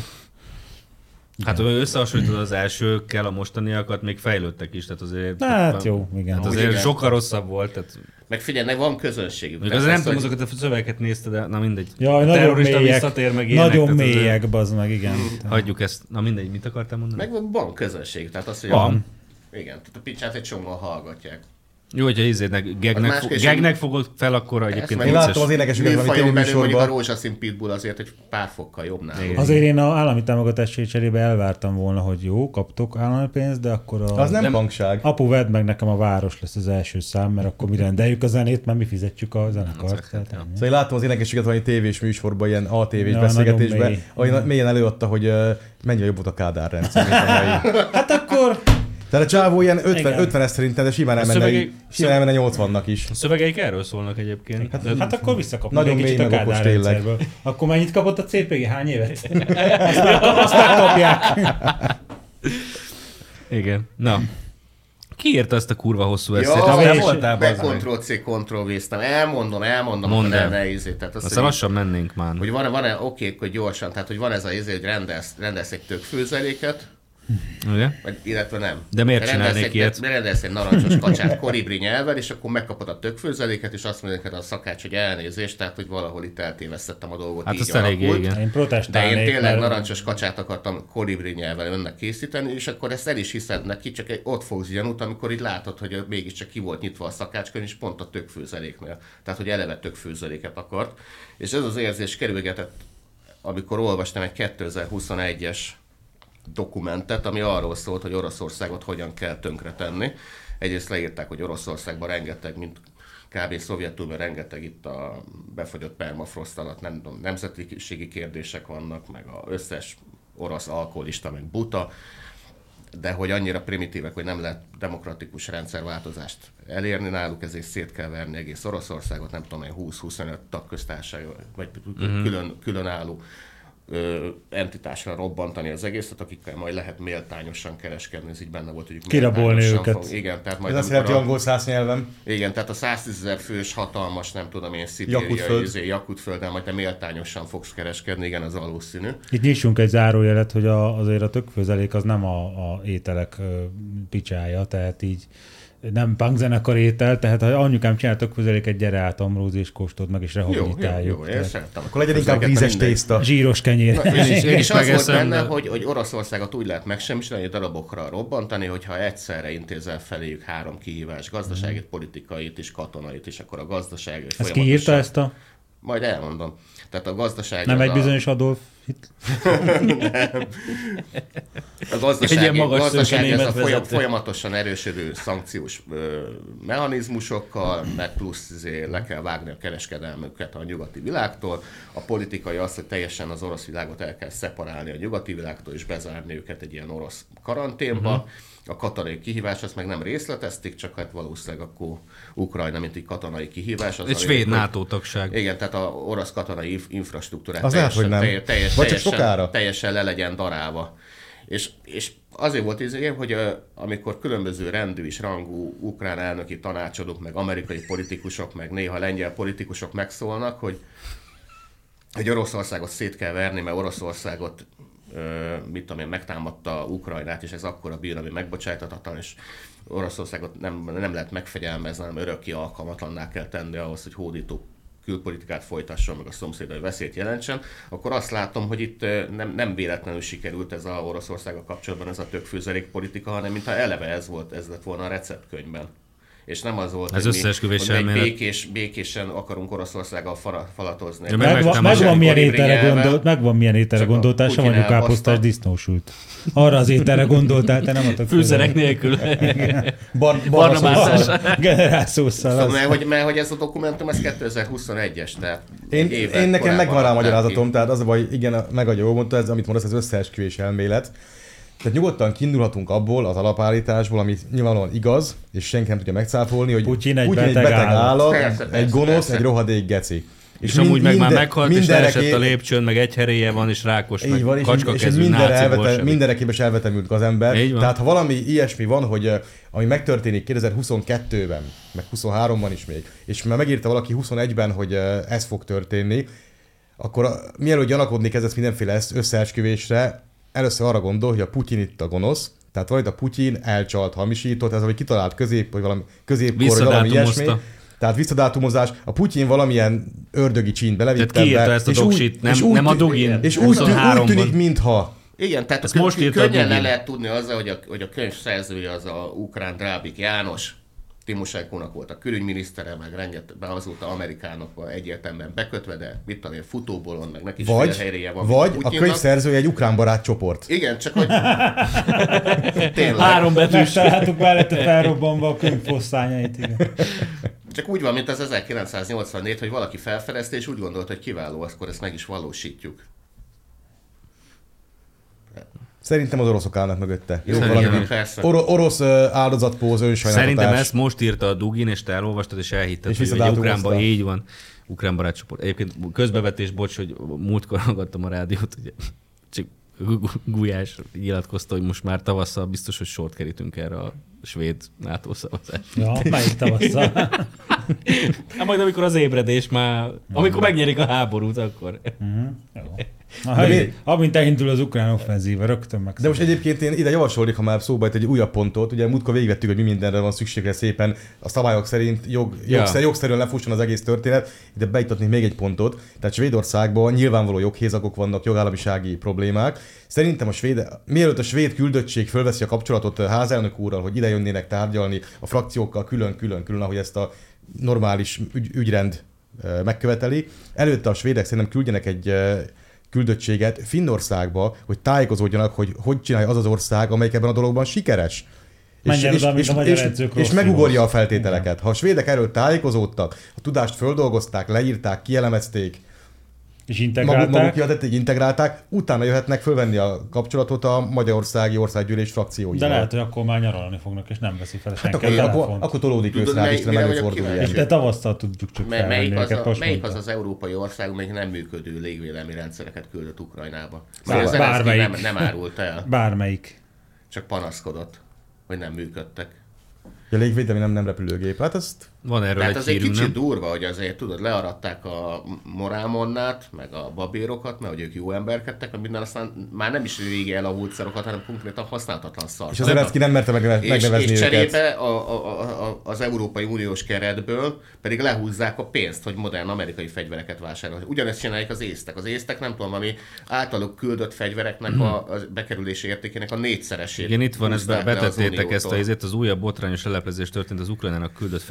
Hát ha összehasonlítod az elsőkkel, a mostaniakat, még fejlődtek is, tehát azért... Hát jó, igen. Hát azért igen. sokkal rosszabb volt, tehát... Meg figyelj, van közönségük. Még azért nem az, tudom, azokat a szövegeket nézte, de na mindegy. Jaj, A nagyon terrorista mélyek. visszatér meg ilyenek, Nagyon tehát azért mélyek, bazd meg, igen. Hagyjuk ezt. Na mindegy, mit akartál mondani? Meg van közönség, tehát az, hogy Van. A, igen, tehát a picsát egy csomóan hallgatják. Jó, hogyha izének, gegnek, fo- gegnek fogod fel, akkor egyébként Én láttam az énekesüket valami mondjuk a tévéműsorban. rózsaszín pitbull azért egy pár fokkal jobb. Igen. Azért én a állami támogatás cserébe elvártam volna, hogy jó, kaptok állami pénzt, de akkor a... Az nem punkság. Apu, vedd meg nekem a város lesz az első szám, mert akkor mi rendeljük a zenét, mert mi fizetjük a zenekart. Tehát, ennyi. Szóval én láttam az énekesüket valami tévés műsorban, ilyen ATV-s Ja, beszélgetésben, ahol mélyen előadta, hogy uh, mennyire jobb volt a Kádár rendszer. Hát akkor Tehát a csávó ilyen 50, Igen. 50 szerintem, de simán A elmenne, szövegek- simán elmenne 80-nak is. A szövegeik erről szólnak egyébként. Hát, Hát akkor visszakapunk Nagyon egy kicsit a Kádár tényleg. rendszerből. Akkor mennyit kapott a CPG? Hány évet? (laughs) Azt, meg, azt megkapják. igen. Na. Ki írta ezt a kurva hosszú eszét? Ja, és- nem voltál, be. Ctrl-C, Ctrl-V-ztem. Elmondom, elmondom, Mondd el. ne, ne ízét. Tehát azt, Aztán hogy, lassan mennénk már. hogy van, van-e, oké, hogy gyorsan, tehát hogy van ez a izé, hogy rendelsz, rendelsz egy tök főzeléket, Ugye? vagy, illetve nem. De miért csinálnék egy, ilyet? Rendelsz egy narancsos (laughs) kacsát kolibri nyelven, és akkor megkapod a tökfőzeléket, és azt mondja neked a szakács, hogy elnézést, tehát hogy valahol itt eltévesztettem a dolgot. Hát így igen. Én De én tényleg mert- narancsos kacsát akartam kolibri nyelven önnek készíteni, és akkor ezt el is hiszed neki, csak egy ott fogsz gyanút, amikor így látod, hogy mégiscsak ki volt nyitva a szakácskönyv, és pont a tökfőzeléknél. Tehát, hogy eleve tökfőzeléket akart. És ez az érzés kerülgetett, amikor olvastam egy 2021-es dokumentet, ami arról szólt, hogy Oroszországot hogyan kell tönkretenni. Egyrészt leírták, hogy Oroszországban rengeteg, mint kb. Szovjetunióban rengeteg itt a befagyott permafrost alatt nem nemzetiségi kérdések vannak, meg az összes orosz alkoholista, meg buta, de hogy annyira primitívek, hogy nem lehet demokratikus rendszerváltozást elérni náluk, ezért szét kell verni egész Oroszországot, nem tudom én, 20-25 tagköztársaság, vagy uh-huh. külön, különálló ö, entitásra robbantani az egészet, akikkel majd lehet méltányosan kereskedni, ez így benne volt, hogy Kirabolni őket. igen, tehát majd Ez azt jelenti angol száz nyelven. igen, tehát a 110 ezer fős hatalmas, nem tudom én, Jakutföld. szibériai izé, Jakutföldel, majd te méltányosan fogsz kereskedni, igen, az valószínű. Itt nyissunk egy zárójelet, hogy a, azért a tökfőzelék az nem a, a ételek picsája, tehát így nem punkzenekar étel, tehát ha anyukám csinál tökfőzeléket, gyere át Amróz és kóstold meg, és Jó, jó, rehabilitáljuk. jó, én Tehát szeretem. Akkor legyen inkább vízes tészta. Zsíros kenyér. Na, és, is- én is az volt benne, hogy, hogy Oroszországot úgy lehet megsemmisíteni, darabokra robbantani, hogyha egyszerre intézel feléjük három kihívás, gazdaságit, politikait és katonait, és akkor a gazdaság... Ezt ki írta ezt a... Majd elmondom. Tehát a gazdaság... Nem egy a- bizonyos Adolf Hitler? A gazdaság, Egy ilyen magas gazdaság ez a folyam, folyamatosan erősödő szankciós ö, mechanizmusokkal, meg plusz izé, le kell vágni a kereskedelmüket a nyugati világtól. A politikai az, hogy teljesen az orosz világot el kell szeparálni a nyugati világtól, és bezárni őket egy ilyen orosz karanténba. Uh-huh. A katonai kihívás, azt meg nem részletezték, csak hát valószínűleg akkor Ukrajna, mint egy katonai kihívás. Az Egy a svéd NATO tagság. igen, tehát a orosz katonai inf- infrastruktúrát Az lehet, hogy nem. teljes, Vagy teljesen, sokára. teljesen le legyen darálva. És, és azért volt izé, hogy amikor különböző rendű és rangú ukrán elnöki tanácsadók, meg amerikai politikusok, meg néha lengyel politikusok megszólnak, hogy, hogy Oroszországot szét kell verni, mert Oroszországot mit tudom én, megtámadta Ukrajnát, és ez akkora bír, ami megbocsájtatatlan, és Oroszországot nem, nem lehet megfegyelmezni, hanem örökké alkalmatlanná kell tenni ahhoz, hogy hódító külpolitikát folytasson, meg a szomszédai veszélyt jelentsen, akkor azt látom, hogy itt nem, nem véletlenül sikerült ez a Oroszországgal kapcsolatban ez a tökfőzelék politika, hanem mintha eleve ez volt, ez lett volna a receptkönyvben. És nem az volt, Ez hogy mi- hogy elmélet. békés, békésen akarunk Oroszországgal fala, falatozni. Ja, Meg- meg- Megvan, megvan milyen ételre gondolt, megvan milyen ételre a gondoltál, sem mondjuk káposztás disznósült. Arra az ételre gondoltál, te nem a tökfőzelék. Fűszerek nélkül. (laughs) Bar, Barna mászás. Generálszószal. Szóval, mert, hogy, mert hogy ez a dokumentum, ez 2021-es, tehát Én, én nekem megvan rá a magyarázatom, tehát az a baj, igen, megadja, jól mondta, ez, amit mondasz, ez összeesküvés elmélet. Tehát nyugodtan kiindulhatunk abból az alapállításból, ami nyilvánvalóan igaz, és senki nem tudja megcáfolni, hogy Putyin egy Putyin beteg állat. állat, Persze, egy gonosz, persze. egy rohadék geci. És amúgy meg már minden- meghalt, és leesett a lépcsőn, meg egy heréje van, és rákos, Így meg van, és, kacska és náci elvete, elvetemült az ember. Így van. Tehát ha valami ilyesmi van, hogy eh, ami megtörténik 2022-ben, meg 23-ban is még, és már megírta valaki 21-ben, hogy eh, ez fog történni, akkor a- mielőtt gyanakodni kezdesz mindenféle összeesküvésre, először arra gondol, hogy a Putyin itt a gonosz, tehát vagy a Putyin elcsalt, hamisított, ez vagy kitalált közép, vagy valami középkor, vagy valami ilyesmi. Tehát visszadátumozás, a Putyin valamilyen ördögi csínt belevitte Tehát kiírta be, ezt a és úgy- doksit, nem- úgy nem a Dugin, És úgy, úgy 23-ban. tűnik, mintha Igen, tehát Ezt most könnyen le lehet tudni azzal, hogy a, hogy a könyv szerzője az a ukrán Drábik János, Timosenkónak volt a külügyminisztere, meg rengeteg, azóta Amerikának egyértelműen bekötve, de mit tudom én, futóbolon, meg neki is Vagy, félhelyréje van. vagy a Putyinnak. könyvszerzője egy ukrán barát csoport. Igen, csak hogy (laughs) tényleg. Három betűs. Megtaláltuk mellette felrobbanva a könyvfosztányait, igen. Csak úgy van, mint az 1984, hogy valaki felfedezte, és úgy gondolta, hogy kiváló, akkor ezt meg is valósítjuk. Szerintem az oroszok állnak mögötte. Jó, Szerintem valami. Or- orosz uh, áldozatpóz, önsajnálatás. Szerintem ezt most írta a Dugin, és te elolvastad, és elhitted, És hogy, ukránban így van. Ukrán barátcsoport. Egyébként közbevetés, bocs, hogy múltkor hallgattam a rádiót, ugye, csak Gulyás nyilatkozta, hogy most már tavasszal biztos, hogy sort kerítünk erre a svéd NATO szavazásra. Ja, melyik tavasszal? Hát majd amikor az ébredés már, amikor megnyerik a háborút, akkor. Amint, amint elindul az ukrán offenzíva, rögtön meg. De most egyébként én ide javasolnék, ha már szóba egy újabb pontot, ugye múltkor végigvettük, hogy mi mindenre van szükségre szépen a szabályok szerint jog, Ja. jogszer, jogszerűen lefusson az egész történet, ide beiktatnék még egy pontot. Tehát Svédországban nyilvánvaló joghézakok vannak, jogállamisági problémák. Szerintem a svéd, mielőtt a svéd küldöttség fölveszi a kapcsolatot a házelnök úrral, hogy ide jönnének tárgyalni a frakciókkal külön-külön-külön, ahogy ezt a normális ügy, ügyrend ö, megköveteli, előtte a svédek szerintem küldjenek egy ö, küldöttséget Finnországba, hogy tájékozódjanak, hogy hogy csinálja az az ország, amelyik ebben a dologban sikeres. Menjen oda, a és, edzők és rosszul megugorja a feltételeket. Ha a svédek erről tájékozódtak, a tudást földolgozták, leírták, kielemezték, És maguk, integrálták. maguk kiadaték, integrálták, utána jöhetnek fölvenni a kapcsolatot a Magyarországi Országgyűlés frakcióival. De lehet, hogy akkor már nyaralni fognak, és nem veszi fel hát senki akkor, a akkor, akkor tolódik mely- mire vagyok előfordul kíváncsi? ilyen. De tavasszal tudjuk csak Mely, melyik, az őket, a, melyik az az európai ország, amelyik nem működő légvédelmi rendszereket küldött Ukrajnába? Az Zelenszky bármelyik. nem, nem árult el, Bármelyik. csak panaszkodott, hogy nem működtek. A légvédelmi nem, nem repülőgép. Hát ezt Van erről Tehát egy az egy hírünk, kicsit nem? durva, hogy azért tudod, learadták a morálmonnát, meg a babérokat, mert hogy ők jó emberkedtek, meg minden, aztán már nem is régi elavult szarokat, hanem konkrétan használhatatlan szar. és az Zelenszky nem merte megneve, és, megnevezni és őket. cserébe a, a, a, a, az Európai Uniós keretből pedig lehúzzák a pénzt, hogy modern amerikai fegyvereket vásárolnak. Ugyanezt csinálják az észtek. Az észtek nem tudom, ami általuk küldött fegyvereknek a, a bekerülési értékének a négyszeresét. Igen, itt van, ezt betettétek ezt a izét, az újabb botrányos leleplezés történt az Ukrajnának küldött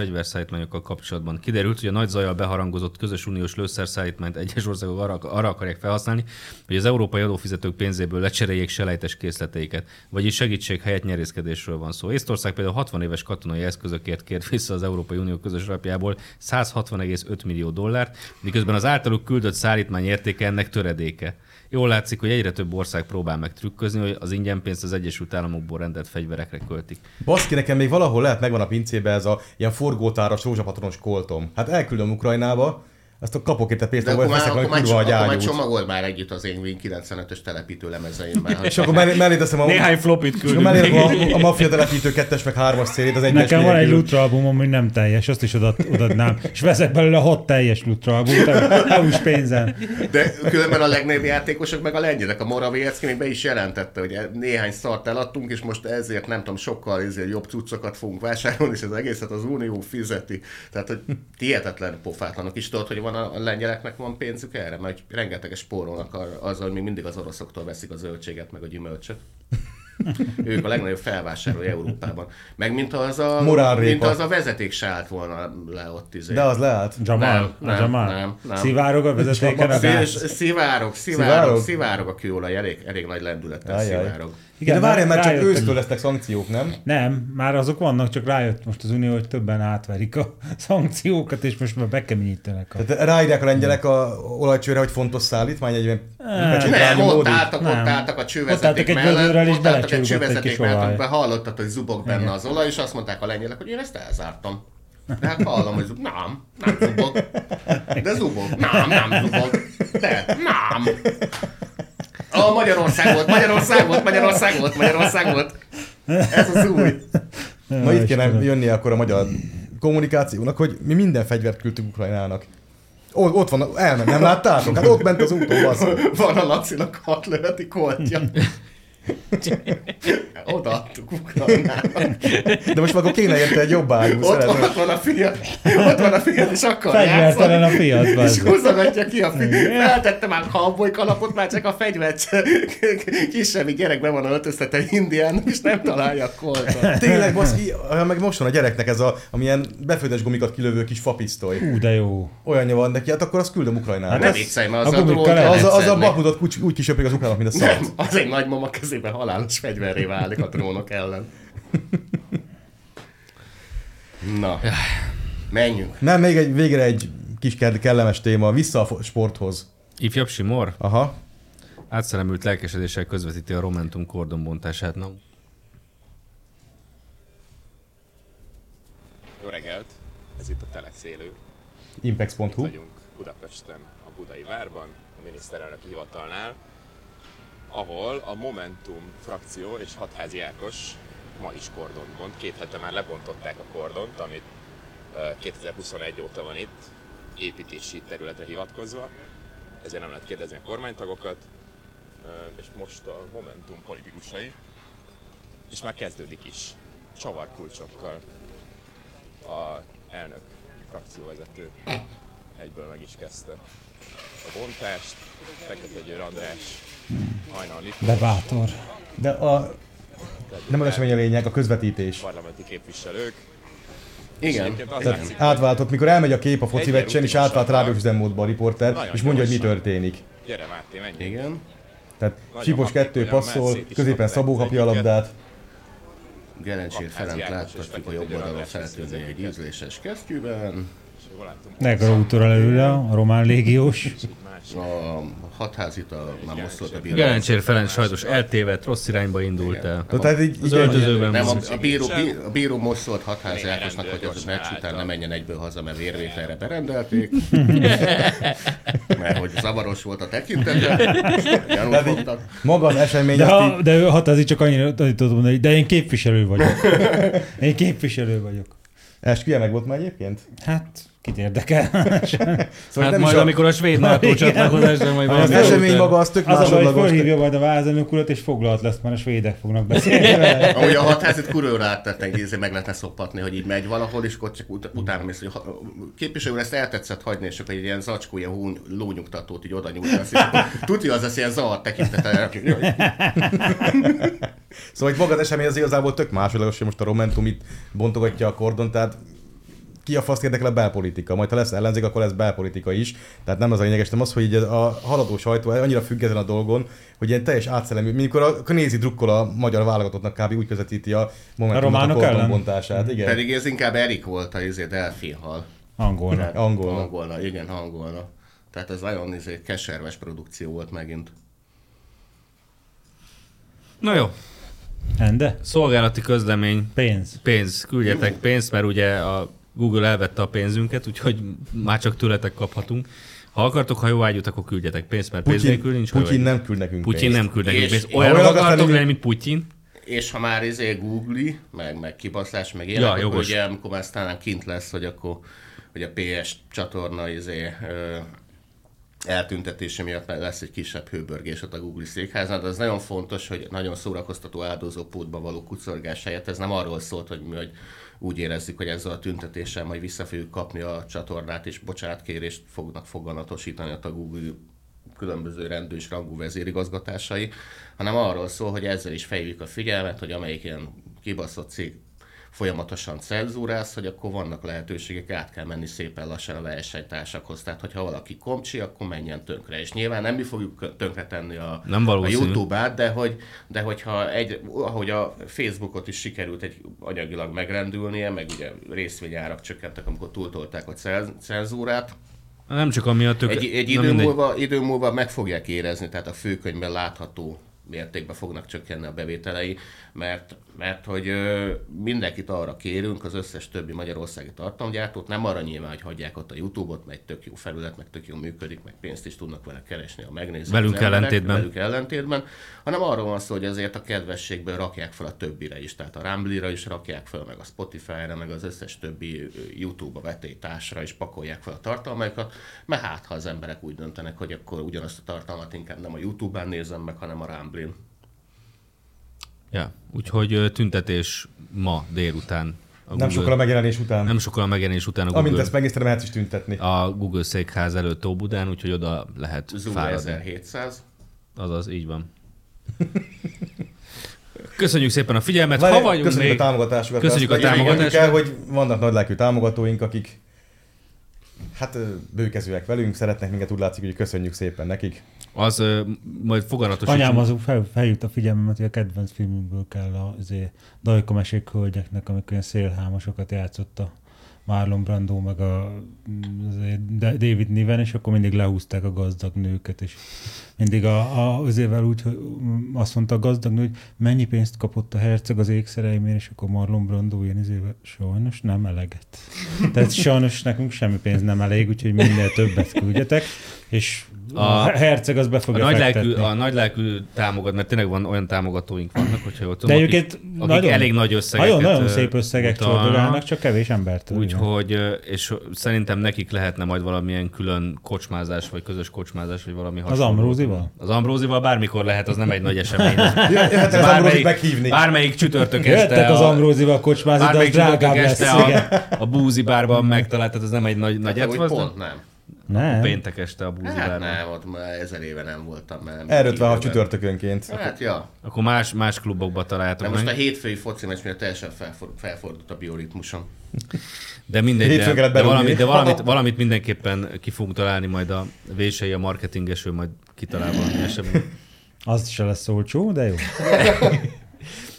fegyverszállítmányokkal kapcsolatban. Kiderült, hogy a nagy zajjal beharangozott közös uniós lőszerszállítmányt egyes országok arra, arra akarják felhasználni, hogy az európai adófizetők pénzéből lecseréljék selejtes készleteiket, vagyis segítség helyett nyerészkedésről van szó. Észtország például 60 éves katonai eszközökért kért vissza az Európai Unió közös alapjából 160,5 millió dollárt, miközben az általuk küldött szállítmány értéke ennek töredéke. Jól látszik, hogy egyre több ország próbál meg trükközni, hogy az ingyenpénzt az Egyesült Államokból rendelt fegyverekre költik. Baszki, nekem még valahol lehet megvan a pincébe ez a ilyen forgótáras, rózsapatronos koltom. Hát elküldöm Ukrajnába, azt kapok itt a pénzt, De akkor veszek akkor, majd már, kurva a akkor már együtt az én Win 95-ös telepítő lemezeimben. És akkor mellé, mellé teszem a... Néhány flopit és akkor küldünk. mellé a, a maffia telepítő kettes meg hármas szérét, az egyes Nekem van egy. Lutra album, ami nem teljes, azt is oda, odaadnám. És veszek belőle hat teljes Lutra albumot, EU-s pénzen. De különben a legnagyobb játékosok meg a lengyelek. A Morawiecki még be is jelentette, hogy néhány szart eladtunk, és most ezért nem tudom, sokkal ezért jobb cuccokat fogunk vásárolni, és az egészet az Unió fizeti. Tehát, hogy hihetetlen pofátlanok is tudod, hogy van a a lengyeleknek van pénzük erre, mert rengeteges spórolnak azzal, hogy még mindig az oroszoktól veszik a zöldséget, meg a gyümölcsöt. (laughs) ők a legnagyobb felvásárlói Európában. Meg mint az a, Morálrépa. mint az a vezeték se állt volna le ott izé. De az lehet. Jamal, Nem, a nem, Jamal. nem, nem. Szivárog a vezetéken a gáz. Szivárog, szivárog, Szivárog? szivárog a kőolaj, elég, elég nagy lendülettel Ajaj. szivárog. Igen, de várjál, mert csak ősztől lesznek szankciók, nem? Nem, már azok vannak, csak rájött most az Unió, hogy többen átverik a (laughs) szankciókat, és most már bekeményítenek. A... Tehát ráírják a lengyelek a olajcsőre, hogy fontos szállítmány, egy ilyen Nem, pecsételni ott módig. álltak, ott Nem. álltak a Ott csővezeték egy mellett, és ott álltak egy egy csővezeték mellett, amiben hallottad, hogy zubog benne az olaj, és azt mondták a lengyelek, hogy én ezt elzártam. De hát hallom, hogy zubog. Nem, nem zubog. De zubog. Nem, nem zubog. De, nem. A Magyarország volt, Magyarország volt, Magyarország volt, Magyarország volt. Ez az új. Na itt kéne jönni akkor a magyar kommunikációnak, hogy mi minden fegyvert küldtünk Ukrajnának. Ott, ott van, elment, nem láttátok? Hát ott ment az úton, basz. Van a Lacinak hat löveti koltja. (laughs) Odaadtuk Ukrajnának. De most akkor kéne érte egy jobb áru. Ott, szeretném. ott van a fiat, ott van a fiat, és akar Fegyvertelen a fiat, És húzogatja ki a fiat. Feltette már cowboy kalapot, már csak a fegyvert (laughs) kisebbi gyerek be van öltöztetve indiának, és nem találja a koltot. Tényleg, olyan meg most van a gyereknek ez a, amilyen befőttes gumikat kilövő kis fapisztoly. Ú, de jó. Olyanja van neki, hát akkor azt küldöm Ukrajnába. Hát Ne ez- viccelj, mert a az az, a, az a bakmutot úgy, úgy kisöprik az ukránok, mint a szart. Nem, az egy nagymama kezében halálos fegyverré válik a drónok ellen. Na, menjünk. Nem, még egy, végre egy kis ke- kellemes téma, vissza a sporthoz. Ifjabb Simor Aha. átszellemült lelkesedéssel közvetíti a Romantum kordonbontását. Na, Jó reggelt! Ez itt a Telex élő. Impex.hu. Vagyunk Budapesten, a Budai Várban, a miniszterelnöki hivatalnál, ahol a Momentum frakció és hatházi Ákos ma is kordont bont. Két hete már lebontották a kordont, amit ö, 2021 óta van itt, építési területre hivatkozva. Ezért nem lehet kérdezni a kormánytagokat, Ö, és most a Momentum politikusai, és már kezdődik is, csavarkulcsokkal a elnök frakcióvezető egyből meg is kezdte a bontást, Fekete Győr András, De bátor. De a, nem az esemény a lényeg, a közvetítés. parlamenti képviselők. Igen. Tehát átváltott, mikor elmegy a kép a foci meccsen, és átvált rádiós üzemmódba a riporter, Nagyon és mondja, hogy mi történik. gyere Máté, menjünk. Igen. Tehát Sipos kettő passzol, középen Szabó kapja a labdát. Gerencsér Hatházi Ferenc láthatjuk a jobb oldalon feltűnni egy ízléses kesztyűben. Látom, Negro előle, a román légiós. Egy. A hatházit a, már most szólt a bíró. Gelencsér Ferenc sajnos eltévedt, rossz irányba indult el. Tehát így, Az öltözőben Nem, a, a, bíró, bíró most szólt hatházi Ákosnak, hogy az a meccs után ne állta. menjen egyből haza, mert vérvételre berendelték. (laughs) mert hogy zavaros volt a tekintete. Maga az esemény, De, ha, így, de ő hatázi csak annyira tudod mondani, de én képviselő vagyok. (laughs) Én képviselő vagyok. esküje meg volt már egyébként? Hát, kit érdekel? (laughs) Szóval Hát nem majd, a, amikor a svéd (laughs) NATO csatlakozásra majd az valami esemény után- maga az tök Az a baj, felhívja majd a vázelnök urat, és foglalt lesz, mert a svédek fognak beszélni vele. (laughs) Ahogy a hatházit kurőre áttettek, így meg lehetne szoppatni, hogy így megy valahol, és akkor csak ut- utána mész, hogy ha- képviselő ezt eltetszett hagyni, és akkor egy ilyen zacskó, ilyen hún, lónyugtatót így oda nyújtasz, és tudja, az lesz ilyen zavart tekintete. Szóval hogy maga az esemény az igazából tök másodlagos, hogy most a Momentum itt bontogatja a kordon, tehát ki a faszt érdekel a belpolitika, majd ha lesz ellenzék, akkor lesz belpolitika is. Tehát nem az a lényeges, hanem az, hogy így a haladó sajtó annyira függ ezen a dolgon, hogy ilyen teljes átszellemű, mikor a Knézi drukkol a magyar válogatottnak kb. úgy közvetíti a Momentumnak a, a ellen? kordonbontását. Igen. Pedig ez inkább Erik volt a izé, delfin hal. Angolnak. Tehát Angolna. Angolna, igen, angolna. Tehát ez nagyon izé, keserves produkció volt megint. Na jó, Ende? szolgálati közlemény, Pénz. pénz, küldjetek pénzt, mert ugye a Google elvette a pénzünket, úgyhogy már csak tőletek kaphatunk. Ha akartok hajóágyút, akkor küldjetek pénzt, mert pénz Putyin, nélkül nincs Putyin nem küld nekünk Putyin pénzt. nem küld nekünk pénzt. Olyan akartok lenni, mint Putyin. És ha már izé googli, meg, meg kibaszlás, meg ilyenek, Ja, akkor ugye, amikor már aztán kint lesz, hogy akkor hogy a PS csatorna izé, ö, eltüntetése miatt már lesz egy kisebb hőbörgés ott a Google székházán, de az nagyon fontos, hogy nagyon szórakoztató áldozó pótba való kucorgás helyett ez nem arról szólt, hogy mi hogy úgy érezzük, hogy ezzel a tüntetéssel majd vissza fogjuk kapni a csatornát, és bocsánatkérést fognak foganatosítani a Google különböző rendű és rangú vezérigazgatásai, hanem arról szól, hogy ezzel is fejlődik a figyelmet, hogy amelyik ilyen kibaszott cég folyamatosan cenzúráz, hogy akkor vannak lehetőségek, át kell menni szépen lassan a versenytársakhoz. Tehát, hogyha valaki komcsi, akkor menjen tönkre. És nyilván nem mi fogjuk tönkretenni a, Nem a. YouTube-át, de, hogy, de hogyha egy, ahogy a Facebookot is sikerült egy anyagilag megrendülnie, meg ugye részvényárak csökkentek, amikor túltolták a cen- cenzúrát, Nem csak amiatt ők... egy, egy idő, múlva, idő múlva meg fogják érezni, tehát a főkönyvben látható mértékben fognak csökkenni a bevételei, mert, mert hogy ö, mindenkit arra kérünk, az összes többi magyarországi tartalomgyártót, nem arra nyilván, hogy hagyják ott a YouTube-ot, meg tök jó felület, meg tök jó működik, meg pénzt is tudnak vele keresni a megnézők. Velünk emberek, ellentétben. Velük ellentétben, hanem arról van szó, hogy azért a kedvességből rakják fel a többire is, tehát a Rumble-ra is rakják fel, meg a Spotify-ra, meg az összes többi YouTube-a vetélytársra is pakolják fel a tartalmaikat, mert hát, ha az emberek úgy döntenek, hogy akkor ugyanazt a tartalmat inkább nem a YouTube-án nézem meg, hanem a Rumble-n. Ja, úgyhogy tüntetés ma délután. A Nem sokkal a megjelenés után. nem sokkal a megjelenés után a Amint Google, ezt megnéztem, mehetsz is tüntetni. a Google székház előtt Óbudán, úgyhogy oda lehet Zoom fáradni. 1700. Azaz, így van. (laughs) Köszönjük szépen a figyelmet. Várj, ha vagyunk köszönjük még... a támogatásokat. Köszönjük a támogatást. el, hogy vannak nagylelkű támogatóink, akik hát bőkezőek velünk, szeretnek minket, úgy látszik, hogy köszönjük szépen nekik. Az ö, majd foganatosítsunk. Anyám azok fel, feljut a figyelmemet, hogy a kedvenc filmünkből kell a azért Dajka mesék hölgyeknek, amikor ilyen szélhámosokat játszott a Marlon Brando, meg a azért Da- David Niven, és akkor mindig lehúzták a gazdag nőket, és mindig a, a, azért úgy, hogy azt mondta a gazdag nő, hogy mennyi pénzt kapott a herceg az ékszereimért, és akkor Marlon Brando ilyen izével, sajnos nem eleget. Tehát sajnos nekünk semmi pénz nem elég, úgyhogy minél többet küldjetek, és a, A- a herceg az be A fogja nagylelkű, fektetni. a nagylelkű támogat, mert tényleg van olyan támogatóink vannak, hogyha jól De tudom, akik, egyébként akik nagyon, elég nagy összegeket nagyon, nagyon szép összegek csordogálnak, csak kevés embertől. igen. Úgyhogy, és szerintem nekik lehetne majd valamilyen külön kocsmázás, vagy közös kocsmázás, vagy valami hasonló. Ambrózival? Az Ambrózival bármikor lehet, az nem egy nagy esemény. (laughs) Jöhet az Ambrózit meghívni. bármelyik csütörtök este az a- Ambrózival kocsmázni, de az Bármelyik drágább lesz. a, a búzi bárban megtalált, tehát ez nem egy nagy, nagy Hát, de pont nem. Nem. péntek este a búzi Hát nem, ott már ezer éve nem voltam. Van időben. csütörtökönként. Hát ja. Akkor más, más klubokba találtok De most a hétfői foci meccs miatt teljesen felfor- felfordult a bioritmusom. De mindegy, de, de, valamit, de valamit, valamit mindenképpen ki fogunk találni, majd a vései, a marketingeső majd kitalál valami esemény. Az se lesz olcsó, de jó. (laughs)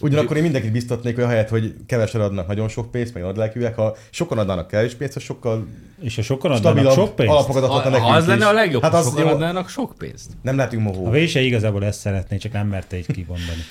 Ugyanakkor én mindenkit biztatnék, hogy ahelyett, hogy kevesen adnak nagyon sok pénzt, meg nagylelkűek, ha sokan adnának kevés pénzt, az sokkal És ha sokan adnak stabilabb sok pénzt, alapokat Ha, adhatna ha nekünk az lenne a legjobb, hát az sokan jó, adnának sok pénzt. nem lehetünk mohó. a vése igazából ezt szeretné, csak nem merte így kimondani.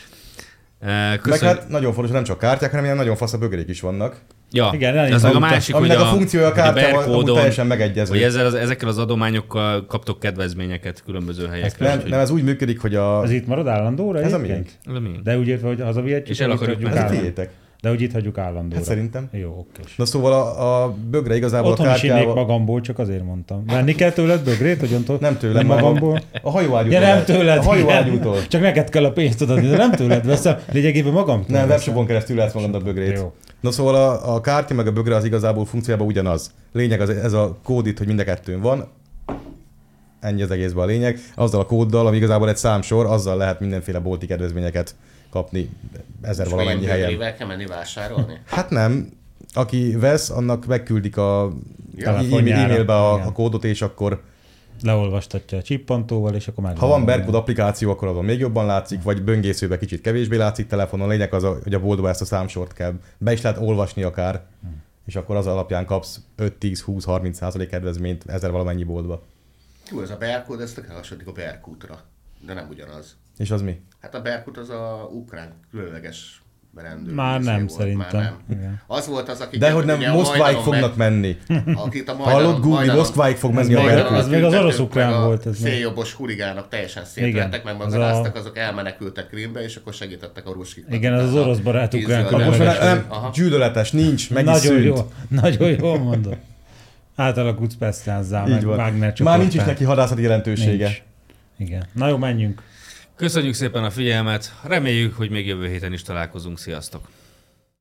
Eh, Meg hát nagyon fontos, nem csak kártyák, hanem ilyen nagyon fasz a bögrék is vannak. Ja, Igen, ez elindult meg a a- másik, Aminek hogy a funkciója a hogy a kártyával teljesen megegyező. hogy ezzel az, ezekkel az adományokkal kaptok kedvezményeket különböző helyekre. Nem, úgyhogy- nem, ez úgy működik, hogy a... Az itt marad állandóra? Ez a egyébként? miénk. Ez a miénk. De úgy értve, hogy hazavihetjük, És el akarjuk hagyjuk Ez a állandóra? tiétek. De úgy itt hagyjuk állandóra. Hát szerintem. Jó, oké. Na szóval a, a bögre igazából Otthon a is innék kártyával... magamból, csak azért mondtam. Venni kell tőled bögrét, hogy ontól? Nem tőlem, Nem magamból? A hajóágyútól. Ja, nem tőled. A hajóágyútól. Csak neked kell a pénzt adni, de nem tőled veszem. Lényegében magam Nem, webshopon keresztül látsz magadnak a bögrét. Jó. Na szóval a, a kártya meg a bögre az igazából funkciójában ugyanaz. Lényeg az, ez a kód itt, hogy mind a kettőn van. Ennyi az egészben a lényeg. Azzal a kóddal, ami igazából egy számsor, azzal lehet mindenféle bolti kedvezményeket kapni ezer És valamennyi helyen. kell menni vásárolni? Hát nem. Aki vesz, annak megküldik a Ja. e- e-mailbe a, a kódot, és akkor Leolvastatja a csippantóval, és akkor meg. ha van Berkod applikáció, akkor azon még jobban látszik, vagy böngészőben kicsit kevésbé látszik telefonon. A lényeg az, a, hogy a boltba ezt a számsort kell. Be is lehet olvasni akár, és akkor az alapján kapsz 5-10-20-30 százalék kedvezményt ezer valamennyi boltba. Jó, ez a Berkut, ez tök a Berkutra. De nem ugyanaz. És az mi? Hát a Berkut az a ukrán különleges rendőr. Már nem, volt, szerintem. Már nem. Igen. Az volt az, aki... De hogy nem Moszkváig fognak meg, menni. (laughs) Akit a Hallod, Google, Majdanon- Moszkváig fog menni a Berkut. Az még az meg a volt, ez. Széljobbos huligánok teljesen szétlettek, meg a- azok elmenekültek Krímbe, és akkor segítettek a ruskiknak. Igen, az az orosz barát ukrán Most már gyűlöletes, nincs, meg Nagyon jó, nagyon jó mondod. Átalakult Pesztánzzá, Így meg. Wagner Már nincs is neki hadászati jelentősége. Nincs. Igen. Na jó, menjünk. Köszönjük szépen a figyelmet, reméljük, hogy még jövő héten is találkozunk. Sziasztok!